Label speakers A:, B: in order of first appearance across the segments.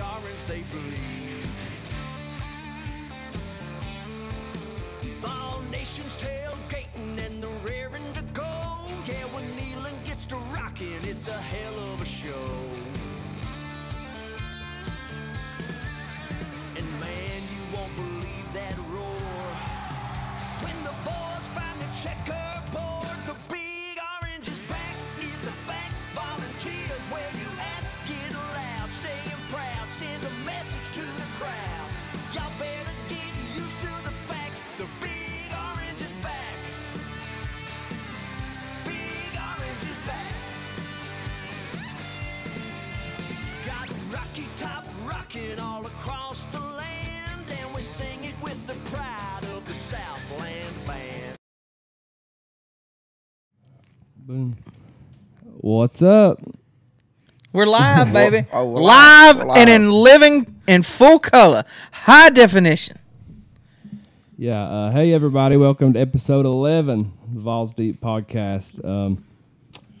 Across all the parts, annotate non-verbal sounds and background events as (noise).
A: orange.
B: Boom. What's up?
C: We're live, baby.
D: Oh, we're
C: live,
D: live. We're
C: and in living in full color, high definition.
B: Yeah. Uh, hey, everybody. Welcome to episode 11 of the Vawls Deep podcast. Um,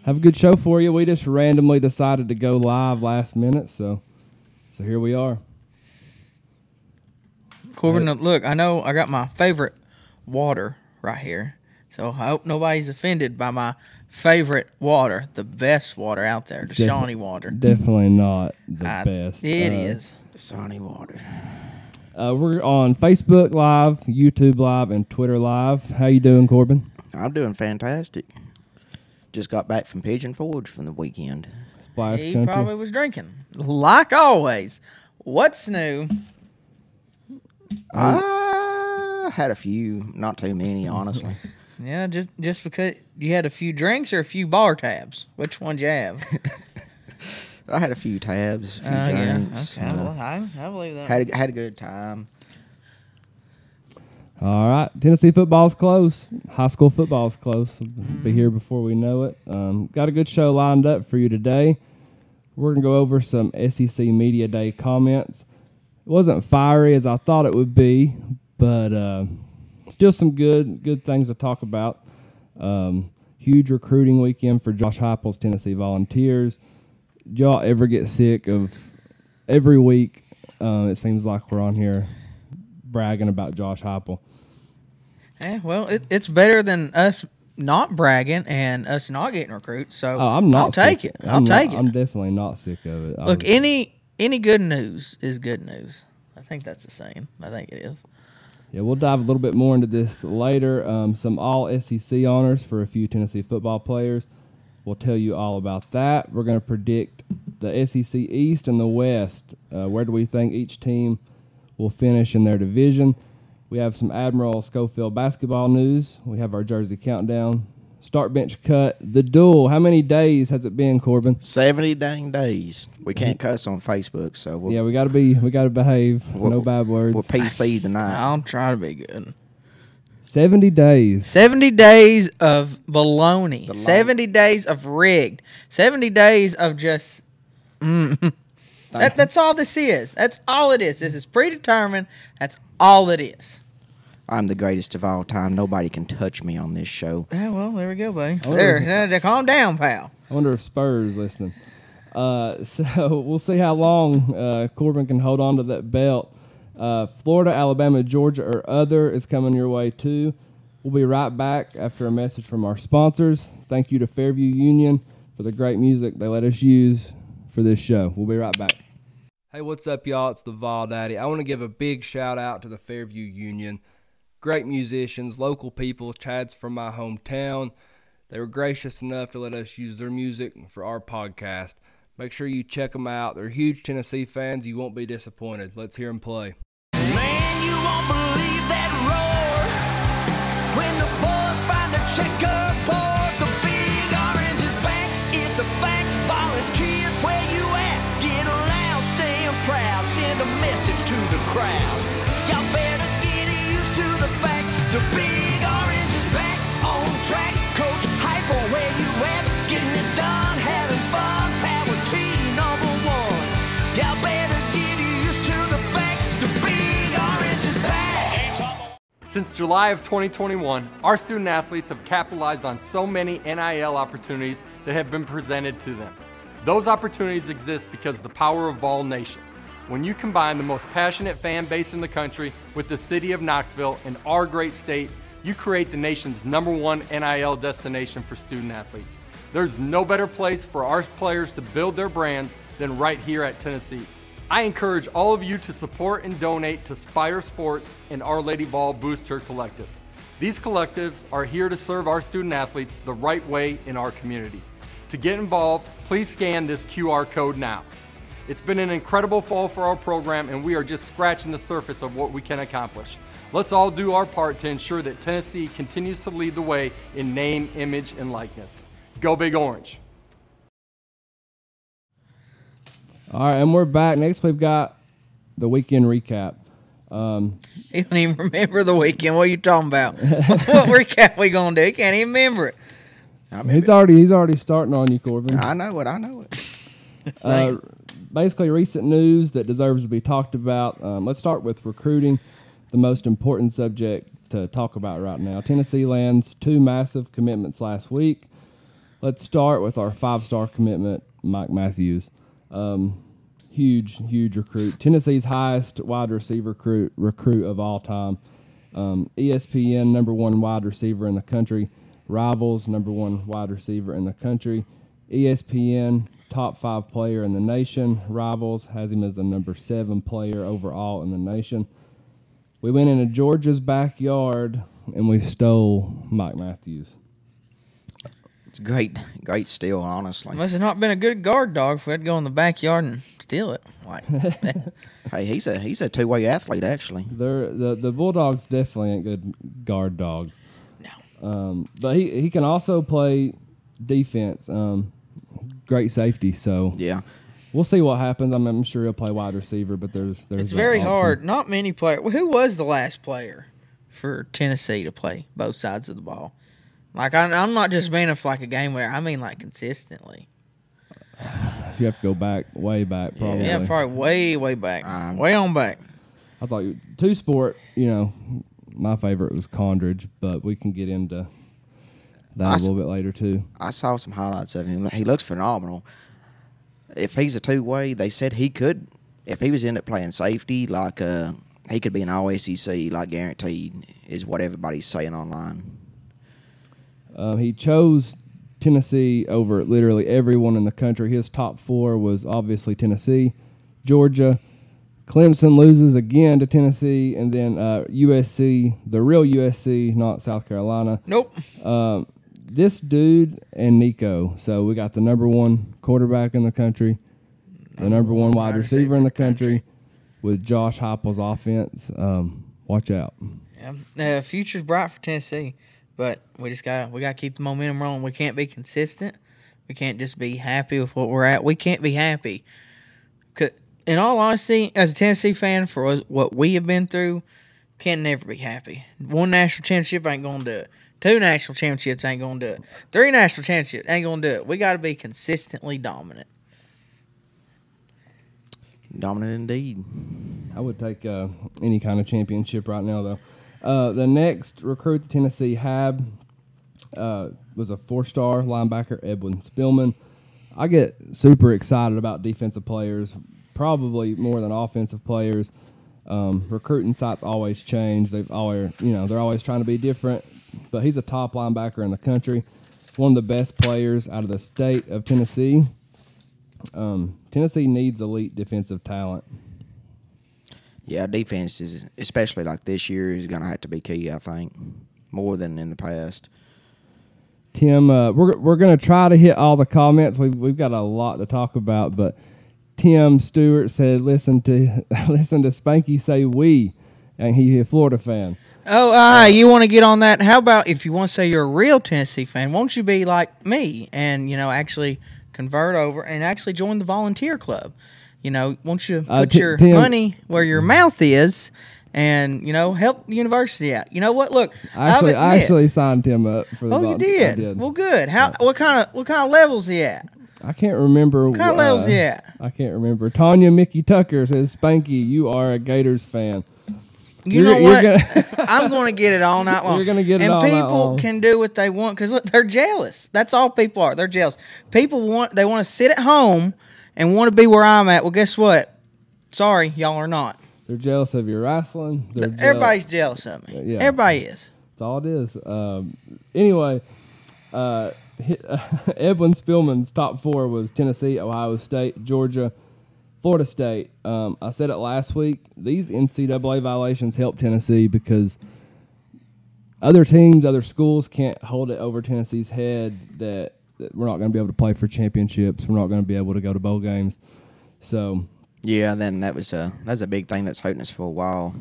B: have a good show for you. We just randomly decided to go live last minute, so so here we are.
C: Corbin, look, I know I got my favorite water right here, so I hope nobody's offended by my favorite water, the best water out there, the
B: defi-
C: Shawnee water.
B: Definitely not the
C: I-
B: best.
C: It
B: Uh,
C: is.
D: Sonny Water.
B: Uh, we're on Facebook Live, YouTube Live, and Twitter Live. How you doing, Corbin?
D: I'm doing fantastic. Just got back from Pigeon Forge from the weekend.
B: Splash
C: He
B: Country.
C: probably was drinking, like always. What's new?
D: I had a few, not too many, honestly. (laughs)
C: Yeah, just just because you had a few drinks or a few bar tabs. Which one you have? (laughs)
D: I had a few tabs, a few
C: Oh yeah, okay,
D: uh,
C: well, I, I believe that.
D: had a, had a good time.
B: All right, Tennessee football's close. High school football's close. We'll Be here before we know it. Um, got a good show lined up for you today. We're gonna go over some SEC Media Day comments. It wasn't fiery as I thought it would be, but uh, still some good good things to talk about. Um, huge recruiting weekend for Josh Heupel's Tennessee Volunteers. Y'all ever get sick of every week? Uh, it seems like we're on here bragging about Josh Heupel.
C: Eh, well, it, it's better than us not bragging and us not getting recruits. So
B: Oh, I'm not.
C: I'll take
B: sick-
C: it. I'll
B: I'm not-
C: take it.
B: I'm definitely not sick of it.
C: Look, any any good news is good news. I think that's the same. I think it is.
B: Yeah, we'll dive a little bit more into this later. Um, some All SEC honors for a few Tennessee football players. We'll tell you all about that. We're going to predict the SEC East and the West. Uh, where do we think each team will finish in their division? We have some Admiral Schofield basketball news. We have our jersey countdown. Start bench cut. The duel. How many days has it been, Corbin?
D: 70 dang days. We can't cuss on Facebook, so we'll,
B: Yeah, we got to be. We got to behave.
D: we'll-
B: no bad words.
D: We're PC tonight.
C: I'm trying to be good.
B: Seventy days.
C: Seventy days of baloney.
D: long-
C: Seventy days of rigged. Seventy days of just. Mm. (laughs) that, that's all this is. That's all it is. This is predetermined. That's all it is.
D: I'm the greatest of all time. Nobody can touch me on this show.
C: Yeah, well, there we go, buddy.
B: Oh.
C: There, there, there, calm down, pal.
B: I wonder if Spurs is listening. Uh, (laughs) so we'll see how long uh, Corbin can hold on to that belt. Uh, Florida, Alabama, Georgia, or other is coming your way too. We'll be right back after a message from our sponsors. Thank you to Fairview Union for the great music they let us use for this show. We'll be right back. Hey, what's up, y'all? It's the Vol Daddy. I want to give a big shout out to the Fairview Union. Great musicians, local people. Chad's from my hometown. They were gracious enough to let us use their music for our podcast. Make sure you check them out. They're huge Tennessee fans. You won't be disappointed. Let's hear them play.
A: Man,
E: Since July of 2021, our student athletes have capitalized on so many NIL opportunities that have been presented to them. Those opportunities exist because the power of Vol Nation. When you combine the most passionate fan base in the country with the city of Knoxville and our great state, you create the nation's number one NIL destination for student athletes. There's no better place for our players to build their brands than right here at Tennessee. I encourage all of you to support and donate to Spyre Sports and Our Lady Vol Booster Collective. These collectives are here to serve our student athletes the right way in our community. To get involved, please scan this QR code now. It's been an incredible fall for our program, and we are just scratching the surface of what we can accomplish. Let's all do our part to ensure that Tennessee continues to lead the way in name, image, and likeness. Go Big Orange.
B: All right, and we're back. Next, we've got the weekend recap. Um,
C: He don't even remember the weekend. What are you talking about? (laughs) what recap we gonna do? He can't even remember it.
B: He's already he's already starting on you, Corbin.
D: I know it. I know it. (laughs)
B: Uh, basically, recent news that deserves to be talked about. Um, let's start with recruiting, the most important subject to talk about right now. Tennessee lands two massive commitments last week. Let's start with our five-star commitment, Mike Matthews. Um, huge, huge recruit. Tennessee's highest wide receiver recruit recruit of all time. Um, ESPN number one wide receiver in the country. Rivals number one wide receiver in the country. ESPN top five player in the nation. Rivals has him as the number seven player overall in the nation. We went into Georgia's backyard and we stole Mike Matthews.
D: It's great, great steal, honestly.
C: Must have not been a good guard dog if we had to go in the backyard and steal it. Like, (laughs)
D: Hey, he's a he's a two way athlete actually.
B: They're, the the Bulldogs definitely ain't good guard dogs.
C: no.
B: Um, but he, he can also play defense. Um, great safety. So
D: Yeah,
B: we'll see what happens. I'm, I'm sure he'll play wide receiver, but there's there's
C: It's very
B: option.
C: hard. Not many players. Who was the last player for Tennessee to play both sides of the ball? Like I, I'm not just being for like a game where I mean like consistently. (sighs)
B: You have to go back way back probably.
C: Yeah, probably way way back,
D: Um,
C: way on back.
B: I thought you, two sport. You know, my favorite was Condredge, but we can get into that
D: I
B: a
D: s-
B: little bit later too.
D: I saw some highlights of him. He looks phenomenal. If he's a two way, they said he could. If he was end up playing safety, like uh, he could be an all SEC, like guaranteed, is what everybody's saying online.
B: Um, he chose Tennessee over literally everyone in the country. His top four was obviously Tennessee, Georgia. Clemson loses again to Tennessee, and then uh, USC, the real USC, not South Carolina.
C: Nope.
B: Um, this dude and Nico. So we got the number one quarterback in the country, the number one wide receiver in the country, with Josh Heupel's offense. Um, watch out.
C: Yeah, uh, future's bright for Tennessee, but we just gotta we gotta keep the momentum rolling. We can't be consistent. We can't just be happy with what we're at. We can't be happy. in all honesty, as a Tennessee fan, for what we have been through, can never be happy. One national championship ain't gonna do it. Two national championships ain't gonna do it. Three national championships ain't gonna do it. We gotta be consistently dominant.
D: Dominant indeed.
B: I would take uh, any kind of championship right now, though. Uh, the next recruit that Tennessee had uh, was a four-star linebacker, Edwin Spillman. I get super excited about defensive players, probably more than offensive players. Um, recruiting sites always change. They've always, you know, they're always trying to be different. But he's a top linebacker in the country, one of the best players out of the state of Tennessee. Um, Tennessee needs elite defensive talent.
D: Yeah, defense is especially like this year is gonna have to be key. I think more than in the past.
B: Tim, uh, we're we're gonna try to hit all the comments. We've we've got a lot to talk about, but Tim Stewart said, "Listen to (laughs) listen to Spanky say we," and he a Florida fan.
C: Oh, ah, you want to get on that? How about if you want to say you're a real Tennessee fan, won't you be like me and you know actually convert over and actually join the volunteer club? You know, won't you
B: Uh,
C: put your
B: Tim-
C: money where your mouth is, and you know help the university out? You know what? Look,
B: I actually,
C: I'll
B: I actually signed him up for the.
C: oh, you did.
B: Did.
C: Well, good. How? What kind of what kind of levels he at?
B: I can't remember.
C: What kind of levels he at?
B: I can't remember. Tanya Mickey Tucker says, "Spanky, you are a Gators fan."
C: You
B: You're-
C: know what?
B: gonna- (laughs) (laughs)
C: I'm going to get it all night long.
B: You're gonna get it
C: and
B: all night long.
C: And people can do what they want because look, they're jealous. That's all people are. They're jealous. People want they want to sit at home and want to be where I'm at. Well, guess what? Sorry, y'all are not.
B: They're jealous of your wrestling. They're
C: Everybody's jealous of me.
B: Yeah.
C: Everybody is.
B: That's all it is. Um, anyway, uh, (laughs) Edwin Spillman's top four was Tennessee, Ohio State, Georgia, Florida State. Um, I said it last week. These NCAA violations help Tennessee because other teams, other schools can't hold it over Tennessee's head that we're not going to be able to play for championships. We're not going to be able to go to bowl games. So
D: Yeah, then that was a that's a big thing that's hurting us for a while,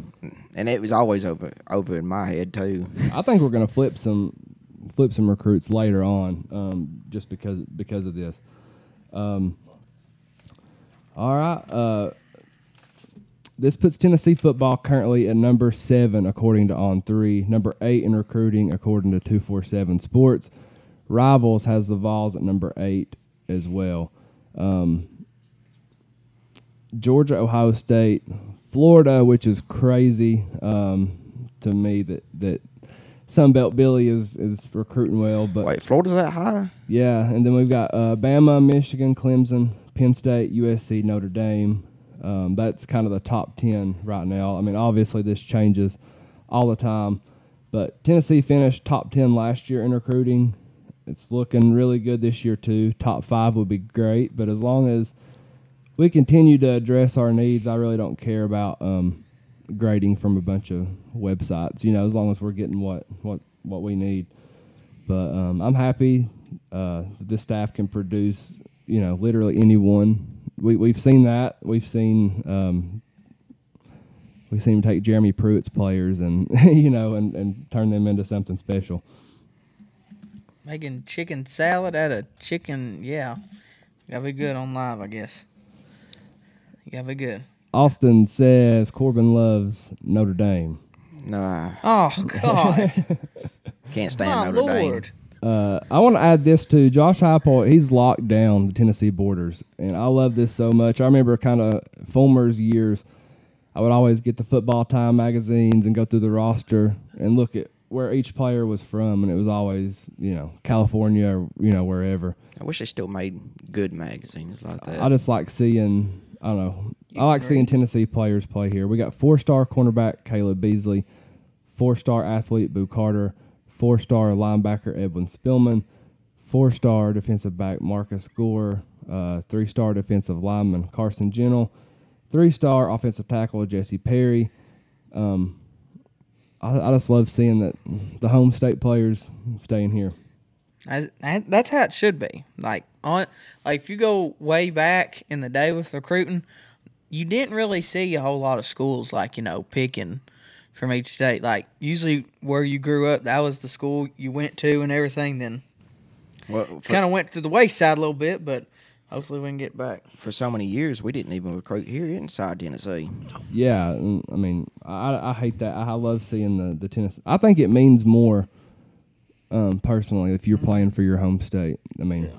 D: and it was always over over in my head too.
B: I think we're going to flip some flip some recruits later on, um, just because because of this. Um, all right, uh, this puts Tennessee football currently at number seven according to On Three, number eight in recruiting according to Two Four Seven Sports. Rivals has the Vols at number eight as well. Um, Georgia, Ohio State, Florida, which is crazy um, to me that that Sunbelt Billy is is recruiting well, but
D: Wait, Florida's that high?
B: yeah, and then we've got uh, Bama, Michigan, Clemson, Penn State, USC, Notre Dame. Um, that's kind of the top ten right now. I mean, obviously this changes all the time, but Tennessee finished top ten last year in recruiting. It's looking really good this year too. Top five would be great, but as long as we continue to address our needs, I really don't care about um, grading from a bunch of websites. You know, as long as we're getting what what what we need. But um, I'm happy uh, this staff can produce, you know, literally anyone. We we've seen that. We've seen um, we've seen take Jeremy Pruitt's players and (laughs) you know and, and turn them into something special.
C: Making chicken salad out of chicken, yeah. Gotta be good on live, I guess. You gotta be good.
B: Austin says Corbin loves Notre Dame.
D: No, I
C: Oh God, (laughs)
D: can't stand
C: my
D: Notre Dame.
C: lord!
B: Uh, I want to add this to Josh Heupel, he's locked down the Tennessee borders, and I love this so much. I remember kind of Fulmer's years. I would always get the Football Time magazines and go through the roster and look at where each player was from, and it was always you know California or you know wherever.
D: I wish they still made good magazines like that.
B: I just like seeing. I don't know. I like seeing Tennessee players play here. We got four-star cornerback Caleb Beasley, four-star athlete Boo Carter, four-star linebacker Edwin Spillman, four-star defensive back Marcus Gore, uh, three-star defensive lineman Carson Gentle, three-star offensive tackle Jesse Perry. Um, I, I just love seeing that the home state players staying here.
C: As- that- That's how it should be. Like on, like if you go way back in the day with recruiting, you didn't really see a whole lot of schools like you know picking from each state. Like usually where you grew up, that was the school you went to and everything. Then
D: well,
C: it's kind of went to the wayside a little bit, but hopefully we can get back.
D: for so many years, we didn't even recruit here inside Tennessee.
B: Yeah, I mean, I, I hate that. I love seeing the the tennis. I think it means more, um, personally, if you're playing for your home state. I mean,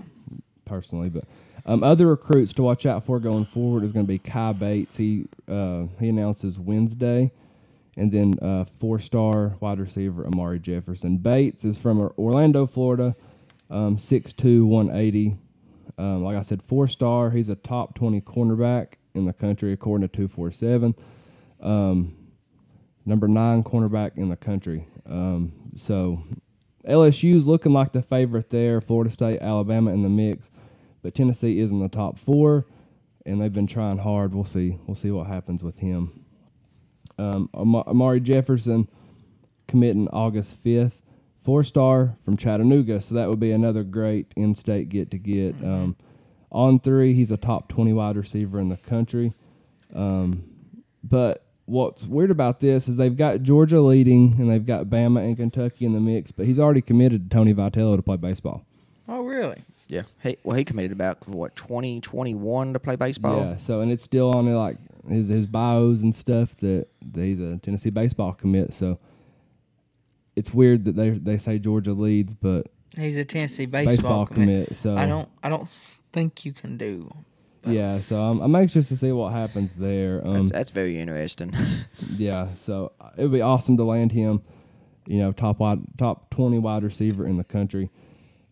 B: personally, but um, other recruits to watch out for going forward is going to be Kai Bates. He uh, he announces Wednesday, and then uh, four star wide receiver Amari Jefferson. Bates is from Orlando, Florida, um, 6'2", 180. Um, like I said, four star. He's a top twenty cornerback in the country according to two four seven. Um, number nine cornerback in the country. Um, so LSU's looking like the favorite there. Florida State, Alabama in the mix, but Tennessee is in the top four, and they've been trying hard. We'll see. We'll see what happens with him. Um, Amari Jefferson committing August fifth, four star from Chattanooga. So that would be another great in-state get to get. Um, on three, he's a top twenty wide receiver in the country. Um, but what's weird about this is they've got Georgia leading and they've got Bama and Kentucky in the mix, but he's already committed to Tony Vitello to play baseball.
C: Oh really?
D: Yeah. He, well, he committed about what twenty twenty one to play baseball.
B: Yeah, so and it's still on like his his bios and stuff that, that he's a Tennessee baseball commit. So it's weird that they they say Georgia leads, but
C: He's a Tennessee baseball,
B: baseball,
C: commit.
B: commit. So
C: I don't. I don't think you can do.
B: Yeah, so I'm, I'm anxious to see what happens there. Um,
D: That's, that's very interesting. (laughs)
B: Yeah, so uh, it would be awesome to land him, you know, top wide, top twenty wide receiver in the country.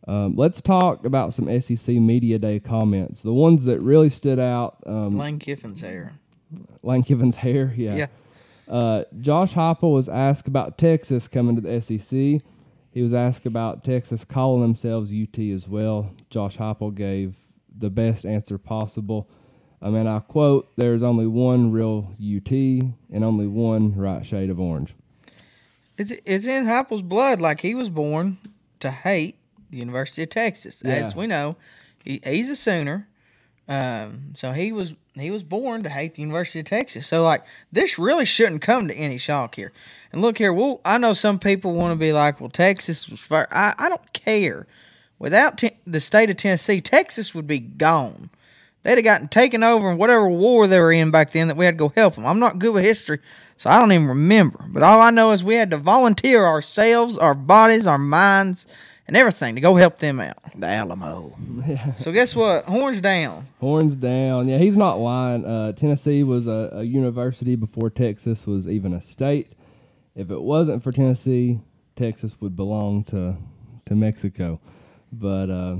B: Um, let's talk about some SEC media day comments. The ones that really stood out. Um,
C: Lane Kiffin's hair.
B: Lane Kiffin's hair, yeah.
C: Yeah.
B: Uh, Josh Heupel was asked about Texas coming to the SEC. He was asked about Texas calling themselves UT as well. Josh Heupel gave the best answer possible. I mean, I quote, "There's only one real UT and only one right shade of orange."
C: It's it's in Heupel's blood. Like he was born to hate the University of Texas. As we know, he, he's a Sooner. Um, so he was he was born to hate the University of Texas. So like this really shouldn't come to any shock here. And look here, well, I know some people want to be like, well, Texas was far. I I don't care. Without te- the state of Tennessee, Texas would be gone. They'd have gotten taken over in whatever war they were in back then that we had to go help them. I'm not good with history, so I don't even remember. But all I know is we had to volunteer ourselves, our bodies, our minds, and everything to go help them out.
D: The Alamo. (laughs)
C: So guess what? Horns down.
B: Horns down. Yeah, he's not lying. Uh, Tennessee was a, a university before Texas was even a state. If it wasn't for Tennessee, Texas would belong to to Mexico. But uh,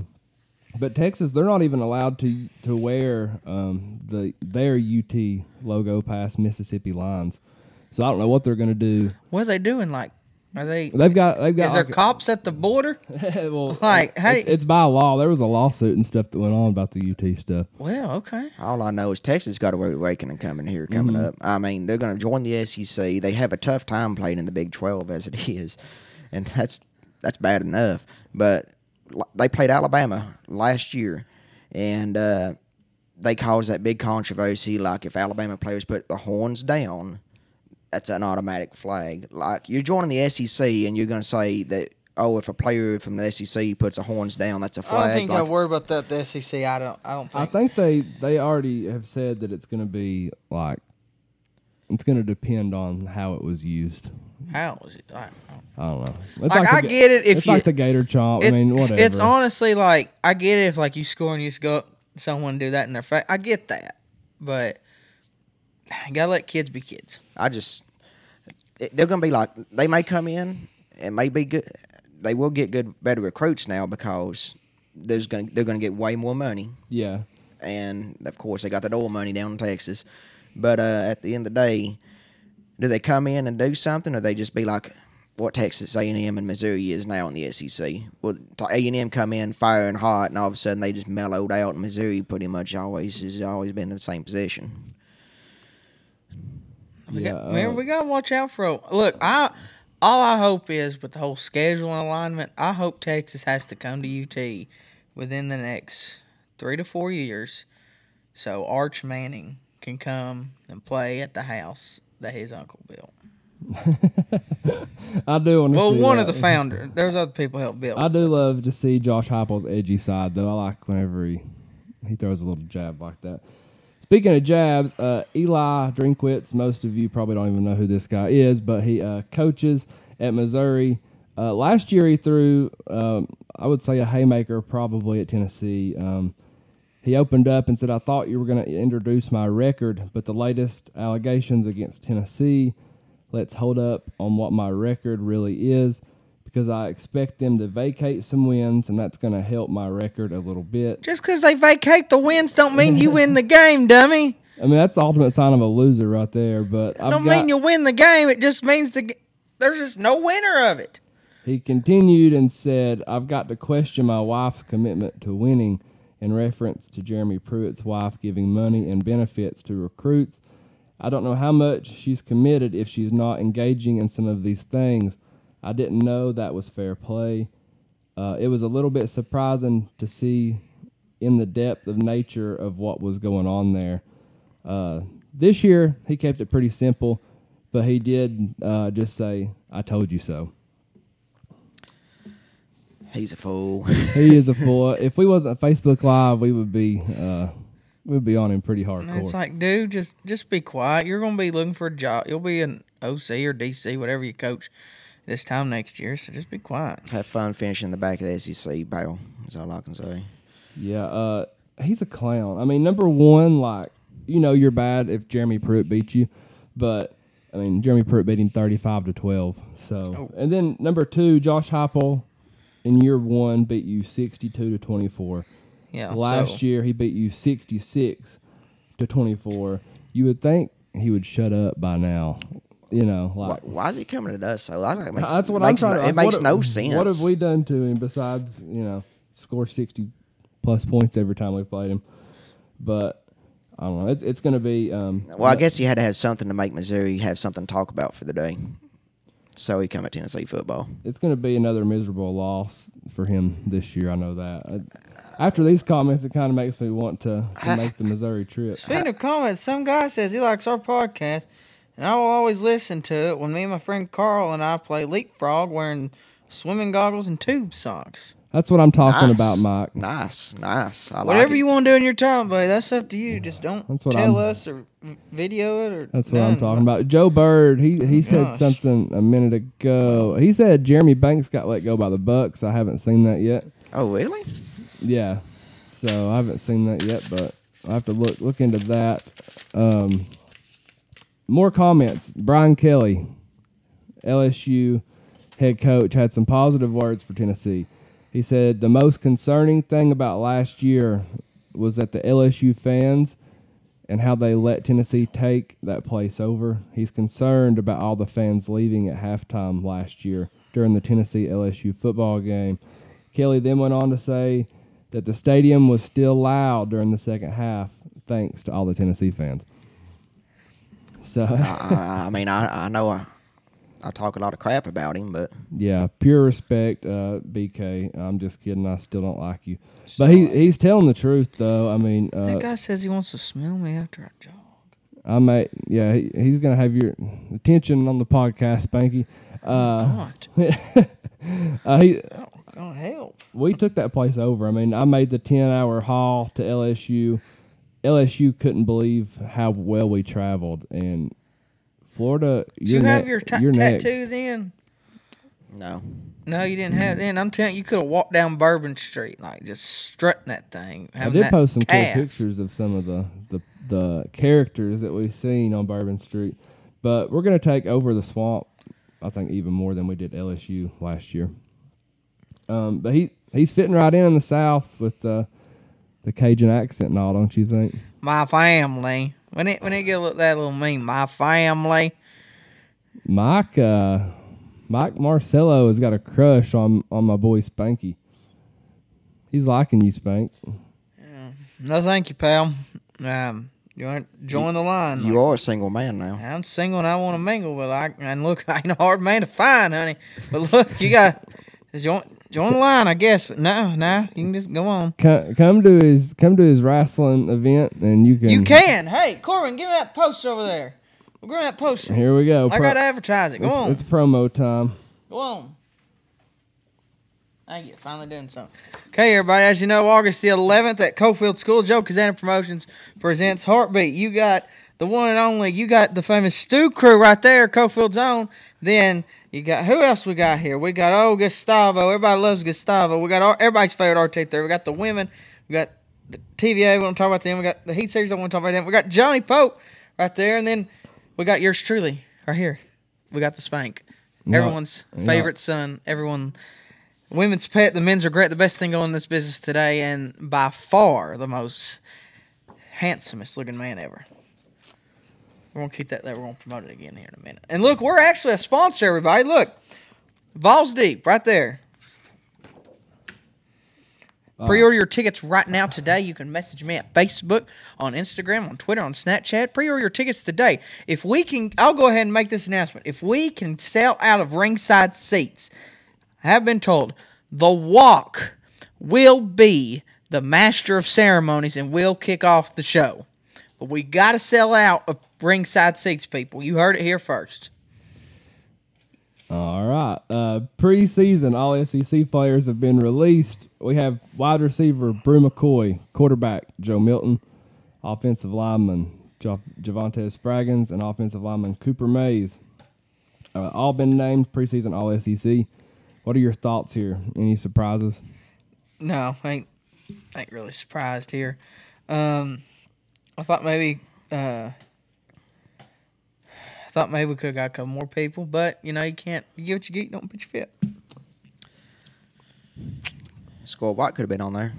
B: but Texas, they're not even allowed to to wear um, the their UT logo past Mississippi lines. So I don't know what they're going to do.
C: What are they doing? Like, are they?
B: They've got they've got
C: Is there
B: like
C: cops at the border? (laughs)
B: well, (laughs)
C: Like, hey,
B: it's, it's by law. There was a lawsuit and stuff that went on about the UT stuff.
C: Well, okay.
D: All I know is Texas got a rude awakening coming here, coming
B: Mm-hmm.
D: up. I mean, they're going to join the SEC. They have a tough time playing in the Big Twelve as it (laughs) is, and that's that's bad enough. But they played Alabama last year, and uh, they caused that big controversy. Like if Alabama players put the horns down, that's an automatic flag. Like you're joining the SEC, and you're going to say that. Oh, if a player from the SEC puts a horns down, that's a flag.
C: I don't think I worry about that. The SEC. I don't. I don't think.
B: I think they they already have said that it's going to be like it's going to depend on how it was used.
C: How was it? I,
B: I don't know. It's
C: Like,
B: the
C: I
B: ga-
C: get it if
B: it's
C: you-
B: like the Gator chomp. I
C: it's,
B: mean, whatever.
C: It's honestly like I get it if like you score and you just go someone do that in their face. I get that, but you gotta let kids be kids.
D: I just they're gonna be like they may come in and may be good. They will get good, better recruits now because there's gonna they're gonna get way more money,
B: Yeah,
D: and of course they got that oil money down in Texas. But uh, at the end of the day, do they come in and do something, or they just be like what Texas A and M and Missouri is now in the SEC? Well, A and M come in firing hot, and all of a sudden they just mellowed out. And Missouri pretty much always has always been in the same position.
C: We
B: yeah.
C: got, man,
B: uh,
C: we gotta watch out for. Look, I all I hope is with the whole scheduling alignment. I hope Texas has to come to UT within the next three to four years, so Arch Manning can come and play at the house that his uncle built. (laughs)
B: I do want to.
C: Well, one
B: that.
C: of the founders. There's other people help build.
B: I do love to see Josh Heupel's edgy side, though. I like whenever he he throws a little jab like that. Speaking of jabs, uh, Eli Drinkwitz. Most of you probably don't even know who this guy is, but he uh, coaches at Missouri. Uh, last year, he threw, um, I would say, a haymaker probably at Tennessee. Um, he opened up and said, I thought you were going to introduce my record, but the latest allegations against Tennessee, let's hold up on what my record really is because I expect them to vacate some wins, and that's going to help my record a little bit.
C: Just because they vacate the wins don't mean you win the game, dummy.
B: I mean, that's the ultimate sign of a loser right there. But I've
C: don't
B: got,
C: mean you win the game. It just means the there's just no winner of it.
B: He continued and said, I've got to question my wife's commitment to winning in reference to Jeremy Pruitt's wife giving money and benefits to recruits. I don't know how much she's committed if she's not engaging in some of these things. I didn't know that was fair play. Uh, it was a little bit surprising to see in the depth of nature of what was going on there. Uh, this year, he kept it pretty simple, but he did uh, just say, I told you so.
D: He's a fool. (laughs)
B: he is a fool. If we wasn't Facebook Live, we would be uh, we'd be on him pretty
C: And
B: hardcore.
C: it's like, dude, just just be quiet. You're gonna be looking for a job. You'll be an OC or DC, whatever you coach this time next year. So just be quiet.
D: Have fun finishing the back of the SEC barrel. That's all I can say.
B: yeah, uh, he's a clown. I mean, number one, like you know, you're bad if Jeremy Pruitt beat you, but I mean, Jeremy Pruitt beat him thirty-five to twelve. So,
C: Oh.
B: and then number two, Josh Heupel in year one beat you sixty-two to twenty-four.
C: Yeah.
B: Last
C: so,
B: year, he beat you sixty-six to twenty-four. You would think he would shut up by now. You know,
D: Why,
B: like
D: why is he coming to us? So I don't, makes,
B: that's what
D: makes
B: I'm trying.
D: no,
B: to,
D: It makes
B: what-
D: no sense.
B: What have we done to him besides you know score sixty plus points every time we played him? But I don't know. It's it's going to be. Um,
D: Well, I guess he had to have something to make Missouri have something to talk about for the day. So he come at Tennessee football.
B: it's going to be another miserable loss for him this year. I know that. I, after these comments, it kind of makes me want to, to make the Missouri trip.
C: Speaking of comments, some guy says he likes our podcast, and I will always listen to it when me and my friend Carl and I play leapfrog wearing swimming goggles and tube socks.
B: That's what I'm talking
D: Nice.
B: about, Mike.
D: Nice, nice. I
C: Whatever
D: like it.
C: you want to do in your time, buddy, that's up to you. Just don't tell
B: I'm-
C: us or video it or.
B: That's what I'm talking about. Joe Bird, he he said
C: Gosh.
B: something a minute ago. He said Jeremy Banks got let go by the Bucks. I haven't seen that yet.
D: Oh, really?
B: Yeah, so I haven't seen that yet, but I have to look look into that. Um, more comments. Brian Kelly, LSU head coach, had some positive words for Tennessee. He said the most concerning thing about last year was that the LSU fans and how they let Tennessee take that place over. He's concerned about all the fans leaving at halftime last year during the Tennessee LSU football game. Kelly then went on to say that the stadium was still loud during the second half, thanks to all the Tennessee fans. So,
D: I, (laughs) I mean, I, I know I, I talk a lot of crap about him, but
B: yeah, pure respect, uh, BK. I'm just kidding. I still don't like you, but he he's telling the truth though. I mean, uh,
C: That guy says he wants to smell me after I jog.
B: I may, yeah, he, he's gonna have your attention on the podcast, Spanky. Uh,
C: God, (laughs)
B: uh, he,
C: gonna help.
B: we took that place over. I mean, I made the ten hour haul to LSU. LSU couldn't believe how well we traveled, and Florida. You're
C: you have your ta-
B: you're next.
C: tattoo then?
D: no.
C: No, you didn't have it then. I'm telling you, you could have walked down Bourbon Street like just strutting that thing.
B: I did post some
C: calf.
B: cool pictures of some of the, the the characters that we've seen on Bourbon Street, but we're gonna take over the swamp. I think even more than we did LSU last year. Um, but he he's fitting right in in the South with the the Cajun accent and all, don't you think?
C: My family. When it when it get look that little mean, my family.
B: Mike uh, Mike Marcello has got a crush on on my boy Spanky. He's liking you, Spank.
C: No, thank you, pal. Um, you want to join the line?
D: You are a single man now.
C: I'm single and I want to mingle, with. I and look, (laughs) I ain't a hard man to find, honey. But look, you got join join the line, I guess. But no, no, you can just go on.
B: Come, come to his come to his wrestling event, and you can.
C: You can. Hey, Corbin, give me that poster over there. Give me that poster.
B: Here we go.
C: I
B: Pro-
C: got to advertise it. Go
B: it's,
C: on.
B: it's promo time.
C: Go on. Thank you. Finally doing something. Okay, everybody. As you know, August the 11th at Cofield School, Joe Kazana Promotions presents Heartbeat. You got the one and only. You got the famous Stew Crew right there, Cofield's own. Then you got who else we got here? We got oh Gustavo. Everybody loves Gustavo. We got our, everybody's favorite RT there. We got the women. We got the TVA. We want to talk about them. We got the Heat Series. I want to talk about them. We got Johnny Pope right there, and then we got yours truly right here. We got the Spank.
B: No,
C: Everyone's
B: no.
C: favorite son. Everyone women's pet, the men's regret. The best thing going in this business today, and by far the most handsomest looking man ever. We're gonna keep that there. We're gonna promote it again here in a minute. And look, we're actually a sponsor, everybody. Look, Vawls Deep, right there. Uh, Pre-order your tickets right now today. You can message me at Facebook, on Instagram, on Twitter, on Snapchat. Pre-order your tickets today. If we can, I'll go ahead and make this announcement. If we can sell out of ringside seats, I have been told the walk will be the master of ceremonies and will kick off the show. We got to sell out of ringside seats, people. You heard it here first.
B: All right. Uh, preseason, all SEC players have been released. We have wide receiver Bru McCoy, quarterback Joe Milton, offensive lineman jo- Javante Spraggins, and offensive lineman Cooper Mays. Uh, all been named preseason All SEC. What are your thoughts here? Any surprises?
C: No, ain't ain't really surprised here. Um, I thought maybe uh, I thought maybe we could have got a couple more people, but you know you can't. You get what you get. Don't put your fit.
D: Squirrel White could have been on there.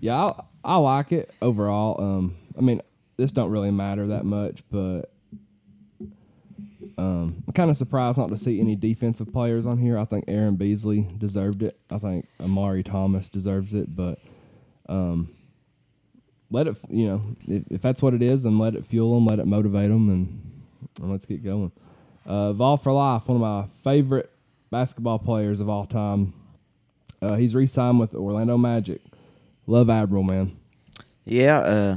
B: Yeah, I, I like it overall. Um, I mean, this don't really matter that much, but Um, I'm kind of surprised not to see any defensive players on here. I think Aaron Beasley deserved it. I think Omari Thomas deserves it, but um, let it. You know, if, if that's what it is, then let it fuel them, let it motivate them, and, and let's get going. Uh, Vol for life, one of my favorite basketball players of all time. Uh, he's re-signed with Orlando Magic. Love Admiral, man.
D: Yeah, uh,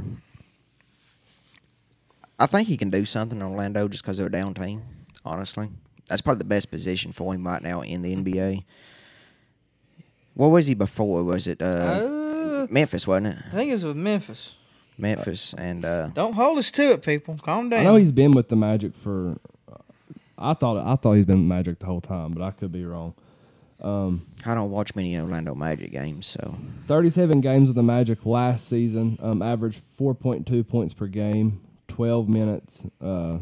D: I think he can do something in Orlando just because they're a down team. Honestly, that's probably the best position for him right now in the NBA. What was he before? Was it uh,
C: Uh,
D: Memphis? Wasn't it
C: I think it was with Memphis.
D: Memphis? And uh,
C: Don't hold us to it, people. Calm down.
B: I know he's been with the Magic for. I thought I thought he's been Magic the whole time, but I could be wrong.
D: I don't watch many Orlando Magic games, so
B: 37 games with the Magic last season, um, averaged 4.2 points per game, 12 minutes uh,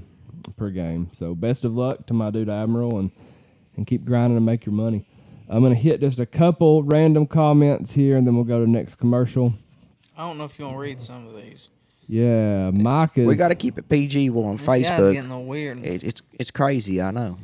B: per game. So best of luck to my dude Admiral, and and keep grinding and make your money. I'm gonna hit just a couple random comments here, and then we'll go to the next commercial.
C: I don't know if you want to read some of these.
B: Yeah, Mike is.
D: we got to keep it PG. We're on
C: This guy's
D: Facebook.
C: getting a little weird.
D: It, it's it's crazy. I know.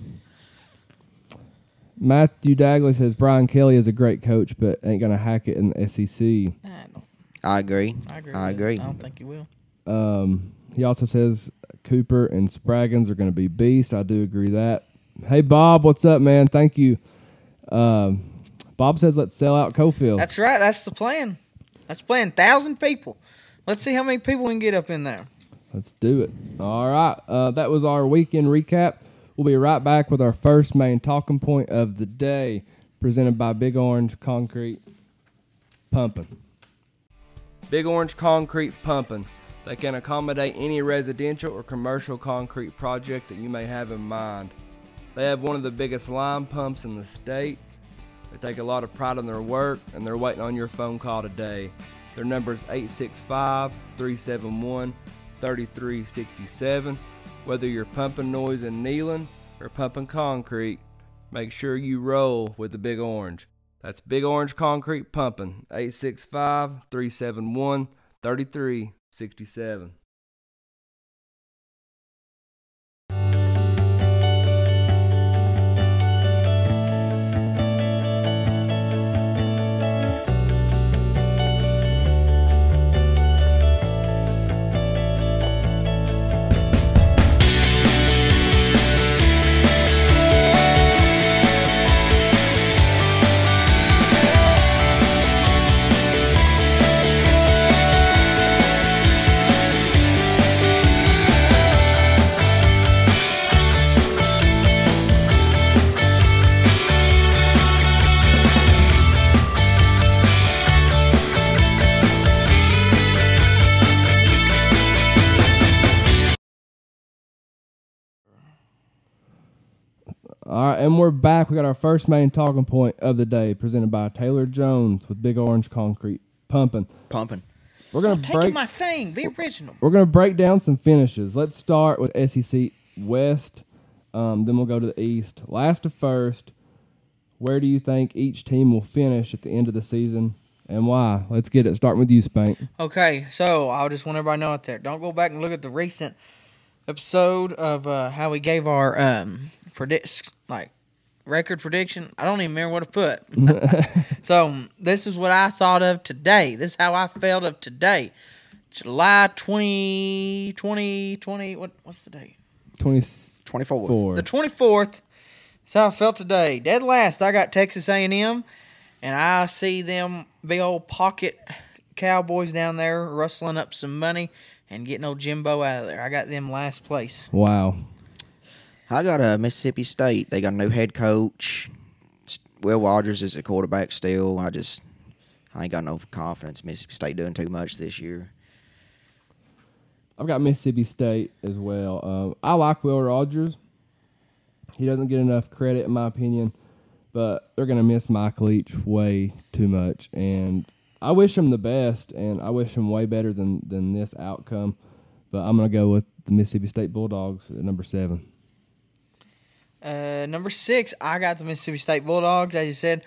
B: Matthew Dagley says Brian Kelly is a great coach, but ain't gonna hack it in the SEC.
C: I, don't,
D: I agree.
C: I agree.
D: I agree.
C: I don't think you will.
B: Um, he also says Cooper and Spraggins are going to be beasts. I do agree that. Hey Bob, what's up, man? Thank you. Um, Bob says let's sell out Cofield.
C: That's right. That's the plan. That's the plan. Thousand people. Let's see how many people we can get up in there.
B: Let's do it. All right. Uh, that was our weekend recap. We'll be right back with our first main talking point of the day, presented by Big Orange Concrete Pumping. Big Orange Concrete Pumping. They can accommodate any residential or commercial concrete project that you may have in mind. They have one of the biggest line pumps in the state. They take a lot of pride in their work and they're waiting on your phone call today. Their number is 865 371 3367. Whether you're pumping noise and kneeling or pumping concrete, make sure you roll with the Big Orange. That's Big Orange Concrete Pumping, 865 371 3367. All right, and we're back. We got our first main talking point of the day, presented by Taylor Jones with Big Orange Concrete Pumping.
D: Pumping.
B: We're gonna
C: Stop taking
B: break.
C: my thing. Be original.
B: We're gonna break down some finishes. Let's start with SEC West. Um, then we'll go to the East. Last to first. Where do you think each team will finish at the end of the season, and why? Let's get it. Starting with you, Spank.
C: Okay, so I just want everybody to know out there. Don't go back and look at the recent episode of uh, how we gave our um predict like record prediction. I don't even remember what to put. (laughs) so this is what I thought of today. This is how I felt of today. July 20, 20, 20 what, what's the date?
B: Twenty
D: 24th.
C: The 24th. That's how I felt today. Dead last, I got Texas A&M, and I see them big old pocket Cowboys down there rustling up some money and getting old Jimbo out of there. I got them last place.
B: Wow.
D: I got a Mississippi State. They got a new head coach. Will Rogers is a quarterback still. I just I ain't got no confidence in Mississippi State doing too much this year.
B: I've got Mississippi State as well. Um, I like Will Rogers. He doesn't get enough credit, in my opinion, but they're going to miss Mike Leach way too much. And I wish him the best, and I wish him way better than, than this outcome. But I'm to go with the Mississippi State Bulldogs at number seven.
C: Uh, number six, I got the Mississippi State Bulldogs. As you said,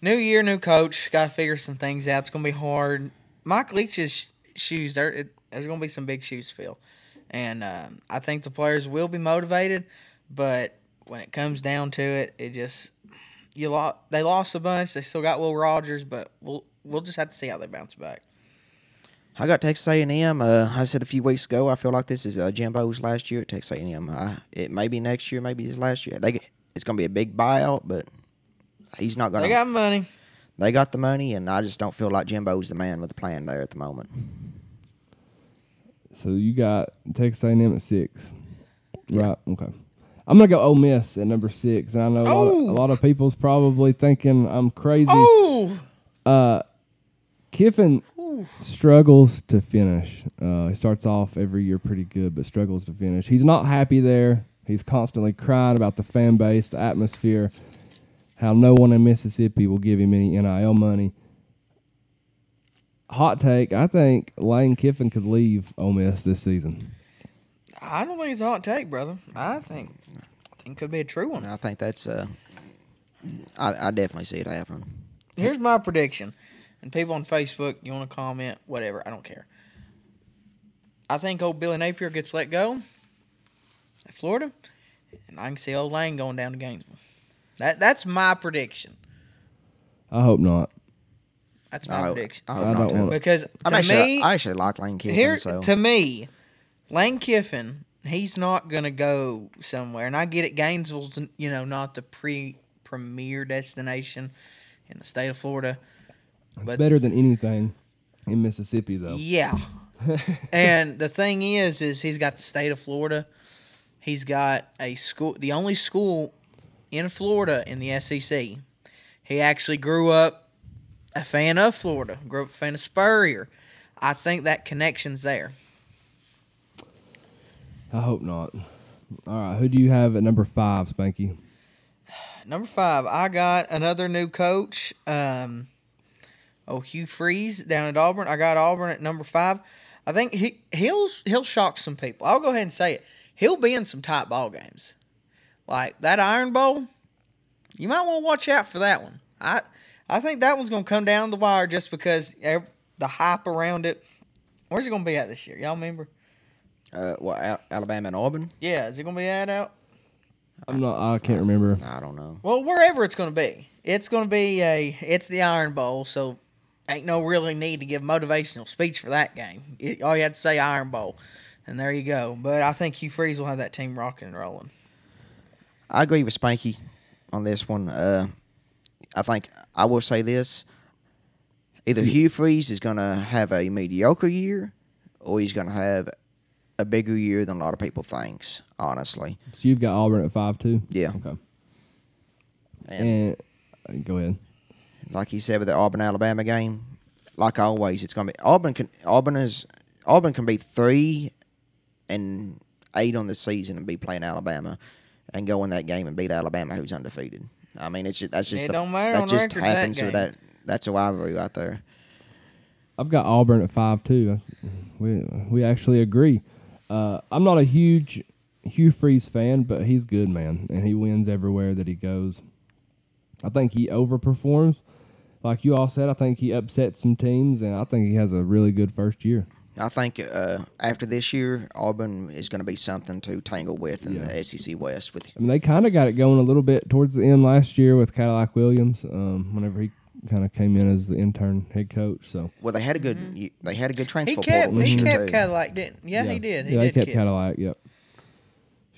C: new year, new coach. Got to figure some things out. It's gonna be hard. Mike Leach's shoes. There, it, there's gonna be some big shoes to fill, and um, I think the players will be motivated. but when it comes down to it, it just you lost. They lost a bunch. They still got Will Rogers, but we'll we'll just have to see how they bounce back.
D: I got Texas A&M. Uh, I said a few weeks ago. I feel like this is uh, Jimbo's last year at Texas A&M. Uh, it may be next year, maybe his last year. They get- it's going to be a big buyout, but he's not going to.
C: They
D: to.
C: got money.
D: They got the money, and I just don't feel like Jimbo's the man with the plan there at the moment.
B: So you got Texas A&M at six, right? Okay. I'm gonna go Ole Miss at number six, and I know a, lot of,
C: Oh.
B: a lot of people's probably thinking I'm crazy.
C: Oh,
B: Uh, Kiffin struggles to finish. Uh, he starts off every year pretty good, but struggles to finish. He's not happy there. He's constantly crying about the fan base, the atmosphere, how no one in Mississippi will give him any NIL money. Hot take: I think Lane Kiffin could leave Ole Miss this season.
C: I don't think it's a hot take, brother. I think I think it could be a true one.
D: I think that's. Uh, I, I definitely see it happening.
C: Here's my prediction. And people on Facebook, you want to comment, whatever, I don't care. I think old Billy Napier gets let go at Florida, and I can see old Lane going down to Gainesville. That that's my prediction.
B: I hope not.
C: That's my
D: I,
C: prediction.
D: I hope
B: I
D: not
B: don't
D: too.
B: want-
C: Because
D: I'm
C: to
D: actually,
C: me,
D: I actually like Lane Kiffin.
C: here
D: so
C: to me, Lane Kiffin, he's not gonna go somewhere. And I get it, Gainesville's you know not the pre premier destination in the state of Florida.
B: It's
C: But-
B: better than anything in Mississippi, though.
C: Yeah. (laughs) and the thing is, is he's got the state of Florida. He's got a school, the only school in Florida in the SEC. He actually grew up a fan of Florida, grew up a fan of Spurrier. I think that connection's there.
B: I hope not. All right, who do you have at number five, Spanky? (sighs)
C: Number five, I got another new coach. Um, oh, Hugh Freeze down at Auburn. I got Auburn at number five. I think he he'll he'll shock some people. I'll go ahead and say it. He'll be in some tight ball games, like that Iron Bowl. You might want to watch out for that one. I I think that one's gonna come down the wire just because the hype around it. Where's it gonna be at this year? Y'all remember?
D: uh, what Al- Alabama and Auburn?
C: Yeah, is it gonna be at out?
B: I'm not. I can't remember.
D: I don't know.
C: Well, wherever it's going to be, it's going to be a. It's the Iron Bowl, so ain't no really need to give motivational speech for that game. It, all you had to say Iron Bowl, and there you go. But I think Hugh Freeze will have that team rocking and rolling.
D: I agree with Spanky on this one. Uh, I think I will say this: either Hugh Freeze is going to have a mediocre year, or he's going to have a bigger year than a lot of people thinks. Honestly,
B: So you've got Auburn at five too.
D: Yeah.
B: Okay.
D: and
B: And go ahead.
D: Like you said with the Auburn Alabama game, like always, it's going to be Auburn. Can Auburn is Auburn can be three and eight on the season and be playing Alabama, and go in that game and beat Alabama, who's undefeated. I mean, it's just, that's just
C: It
D: the-
C: don't matter
D: that
C: on
D: just
C: records that
D: happens with
C: game.
D: that. That's a rivalry right there.
B: I've got Auburn at five too. We we actually agree. Uh, I'm not a huge Hugh Freeze fan, but he's good, man, and he wins everywhere that he goes. I think he overperforms, like you all said. I think he upsets some teams, and I think he has a really good first year.
D: I think uh, after this year, Auburn is going to be something to tangle with in
B: Yeah.
D: the SEC West. With
B: I mean, they kind of got it going a little bit towards the end last year with Cadillac Williams, um, whenever he kind of came in as the intern head coach. So
D: well, they had a good y- they had a good transfer
C: Mm-hmm. He kept.
D: portal this
C: He kept
D: too.
C: Cadillac, didn't? Yeah, he did. He
B: yeah,
C: did
B: they kept
C: keep-
B: Cadillac. Yep,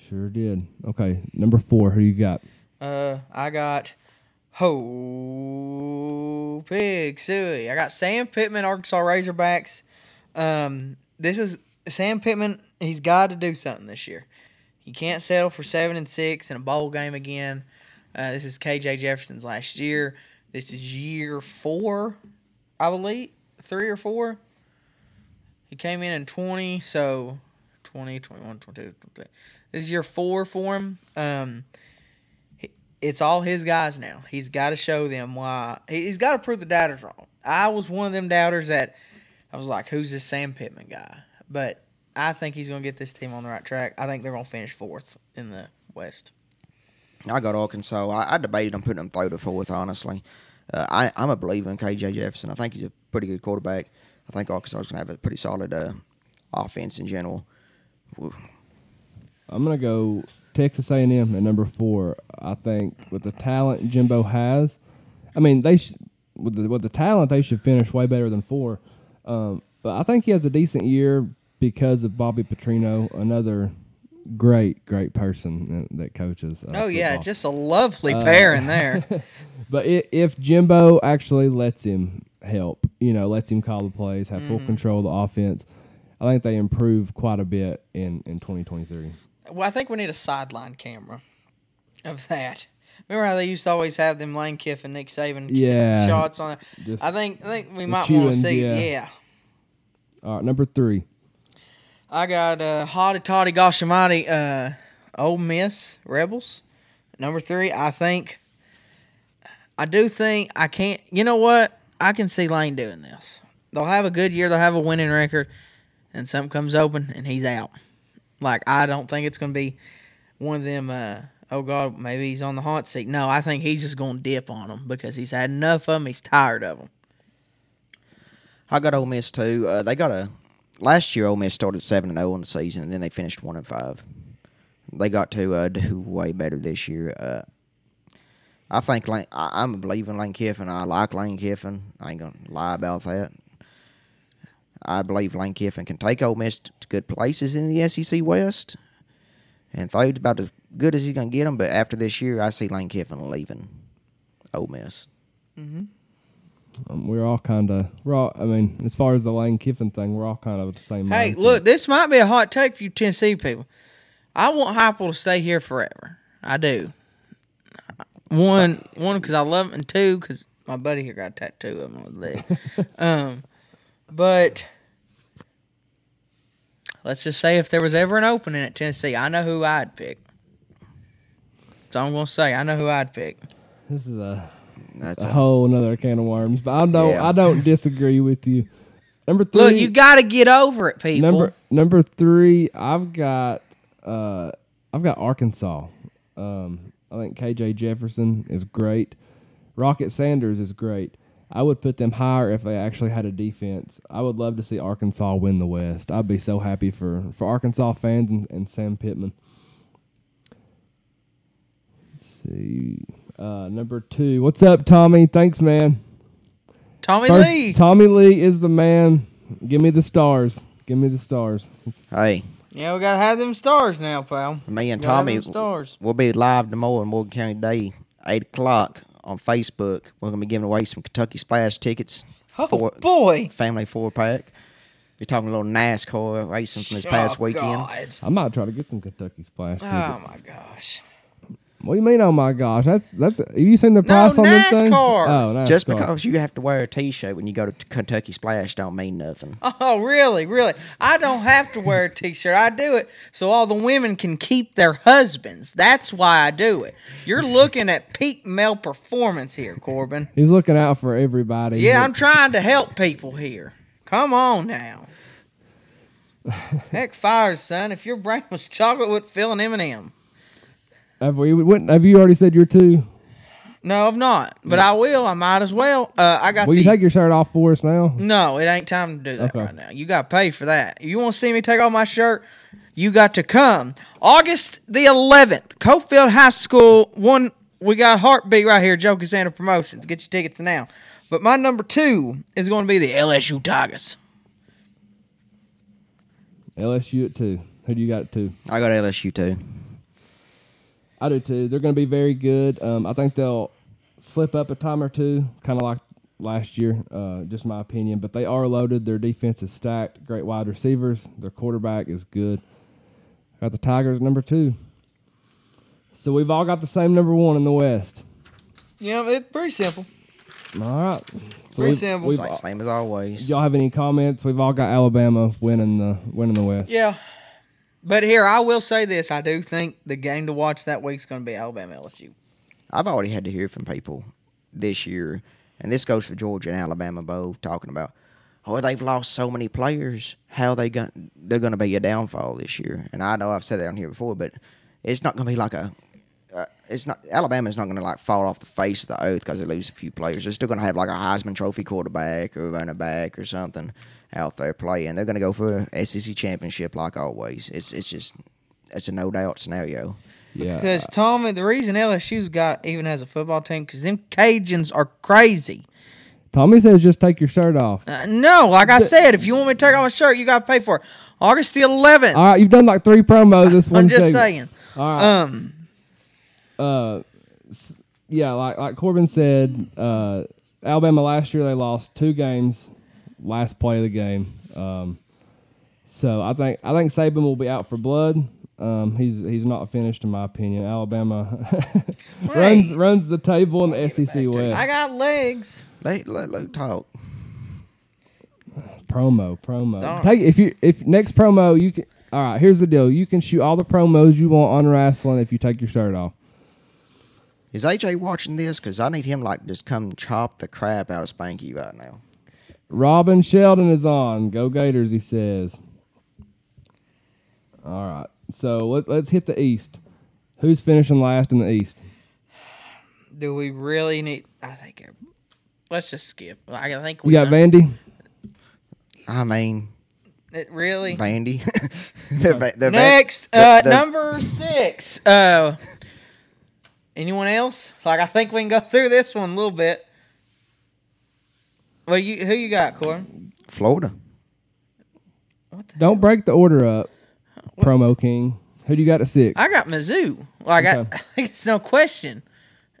B: sure did. Okay, number four. Who you got?
C: Uh, I got Ho Pig Suey. I got Sam Pittman, Arkansas Razorbacks. Um, this is Sam Pittman. He's got to do something this year. He can't settle for seven and six in a bowl game again. Uh, this is KJ Jefferson's last year. This is year four, I believe, three or four. He came in in 20, so 20, 21, 22, 23. This is year four for him. Um, it's all his guys now. He's got to show them why. he- He's got to prove the doubters wrong. I was one of them doubters that I was like, "Who's this Sam Pittman guy?" But I think he's going to get this team on the right track. I think they're going to finish fourth in the West.
D: I got Arkansas. I, I debated on putting them third or fourth. Honestly, uh, I I'm a believer in KJ Jefferson. I think he's a pretty good quarterback. I think Arkansas is going to have a pretty solid uh, offense in general. Woo.
B: I'm gonna go Texas A&M at number four. I think with the talent Jimbo has, I mean they sh- with the with the talent they should finish way better than four. Um, but I think he has a decent year because of Bobby Petrino, another great great person that, that coaches. uh,
C: Oh yeah,
B: football.
C: just a lovely pair in there. (laughs)
B: But i if Jimbo actually lets him help, you know, lets him call the plays, have full control of the offense, I think they improve quite a bit in in 2023.
C: Well, I think we need a sideline camera of that. Remember how they used to always have them Lane Kiffin, Nick Saban
B: Yeah.
C: shots on it? I think I think we might want to see.
B: yeah.
C: Yeah.
B: All right, number three.
C: I got uh, Hotty Toddy Goshamati, uh, Ole Miss Rebels. Number three, I think. I do think I can't. You know what? I can see Lane doing this. They'll have a good year. They'll have a winning record, and something comes open and he's out. Like I don't think it's going to be one of them. Uh, oh God, maybe he's on the hot seat. No, I think he's just going to dip on them because he's had enough of them. He's tired of them.
D: I got Ole Miss too. Uh, they got a last year. Ole Miss started seven and zero in the season, and then they finished one and five. They got to uh, do way better this year. Uh, I think Lane, I, I'm a believer in Lane Kiffin. I like Lane Kiffin. I ain't gonna lie about that. I believe Lane Kiffin can take Ole Miss to good places in the SEC West, and Thade's about as good as he's gonna get them. But after this year, I see Lane Kiffin leaving Ole Miss.
B: Um, we're all kind of we're all. I mean, as far as the Lane Kiffin thing, we're all kind of the same.
C: Hey,
B: mindset.
C: look, this might be a hot take for you Tennessee people. I want Heupel to stay here forever. I do. One, one because I love him, and two because my buddy here got a tattoo of him on his leg. (laughs) um, but let's just say if there was ever an opening at Tennessee, I know who I'd pick. So I'm gonna say I know who I'd pick.
B: this is a,
D: That's
B: a
D: a,
B: whole another can of worms. But I don't
D: Yeah.
B: I don't (laughs) disagree with you. Number three.
C: Look, you got to get over it, people.
B: number number three. I've got uh, I've got Arkansas. Um, I think KJ Jefferson is great. Rocket Sanders is great. I would put them higher if they actually had a defense. I would love to see Arkansas win the West. I'd be so happy for, for Arkansas fans and, and Sam Pittman. Let's see. Uh, number two. What's up, Tommy? Thanks, man.
C: Tommy
B: First,
C: Lee.
B: Tommy Lee is the man. Give me the stars. Give me the stars.
D: hey,
C: yeah, we gotta have them stars now, pal.
D: Me and Tommy
C: stars.
D: We'll be live tomorrow in Morgan County Day, eight o'clock on Facebook. We're gonna be giving away some Kentucky Splash tickets.
C: Oh
D: for
C: boy.
D: family four pack. You're talking a little NASCAR racing from this past
C: Oh,
D: weekend.
C: God.
B: I might try to get some Kentucky Splash. Oh, tickets.
C: Oh my gosh.
B: What do you mean? Oh my gosh, that's that's. Have you seen the price on this thing?
C: NASCAR.
B: Oh, NASCAR.
D: Just because you have to wear a T-shirt when you go to Kentucky Splash don't mean nothing.
C: Oh, really? Really? I don't have to wear a t-shirt. I do it so all the women can keep their husbands. That's why I do it. You're looking at peak male performance here, Corbin. (laughs)
B: He's looking out for everybody.
C: Yeah, I'm trying to help people here. Come on now. (laughs) Heck, fires, son. If your brain was chocolate, would fill an M&M.
B: Have we? What, have you already said your two?
C: No, I'm not, but I will. I might as well. Uh, I got
B: Will
C: the.
B: you take your shirt off for us now?
C: No, it ain't time to do that
B: Okay.
C: right now. You got to pay for that. You want to see me take off my shirt? You got to come. August the 11th, Cofield High School. One, we got Heartbeat right here, Joe Casandra Promotions. Get your tickets now. But my number two is going to be the LSU Tigers.
B: LSU at two. Who do you got at two?
D: I got LSU too.
B: I do too. They're going to be very good. Um, I think they'll slip up a time or two, kind of like last year. Uh, just my opinion, but they are loaded. Their defense is stacked. Great wide receivers. Their quarterback is good. Got the Tigers number two. So we've all got the same number one in the West.
C: Yeah, it's pretty simple.
B: All right. So
C: Pretty
B: we've-
C: simple.
B: we've
D: Same, same as always.
B: y'all have any comments? We've all got Alabama winning the winning the West.
C: Yeah. But here, I will say this. I do think the game to watch that week is going to be Alabama LSU.
D: I've already had to hear from people this year, and this goes for Georgia and Alabama both, talking about, oh, they've lost so many players. How they got? They're going to be a downfall this year. And I know I've said that on here before, but it's not going to be like a. Uh, it's not Alabama's not going to like fall off the face of the earth because they lose a few players. They're still going to have like a Heisman Trophy quarterback or a running back or something out there playing. They're going to go for a SEC championship like always. It's it's just it's a no doubt scenario.
B: Yeah.
C: Because Tommy, the reason LSU's got even has a football team, because them Cajuns are crazy.
B: Tommy says just take your shirt off.
C: Uh, no, like I said, if you want me to take off my shirt, you got to pay for it. August the 11th.
B: All right, you've done like three promos this one
C: I'm just
B: segment.
C: saying.
B: All right.
C: Um,
B: uh, yeah, like like Corbin said, uh, Alabama last year they lost two games, last play of the game. Um, so I think I think Saban will be out for blood. Um, he's he's not finished in my opinion. Alabama (laughs) runs runs the table in the SEC West.
C: I got legs.
D: Let, let Luke talk.
B: promo, promo.
C: Sorry.
B: Take if you if next promo you can. All right, here's the deal. You can shoot all the promos you want on wrestling if you take your shirt off.
D: Is AJ watching this? Because I need him like just come chop the crap out of Spanky right now.
B: Robin Sheldon is on. Go Gators, he says. All right. So let, let's hit the East. Who's finishing last in the East?
C: Do we really need? I think. Let's just skip. I think
B: You
C: we
B: got Vandy?
D: I mean,
C: It really.
D: Vandy. (laughs) the, the
C: Next,
D: the-
C: uh,
D: the-
C: number six. Uh, anyone else? Like I think we can go through this one a little bit. Well, you who you got, Corbin?
D: Florida.
B: Don't break the order up, Promo King. Who do you got at six?
C: I got Mizzou. Like
B: Okay.
C: I (laughs) think it's no question.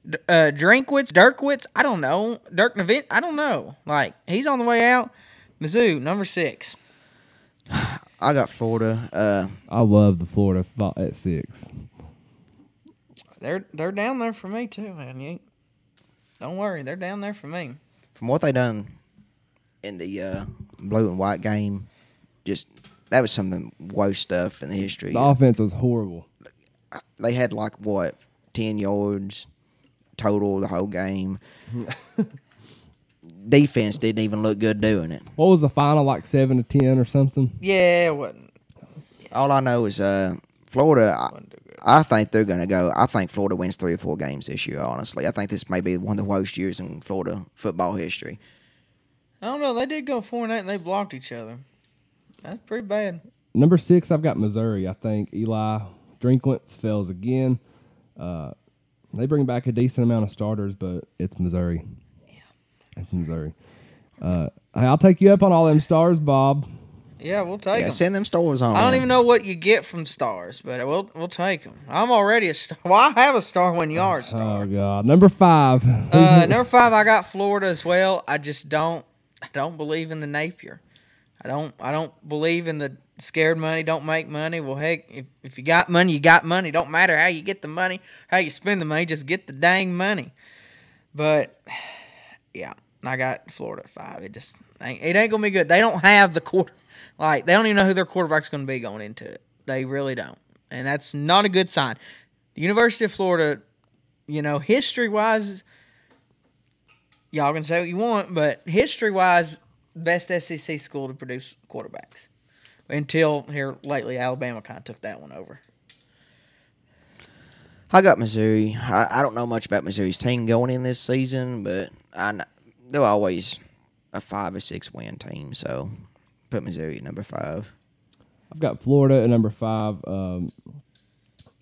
C: D- Uh, Drinkwitz, Dirkwitz, I don't know. Dirk Navin, I don't know. Like he's on the way out. Mizzou, number six. (sighs)
D: I got Florida. Uh,
B: I love the Florida at six.
C: They're they're down there for me too, man. You don't worry, they're down there for me.
D: From what they done in the uh, blue and white game, just that was some of the worst stuff in the history.
B: The offense was horrible.
D: They had like what ten yards total the whole game. (laughs) Defense didn't even look good doing it.
B: What was the final? Like seven to ten or something?
C: Yeah, it wasn't.
D: All I know is uh, Florida. I, I think they're gonna go. I think Florida wins three or four games this year. Honestly, I think this may be one of the worst years in Florida football history.
C: I don't know. They did go four and eight, and they blocked each other. That's pretty bad.
B: Number six, I've got Missouri. I think Eli Drinkwitz fails again. Uh, they bring back a decent amount of starters, but it's Missouri. Yeah, it's Missouri. Uh, hey, I'll take you up on all them stars, Bob.
C: Yeah, we'll take
D: Yeah,
C: them.
D: send them stars on.
C: I don't even know what you get from stars, but we'll we'll take them. I'm already a star. (laughs) Well, I have a star when you are a star.
B: Oh God, number five.
C: Uh, number five, I got Florida as well. I just don't, I don't believe in the Napier. I don't, I don't believe in the scared money don't make money. Well, heck, if, if you got money, you got money. Don't matter how you get the money, how you spend the money, just get the dang money. But (sighs) yeah, I got Florida at five. It just ain't, it ain't gonna be good. They don't have the quarter, like they don't even know who their quarterback's gonna be going into it. They really don't, and that's not a good sign. The University of Florida, you know, history wise y'all can say what you want, but history wise, best SEC school to produce quarterbacks. Until here lately, Alabama kind of took that one over.
D: I got Missouri. I, I don't know much about Missouri's team going in this season, but I they're always a five or six win team. So put Missouri at number five.
B: I've got Florida at number five. Um,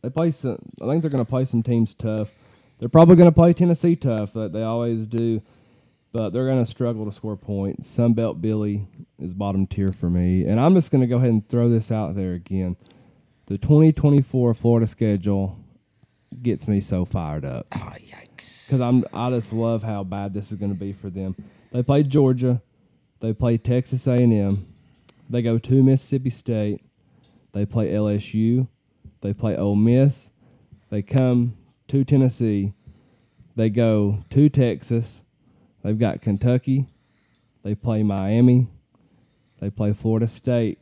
B: they play some. I think they're going to play some teams tough. They're probably going to play Tennessee tough, that they always do, but they're going to struggle to score points. Sunbelt Billy is bottom tier for me, and I'm just going to go ahead and throw this out there again. The 2024 Florida schedule gets me so fired up
C: Oh, yikes.
B: because I'm I just love how bad this is going to be for them. They play Georgia, they play Texas A&M, they go to Mississippi State, they play LSU, they play Ole Miss, they come to Tennessee, they go to Texas, they've got Kentucky, they play Miami, they play Florida State,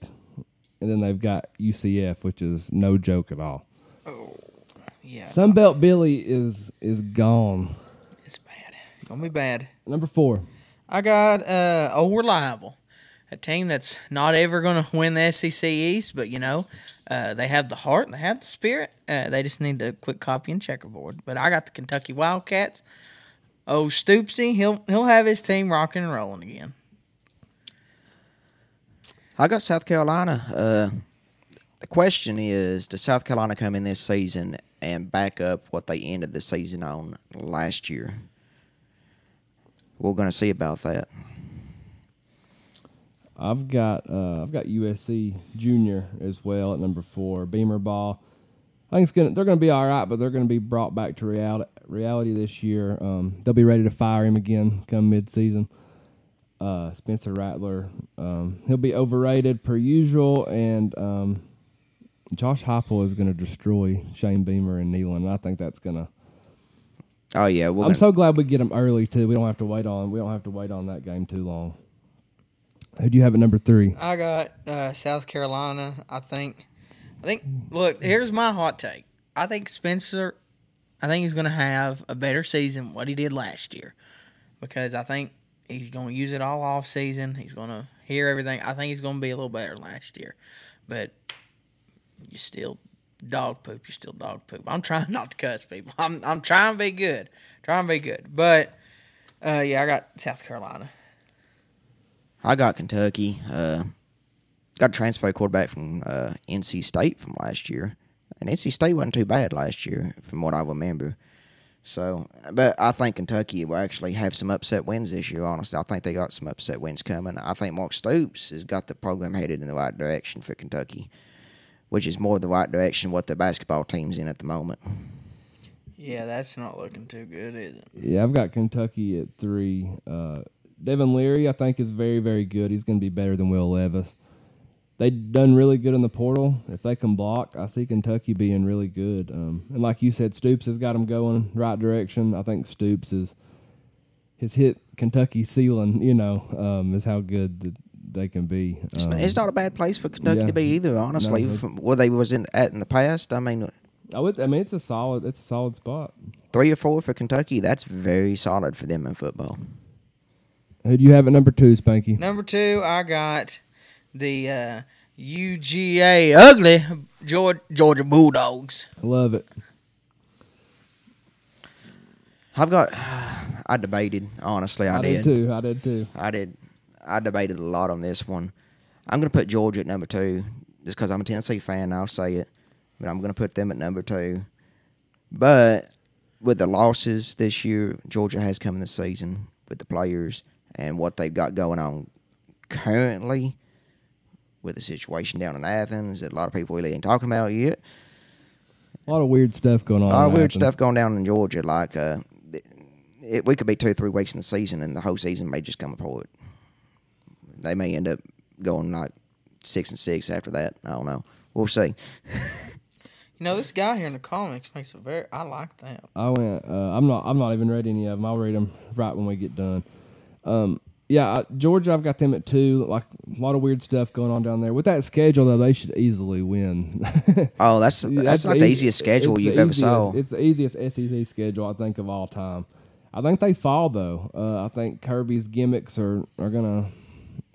B: and then they've got UCF, which is no joke at all.
C: Oh, Yeah,
B: Sunbelt Billy is is gone.
C: it's bad. It's Gonna be bad.
B: Number four.
C: I got uh, oh reliable, a team that's not ever gonna win the SEC East, but you know, uh, they have the heart, and they have the spirit. Uh, they just need to quit copying checkerboard. But I got the Kentucky Wildcats. Oh, Stoopsy, he'll he'll have his team rocking and rolling again.
D: I got South Carolina. Uh, the question is, does South Carolina come in this season and back up what they ended the season on last year. We're going to see about that.
B: I've got uh, I've got USC Junior as well at number four. Beamer ball. I think it's gonna they're gonna be all right, but they're gonna be brought back to reality reality this year. Um, they'll be ready to fire him again come mid season. Uh, Spencer Rattler, um, he'll be overrated per usual, and um, Josh Heupel is going to destroy Shane Beamer and Neyland. And I think that's gonna.
D: Oh yeah, we're
B: I'm
D: gonna,
B: so glad we get him early too. We don't have to wait on. We don't have to wait on that game too long. Who do you have at number three?
C: I got uh, South Carolina. I think. I think. Look, here's my hot take. I think Spencer. I think he's going to have a better season what he did last year, because I think he's going to use it all off season. He's going to hear everything. I think he's going to be a little better last year, but you still dog poop. You still dog poop. I'm trying (laughs) not to cuss people. I'm I'm trying to be good. Trying to be good, but uh, yeah, I got South Carolina.
D: I got Kentucky. Uh, got a transfer quarterback from uh, NC State from last year, and NC State wasn't too bad last year, from what I remember. So, but I think Kentucky will actually have some upset wins this year. Honestly, I think they got some upset wins coming. I think Mark Stoops has got the program headed in the right direction for Kentucky, which is more the right direction what the basketball team's in at the moment.
C: Yeah, that's not looking too good, is it?
B: Yeah, I've got Kentucky at three. Uh, Devin Leary, I think, is very, very good. He's going to be better than Will Levis. They've done really good in the portal. If they can block, I see Kentucky being really good. Um, and like you said, Stoops has got them going right direction. I think Stoops is has hit Kentucky ceiling. You know, um, is how good that they can be.
D: It's,
B: Um,
D: not, it's not a bad place for Kentucky
B: yeah.
D: to be either. Honestly,
B: No,
D: from where they was in at in the past. I mean,
B: I would. I mean, it's a solid. It's a solid spot.
D: three or four for Kentucky. That's very solid for them in football.
B: Who do you have at number two, Spanky?
C: Number two, I got the uh, UGA ugly Georgia, Georgia Bulldogs.
B: I love it.
D: I've got. (sighs) I debated. Honestly, I,
B: I did too. I did too.
D: I did. I debated a lot on this one. I'm going to put Georgia at number two just because I'm a Tennessee fan. I'll say it, but I'm going to put them at number two. But with the losses this year, Georgia has come in the season with the players and what they've got going on currently with the situation down in Athens that a lot of people really ain't talking about yet.
B: A lot of weird stuff going on.
D: A lot of weird
B: Athens.
D: stuff going down in Georgia. Like, uh, it, we could be two or three weeks in the season, and the whole season may just come apart. They may end up going like six and six after that. I don't know. We'll see.
C: You know, this guy here in the comics makes a very. I like that.
B: I went. Uh, I'm not. I'm not even read any of them. I'll read them right when we get done. Um, yeah, I, Georgia. I've got them at two. Like a lot of weird stuff going on down there. With that schedule, though, they should easily win. (laughs)
D: Oh, that's that's, not the easiest schedule you've ever
B: easiest-
D: saw.
B: It's the easiest SEC schedule I think of all time. I think they fall though. Uh, I think Kirby's gimmicks are, are gonna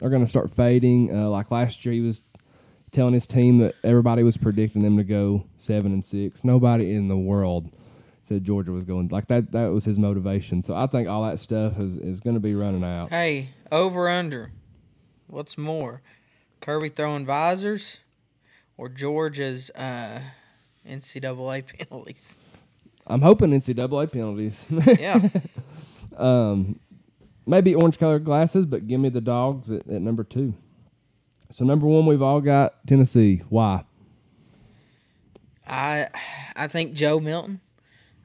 B: are gonna start fading. Uh, like last year, he was telling his team that everybody was predicting them to go seven and six. Nobody in the world Georgia was going like that. That was his motivation. So I think all that stuff is, is going to be running out.
C: Hey, over under. What's more, Kirby throwing visors, or Georgia's uh, NCAA penalties?
B: I'm hoping NCAA penalties.
C: Yeah, (laughs)
B: Um, maybe orange colored glasses, but give me the dogs at, at number two. So number one, we've all got Tennessee. Why?
C: I I think Joe Milton.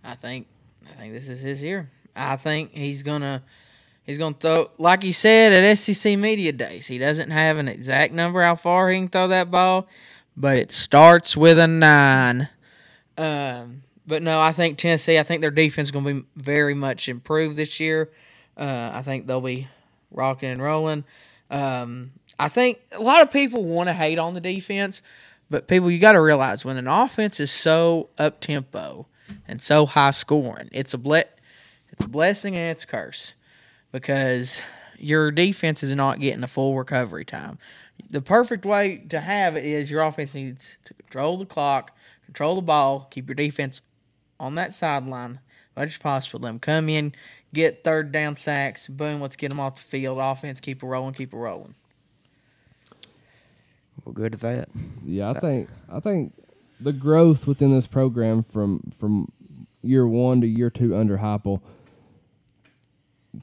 C: I think I think this is his year. I think he's gonna he's gonna throw like he said at SEC media days. He doesn't have an exact number how far he can throw that ball, but it starts with a nine. Um, but no, I think Tennessee. I think their defense is to be very much improved this year. Uh, I think they'll be rocking and rolling. Um, I think a lot of people want to hate on the defense, but people, you got to realize when an offense is so up tempo and so high scoring, it's a ble- it's a blessing and it's a curse because your defense is not getting a full recovery time. The perfect way to have it is your offense needs to control the clock, control the ball, keep your defense on that sideline as much as possible. Let them come in, get third down sacks, boom, let's get them off the field. Offense, keep it rolling, keep it rolling.
D: We're good at that.
B: Yeah, I think I think the growth within this program from from year one to year two under Heupel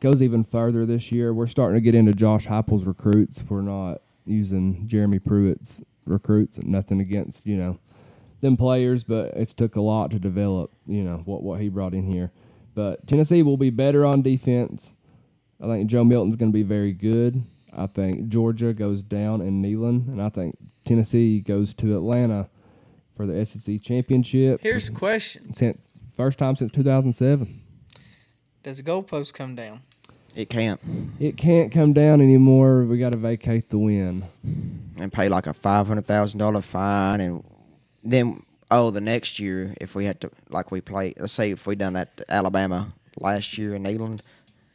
B: goes even further this year. We're starting to get into Josh Heupel's recruits. We're not using Jeremy Pruitt's recruits. Nothing against you know them players, but it's took a lot to develop you know what what he brought in here. But Tennessee will be better on defense. I think Joe Milton's going to be very good. I think Georgia goes down in Neyland, and I think Tennessee goes to Atlanta for the SEC championship.
C: Here's the question:
B: since first time since 2007.
C: Does the goalpost come down?
D: It can't.
B: It can't come down anymore. We got to vacate the win.
D: and pay like a five hundred thousand dollar fine, and then oh, the next year if we had to like we play, let's say if we done that to Alabama last year in Neyland,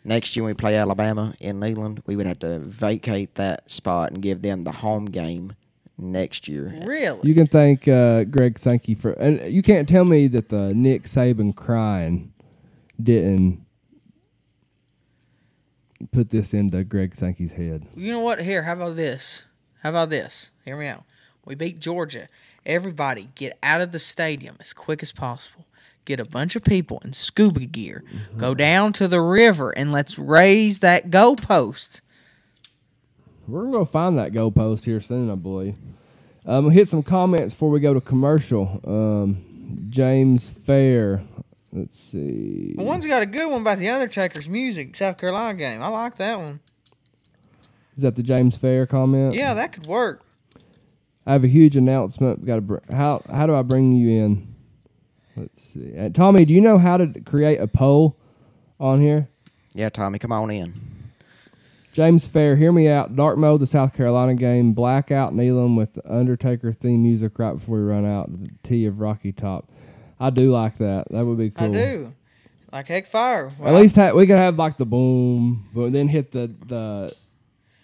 D: next year we play Alabama in Neyland, we would have to vacate that spot and give them the home game next year.
C: Really?
B: You can thank uh, Greg Sankey for, and you can't tell me that the Nick Saban crying didn't put this into Greg Sankey's head.
C: You know what? Here, how about this? How about this? Hear me out. We beat Georgia. Everybody get out of the stadium as quick as possible. Get a bunch of people in scuba gear. Go down to the river and let's raise that goalpost.
B: We're gonna go find that goalpost here soon, I believe. Um, we'll hit some comments before we go to commercial. Um, James Fair. Let's see.
C: But one's got a good one about the Undertaker's music, South Carolina game. I like that one.
B: Is that the James Fair comment?
C: Yeah, that could work.
B: I have a huge announcement. Got to br- how how do I bring you in? Let's see. Uh, Tommy, do you know how to create a poll on here?
D: Yeah, Tommy, come on in.
B: James Fair, hear me out. Dark mode, the South Carolina game. Blackout Neyland with the Undertaker theme music right before we run out. The T of Rocky Top. I do like that. That would be cool.
C: I do. Like heck fire.
B: At least ha- we could have like the boom, but then hit the the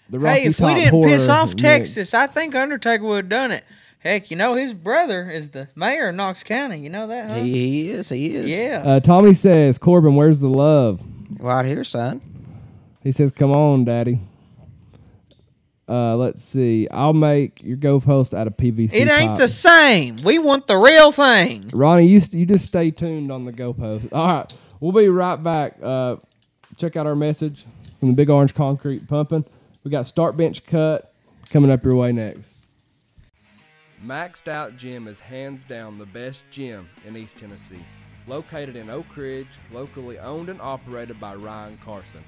B: the Rocky
C: hey, if
B: Top
C: we didn't piss off
B: mix.
C: Texas, I think Undertaker would have done it. Heck, you know his brother is the mayor of Knox County. You know that, huh?
D: He, he is, he is.
C: yeah.
B: Uh, Tommy says, Corbin, where's the love?
D: Right here, son.
B: He says, "Come on, Daddy." Uh, let's see. I'll make your go post out of PVC.
C: it ain't
B: pipe.
C: the same. We want the real thing.
B: Ronnie, you you just stay tuned on the go post. All right, we'll be right back. Uh, check out our message from the Big Orange Concrete Pumping. We got start bench cut coming up your way next. Maxed Out Gym is hands down the best gym in East Tennessee. Located in Oak Ridge, locally owned and operated by Ryan Carson.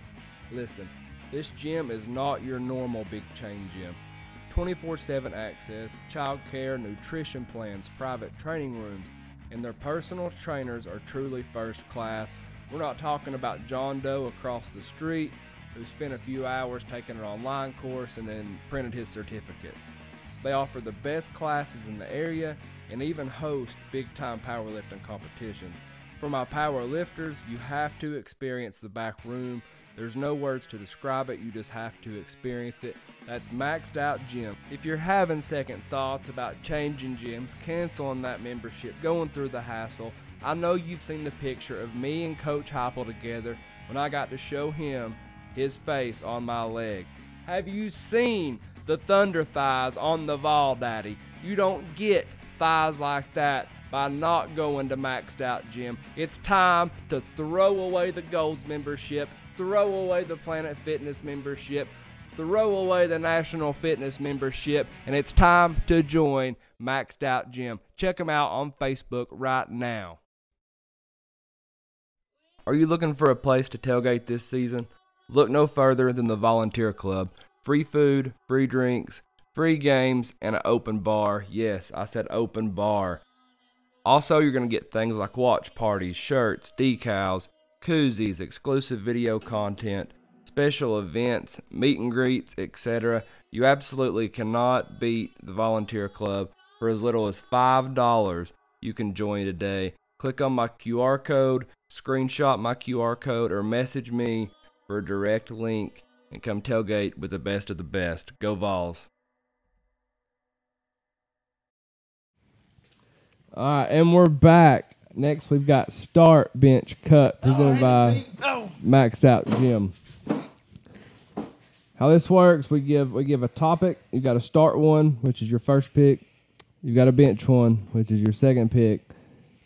B: Listen, this gym is not your normal big chain gym. 24 7 access, child care, nutrition plans, private training rooms, and their personal trainers are truly first class. We're not talking about John Doe across the street who spent a few hours taking an online course and then printed his certificate. They offer the best classes in the area and even host big time powerlifting competitions. For my power lifters, you have to experience the back room. There's no words to describe it, you just have to experience it. That's Maxed Out Gym. If you're having second thoughts about changing gyms, canceling that membership, going through the hassle, I know you've seen the picture of me and Coach Heupel together when I got to show him his face on my leg. Have you seen the thunder thighs on the Vol Daddy? You don't get thighs like that by not going to Maxed Out Gym. It's time to throw away the Gold membership, throw away the Planet Fitness membership, throw away the National Fitness membership, and it's time to join Maxed Out Gym. Check them out on Facebook right now. Are you looking for a place to tailgate this season? Look no further than the Volunteer Club. Free food, free drinks, free games, and an open bar. Yes, I said open bar. Also, you're going to get things like watch parties, shirts, decals, koozies, exclusive video content, special events, meet and greets, etc. You absolutely cannot beat the Volunteer Club for as little as $5. You can join today. Click on my QR code, screenshot my QR code, or message me for a direct link and come tailgate with the best of the best. Go Vols. All right, and we're back. Next, we've got Start Bench Cut presented by Maxed Out Gym. How this works, we give we give a topic. You got to start one, which is your first pick. You've got a bench one, which is your second pick,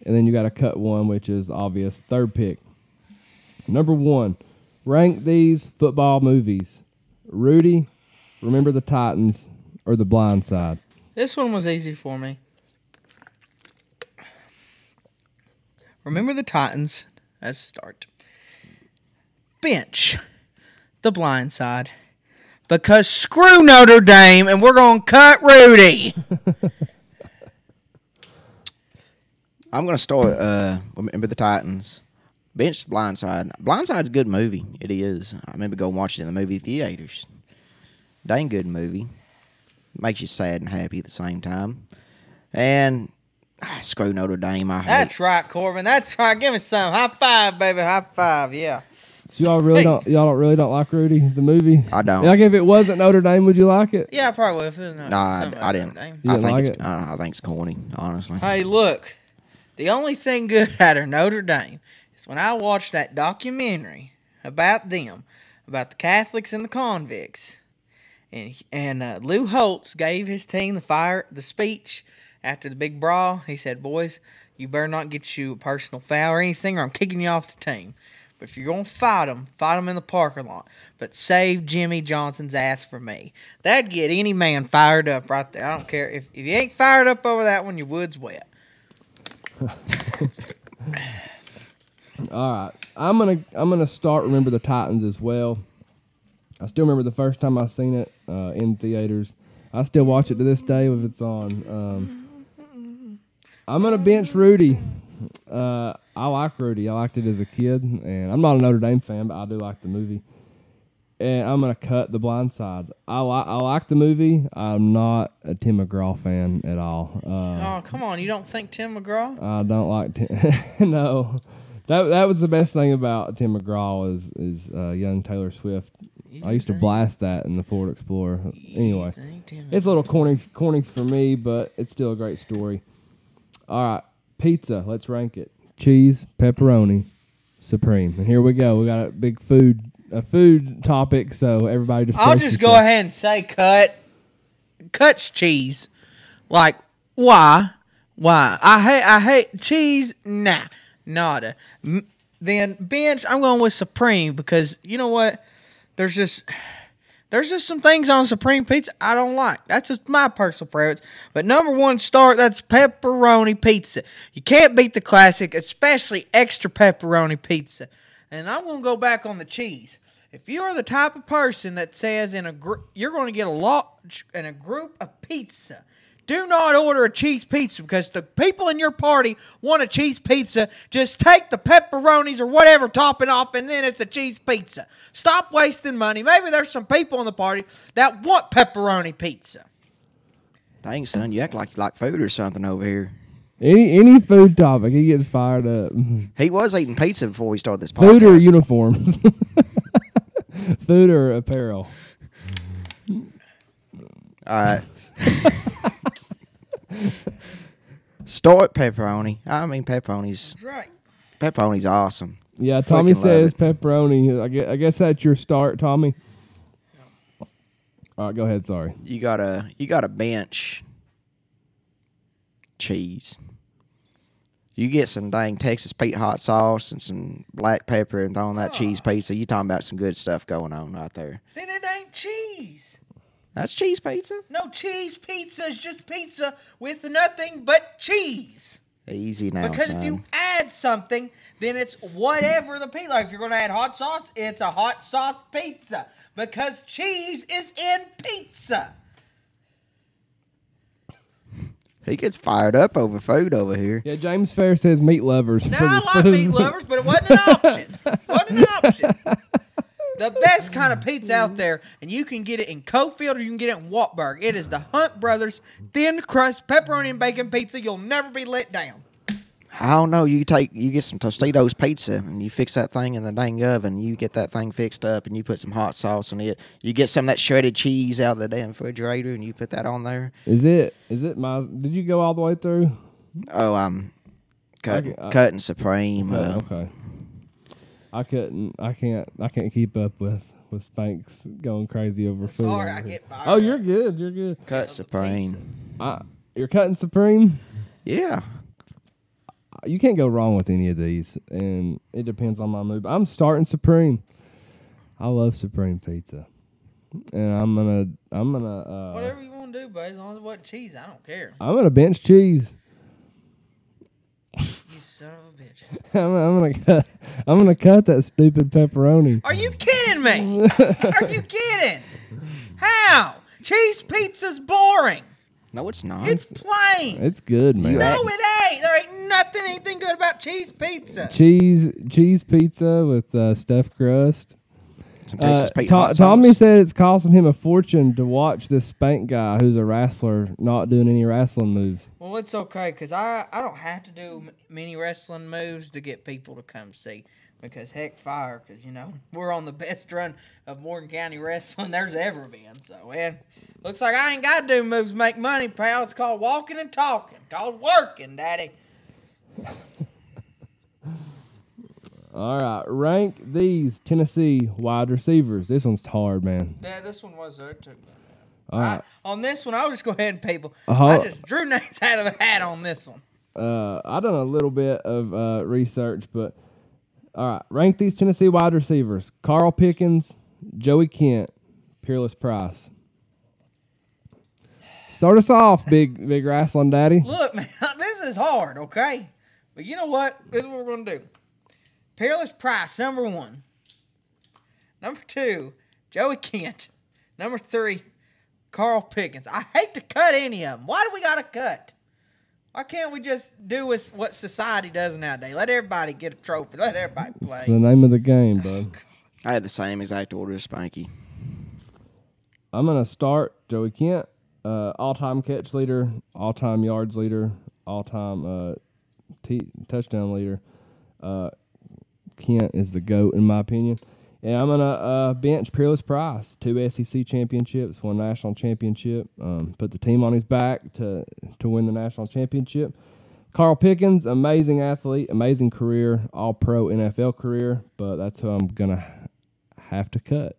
B: and then you got to cut one, which is the obvious third pick. Number one, rank these football movies: Rudy, Remember the Titans, or The Blind Side.
C: This one was easy for me. Remember the Titans as start. Bench the blind side. Because screw Notre Dame and we're going to cut Rudy. (laughs)
D: I'm gonna start. Uh, remember the Titans. Bench the Blind Side. Blind Side's a good movie. It is. I remember going watching it in the movie theaters. Dang good movie. Makes you sad and happy at the same time. And ah, screw Notre Dame. I hate.
C: That's right, Corbin. That's right. Give me some. High five, baby. High five. Yeah.
B: So y'all really
C: Hey.
B: don't y'all don't really don't like Rudy the movie?
D: I don't.
B: Like if it wasn't Notre Dame, would you like it?
C: Yeah, I probably would. If it was not,
D: Nah, I, I didn't.
C: Notre Dame.
D: I think
B: like
D: it's.
B: it?
D: I, I think it's corny. Honestly.
C: Hey, look. The only thing good (laughs) out of Notre Dame is when I watched that documentary about them, about the Catholics and the convicts, and and uh, Lou Holtz gave his team the fire the speech after the big brawl. He said, "Boys, you better not get you a personal foul or anything, or I'm kicking you off the team. But if you're gonna fight them, fight them in the parking lot. But save Jimmy Johnson's ass for me. That'd get any man fired up right there. I don't care if if you ain't fired up over that one, your wood's wet." (laughs)
B: All right, I'm gonna I'm gonna start. Remember the Titans as well. I still remember the first time I seen it uh, in theaters. I still watch it to this day if it's on. Um, I'm gonna bench Rudy. Uh, I like Rudy. I liked it as a kid, and I'm not a Notre Dame fan, but I do like the movie. And I'm gonna cut the Blind Side. I like I like the movie. I'm not a Tim McGraw fan at all. Uh,
C: Oh, come on. You don't think Tim McGraw?
B: I don't like Tim. (laughs) no, that that was the best thing about Tim McGraw is is uh, young Taylor Swift. I used to blast that in the Ford Explorer. Anyway, it's a little corny corny for me, but it's still a great story. All right, pizza. Let's rank it: cheese, pepperoni, supreme. And here we go. We got a big food a food topic, so everybody just.
C: I'll just go ahead and say cut. Cuts cheese. Like, why? Why? I hate I hate cheese. Nah. Nada. M- Then bench, I'm going with Supreme because you know what? There's just there's just some things on Supreme Pizza I don't like. That's just my personal preference. But number one start, that's pepperoni pizza. You can't beat the classic, especially extra pepperoni pizza. And I'm gonna go back on the cheese. If you are the type of person that says in a gr- you're going to get a lot in a group of pizza, do not order a cheese pizza because the people in your party want a cheese pizza. Just take the pepperonis or whatever topping off, and then it's a cheese pizza. Stop wasting money. Maybe there's some people in the party that want pepperoni pizza.
D: Dang son, you act like you like food or something over here.
B: Any any food topic, he gets fired up. (laughs)
D: He was eating pizza before we started this podcast.
B: Food or uniforms? (laughs) Food or apparel?
D: All right. (laughs) (laughs) Start pepperoni. I mean pepperoni's
C: That's right.
D: pepperoni's awesome.
B: Yeah, Tommy
D: Fucking love
B: says pepperoni. I guess, I guess that's your start, Tommy. All right, go ahead. Sorry.
D: You gotta you gotta bench cheese. You get some dang Texas Pete hot sauce and some black pepper and throw on that cheese pizza. You talking about some good stuff going on right there.
C: Then it ain't cheese.
D: That's cheese pizza.
C: No cheese pizza is just pizza with nothing but cheese.
D: Easy now,
C: Because
D: son.
C: if you add something, then it's whatever the pizza. Like if you're going to add hot sauce, it's a hot sauce pizza. Because cheese is in pizza.
D: he gets fired up over food over here.
B: Yeah, James Fair says meat lovers.
C: Now I like meat (laughs) lovers, but it wasn't an option. wasn't an option. The best kind of pizza out there, and you can get it in Coalfield or you can get it in Wartburg. It is the Hunt Brothers thin crust pepperoni and bacon pizza. You'll never be let down.
D: I don't know. You take you get some Tostitos pizza and you fix that thing in the dang oven. You get that thing fixed up and you put some hot sauce on it. You get some of that shredded cheese out of the damn refrigerator and you put that on there.
B: Is it? Is it my? Did you go all the way through?
D: Oh, I'm cutting,
B: I-
D: cutting supreme.
B: Oh,
D: Uh,
B: okay. I couldn't. I can't. I can't keep up with with Spanks going crazy over food.
C: Sorry, I get fired
B: Oh, you're good. You're good.
D: cut supreme.
B: I You're cutting Supreme.
D: Yeah.
B: You can't go wrong with any of these, and it depends on my mood. I'm starting Supreme. I love Supreme pizza, and I'm gonna I'm gonna uh,
C: Whatever you want to do, but as long as it wasn't cheese, I don't care.
B: I'm gonna bench cheese.
C: You son of a bitch. (laughs)
B: I'm, I'm gonna cut I'm gonna cut that stupid pepperoni.
C: Are you kidding me? (laughs) Are you kidding? How? Cheese pizza's boring.
D: No, it's not.
C: It's plain.
B: It's good, man.
C: No, it ain't. There ain't nothing anything good about cheese pizza.
B: cheese cheese pizza with uh, stuffed crust.
D: Some
B: Uh,
D: Pete
B: To-
D: hot
B: Tommy
D: sauce.
B: said it's costing him a fortune to watch this Spank guy who's a wrestler not doing any wrestling moves.
C: Well, it's okay because I, I don't have to do m- many wrestling moves to get people to come see. Because heck, fire, because you know (laughs) we're on the best run of Morgan County (laughs) wrestling there's ever been. So, man, looks like I ain't got to do moves to make money, pal. It's called walking and talking, called working, daddy. (laughs)
B: All right, rank these Tennessee wide receivers. This one's hard, man.
C: Yeah, this one was there too.
B: All right,
C: I, on this one, I'll just go ahead and people.
B: Uh-huh.
C: I just drew names (laughs) out of a hat on this one.
B: uh, I done a little bit of uh, research, but all right, rank these Tennessee wide receivers: Carl Pickens, Joey Kent, Peerless Price. Start us off, big (laughs) big wrestling daddy.
C: Look, man, (laughs) this is hard, okay? But you know what? This is what we're gonna do. Peerless Price, number one. Number two, Joey Kent. Number three, Carl Pickens. I hate to cut any of them. Why do we gotta cut? Why can't we just do what's- what society does nowadays? Let everybody get a trophy. Let everybody play.
B: It's the name of the game, bud.
D: I had the same exact order as Spanky.
B: I'm gonna start Joey Kent, uh, all-time catch leader, all-time yards leader, all-time uh, t- touchdown leader. Uh, Kent is the goat in my opinion, and I'm gonna uh, bench Peerless Price, two SEC championships, one national championship. Um, put the team on his back to to win the national championship. Carl Pickens, amazing athlete, amazing career, all pro NFL career, but that's who I'm gonna have to cut.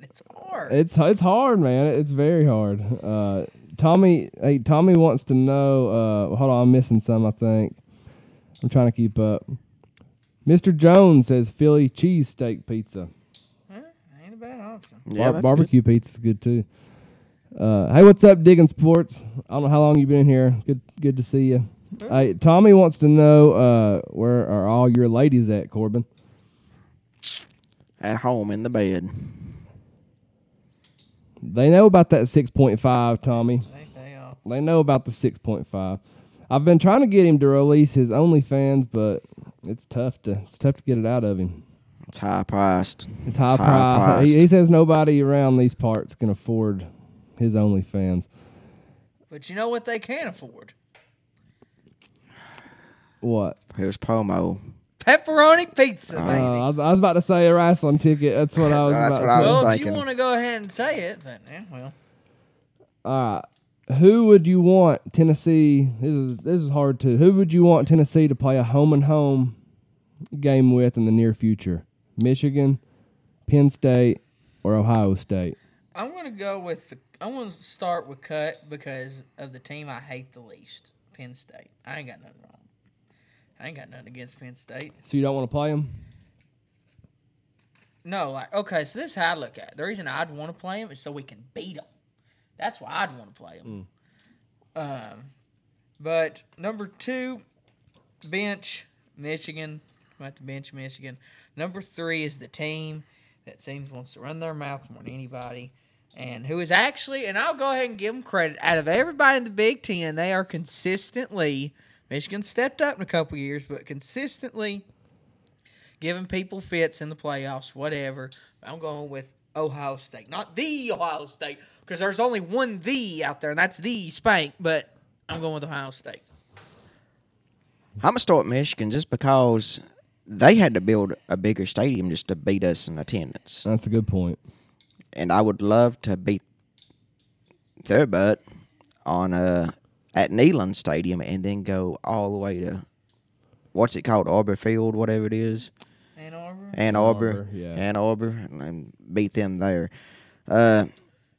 C: It's hard.
B: It's it's hard, man. It's very hard. Uh, Tommy, hey, Tommy wants to know. Uh, hold on, I'm missing some. I think I'm trying to keep up. Mr. Jones says Philly cheesesteak pizza. Huh?
C: Ain't a bad option.
D: Yeah,
B: Bar-
D: that's
B: barbecue pizza's good too. Uh, hey, what's up, Digging Sports? I don't know how long you've been in here. Good, good to see you. Hey, Tommy wants to know uh, where are all your ladies at, Corbin?
D: At home in the bed.
B: They know about that six point five, Tommy.
C: Ain't they all?
B: They know about the 6.5. I've been trying to get him to release his OnlyFans, but it's tough to it's tough to get it out of him.
D: It's high priced.
B: It's high price. He, he says nobody around these parts can afford his OnlyFans.
C: But you know what they can't afford?
B: What?
D: Here's promo.
C: Pepperoni pizza,
B: Uh,
C: baby.
B: I, was, I was about to say a wrestling ticket. That's what I was
D: that's
B: about
D: what I
B: to
D: was
B: say.
C: well, if you want to go ahead and say it, but yeah, well,
B: All right. Who would you want Tennessee? This is this is hard to. Who would you want Tennessee to play a home and home game with in the near future? Michigan, Penn State, or Ohio State?
C: I'm gonna go with. The, I'm gonna start with cut because of the team I hate the least, Penn State. I ain't got nothing wrong. I ain't got nothing against Penn State.
B: So you don't want to play them?
C: No, like okay, so this is how I look at it. The reason I'd want to play them is so we can beat them. That's why I'd want to play them. Um, but number two, bench Michigan. At the bench Michigan. Number three is the team that seems wants to run their mouth more than anybody, and who is actually, and I'll go ahead and give them credit. Out of everybody in the Big Ten, they are consistently. Michigan stepped up in a couple years, but consistently giving people fits in the playoffs, whatever. I'm going with Ohio State, not the Ohio State, because there's only one the out there, and that's the Spank. But I'm going with Ohio State.
D: I'm gonna start Michigan just because they had to build a bigger stadium just to beat us in attendance,
B: That's a good point.
D: and I would love to beat their butt on uh at Neyland Stadium and then go all the way to what's it called Arbor Field, whatever it is,
C: Ann Arbor.
D: Ann Arbor,
B: Arbor, yeah.
D: Ann Arbor, and beat them there. Uh,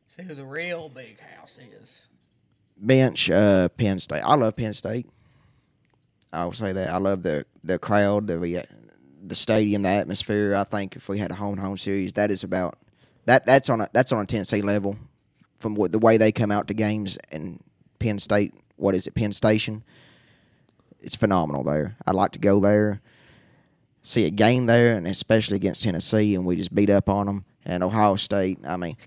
C: See who the real big house is.
D: bench uh, Penn State. I love Penn State. I will say that I love the the crowd, the the stadium, the atmosphere. I think if we had a home and home series, that is about that. That's on a that's on a Tennessee level from what the way they come out to games and Penn State. What is it, Penn Station? It's phenomenal there. I'd like to go there, see a game there, and especially against Tennessee, and we just beat up on them. And Ohio State. I mean,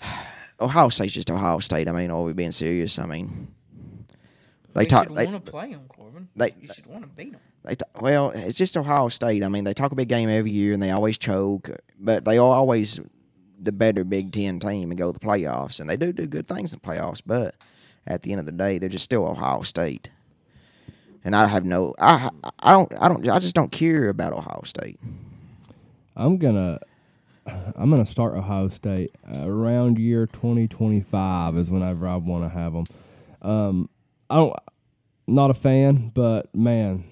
D: (sighs) Ohio State's just Ohio State. I mean, are we being serious? I mean, they talk. They,
C: want to play them, Corbin.
D: they-
C: you should want to beat them.
D: They t- well, it's just Ohio State. I mean, they talk a big game every year, and they always choke, but they are always the better Big Ten team and go to the playoffs, and they do do good things in the playoffs. But at the end of the day, they're just still Ohio State. And I have no, I, I don't, I don't, I just don't care about Ohio State.
B: I'm gonna I'm gonna start Ohio State around year 2025 is whenever I want to have them. Um, I don't, not a fan, but man,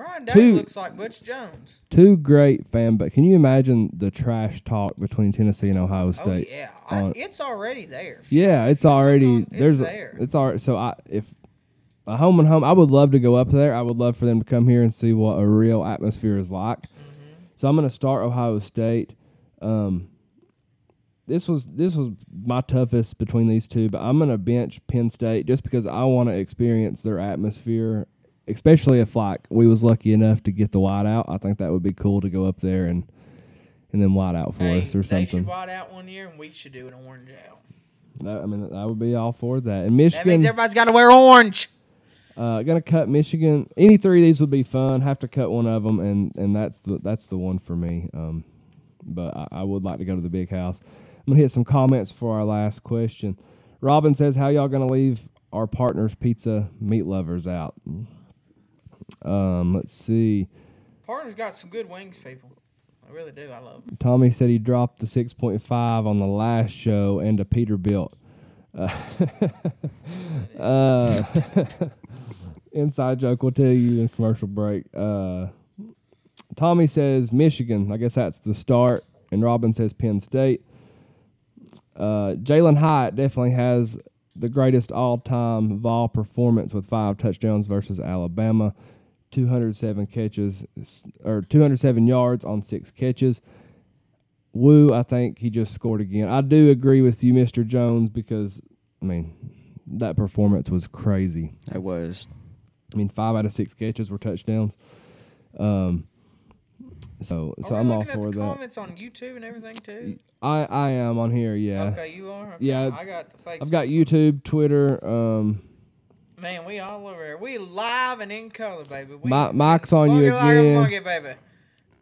C: Ryan
B: Two-
C: looks like Butch Jones.
B: two great fan. But can you imagine the trash talk between Tennessee and Ohio State?
C: Oh
B: State?
C: yeah, I,
B: on-
C: it's already there.
B: Yeah, it's already
C: It's
B: there's
C: there.
B: A, it's already so I if a home and home I would love to go up there. I would love for them to come here and see what a real atmosphere is like. So I'm going to start Ohio State. Um, this was this was my toughest between these two, but I'm going to bench Penn State just because I want to experience their atmosphere, especially if like we was lucky enough to get the white out. I think that would be cool to go up there and and then white out for
C: Hey,
B: us or
C: they should
B: something.
C: white out one year, and we should do an orange out.
B: That, I mean, I would be all for that. And
C: That
B: Michigan,
C: means everybody's got to wear orange.
B: Uh, gonna cut Michigan. Any three of these would be fun. Have to cut one of them, and and that's the that's the one for me. Um, but I, I would like to go to the big house. I'm gonna hit some comments for our last question. Robin says, "How y'all gonna leave our partners, pizza meat lovers, out?" Um, let's see.
C: Partner's got some good wings, people. I really do. I love them.
B: Tommy said he dropped the 6.5 on the last show and a Peterbilt. Uh, (laughs) uh, (laughs) inside joke we'll tell you in commercial break. Uh, Tommy says Michigan. I guess that's the start. And Robin says Penn State. Uh, Jalin Hyatt definitely has the greatest all-time Vol performance with five touchdowns versus Alabama, 207 catches or 207 yards on six catches. Woo, I think he just scored again. I do agree with you, Mr. Jones, because I mean that performance was crazy.
D: It was.
B: I mean, five out of six catches were touchdowns. Um, so so
C: Are
B: I'm all
C: looking at
B: for
C: the
B: that.
C: comments on YouTube and everything too.
B: I I am on here. Yeah,
C: Okay, you are. Okay.
B: Yeah,
C: I got the fake
B: I've got. YouTube, Twitter. Um,
C: Man, we all over here. We live and in color, baby. We,
B: Mi- Mike's on you
C: funky like a
B: again.
C: monkey, baby.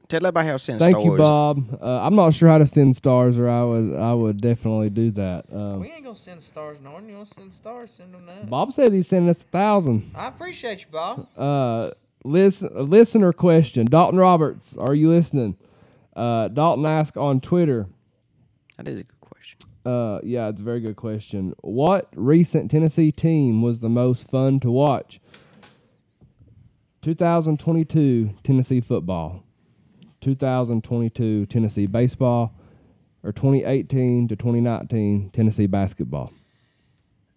D: Tell everybody how to send
B: thank
D: stars.
B: you, Bob. Uh, I'm not sure how to send stars, or I would I would definitely do that. Um,
C: We ain't gonna send stars, Norton. You want to send stars? Send them now.
B: Bob says he's sending us a thousand.
C: I appreciate you, Bob.
B: Uh, listen, listener question. Dalton Roberts, are you listening? Uh, Dalton asked on Twitter.
D: That is a good question.
B: Uh, yeah, it's a very good question. What recent Tennessee team was the most fun to watch? 2022 Tennessee football, 2022 Tennessee baseball, or 2018 to 2019 Tennessee basketball.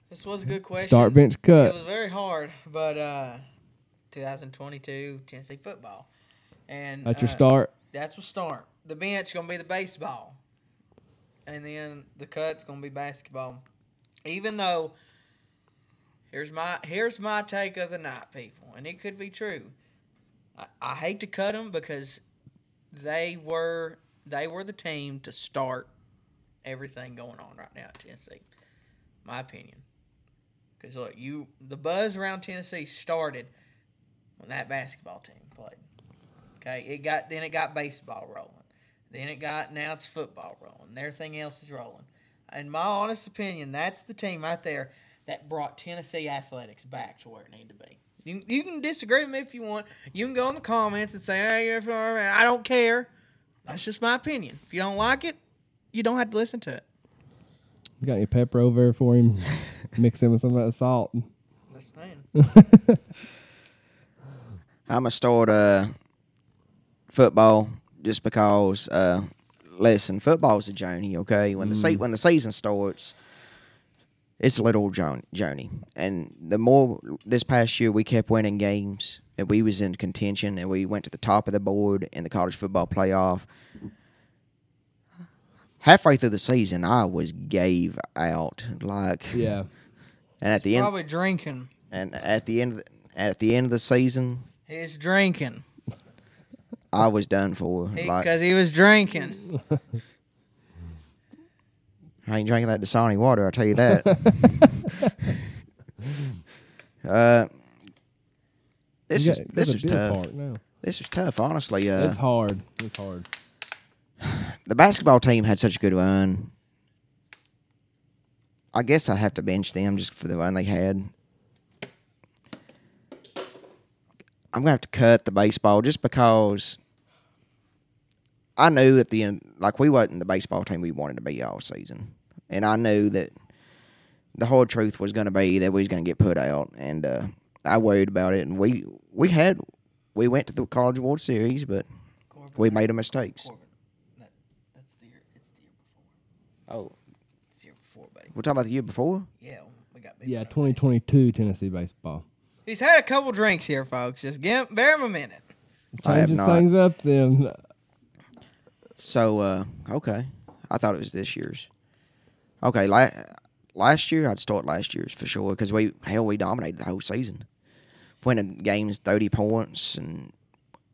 C: This was a good question.
B: Start bench cut.
C: It was very hard, but uh, 2022 Tennessee football, and
B: That's your
C: uh,
B: start.
C: That's what start. The bench gonna be the baseball, and then the cut's gonna be basketball. Even though, here's my here's my take of the night, people, and it could be true. I, I hate to cut them because they were they were the team to start everything going on right now at Tennessee. My opinion, because look, you the buzz around Tennessee started when that basketball team played. Okay, it got then it got baseball rolling. Then it got now it's football rolling. Everything else is rolling. In my honest opinion, that's the team right there that brought Tennessee athletics back to where it needed to be. You, you can disagree with me if you want. You can go in the comments and say, "Hey, you're I don't care." That's just my opinion. If you don't like it, you don't have to listen to it.
B: You got your pepper over there for him? (laughs) Mix in with some of that salt.
C: That's saying.
D: I'm gonna start uh, football just because. Uh, listen, football's a journey. Okay, when the se- when the season starts, it's a little Jon- Joni. And the more this past year we kept winning games and we was in contention and we went to the top of the board in the college football playoff. Halfway through the season, I was gave out like,
B: Yeah.
D: and at the end,
C: Probably drinking.
D: and at the end, of the, at the end of the season,
C: He's drinking
D: I was done for. Like,
C: because he was drinking. (laughs)
D: I ain't drinking that Dasani water. I'll tell you that. (laughs) uh, this
B: You
D: was
B: got-
D: this
B: got a
D: was tough. This was tough, honestly. Uh,
B: It's hard. It's hard. (sighs)
D: the basketball team had such a good run. I guess I have to bench them just for the run they had. I'm gonna have to cut the baseball just because I knew at the end, like we wasn't the baseball team we wanted to be all season, and I knew that the whole truth was gonna be that we was gonna get put out, and uh, I worried about it. And we we had we went to the College World Series, but we made a mistakes.
C: That, that's the year. It's the year before.
D: Oh,
C: It's the year before, buddy.
D: we're talking about the year before.
C: Yeah, we got.
B: Yeah, 2022 Tennessee baseball.
C: He's had a couple drinks here, folks. Just give bear him a minute.
D: I have
B: Changes
D: not.
B: things up then.
D: So, uh, okay. I thought it was this year's. Okay, la- last year, I'd start last year's for sure because we, hell, we dominated the whole season. Winning games 30 points. And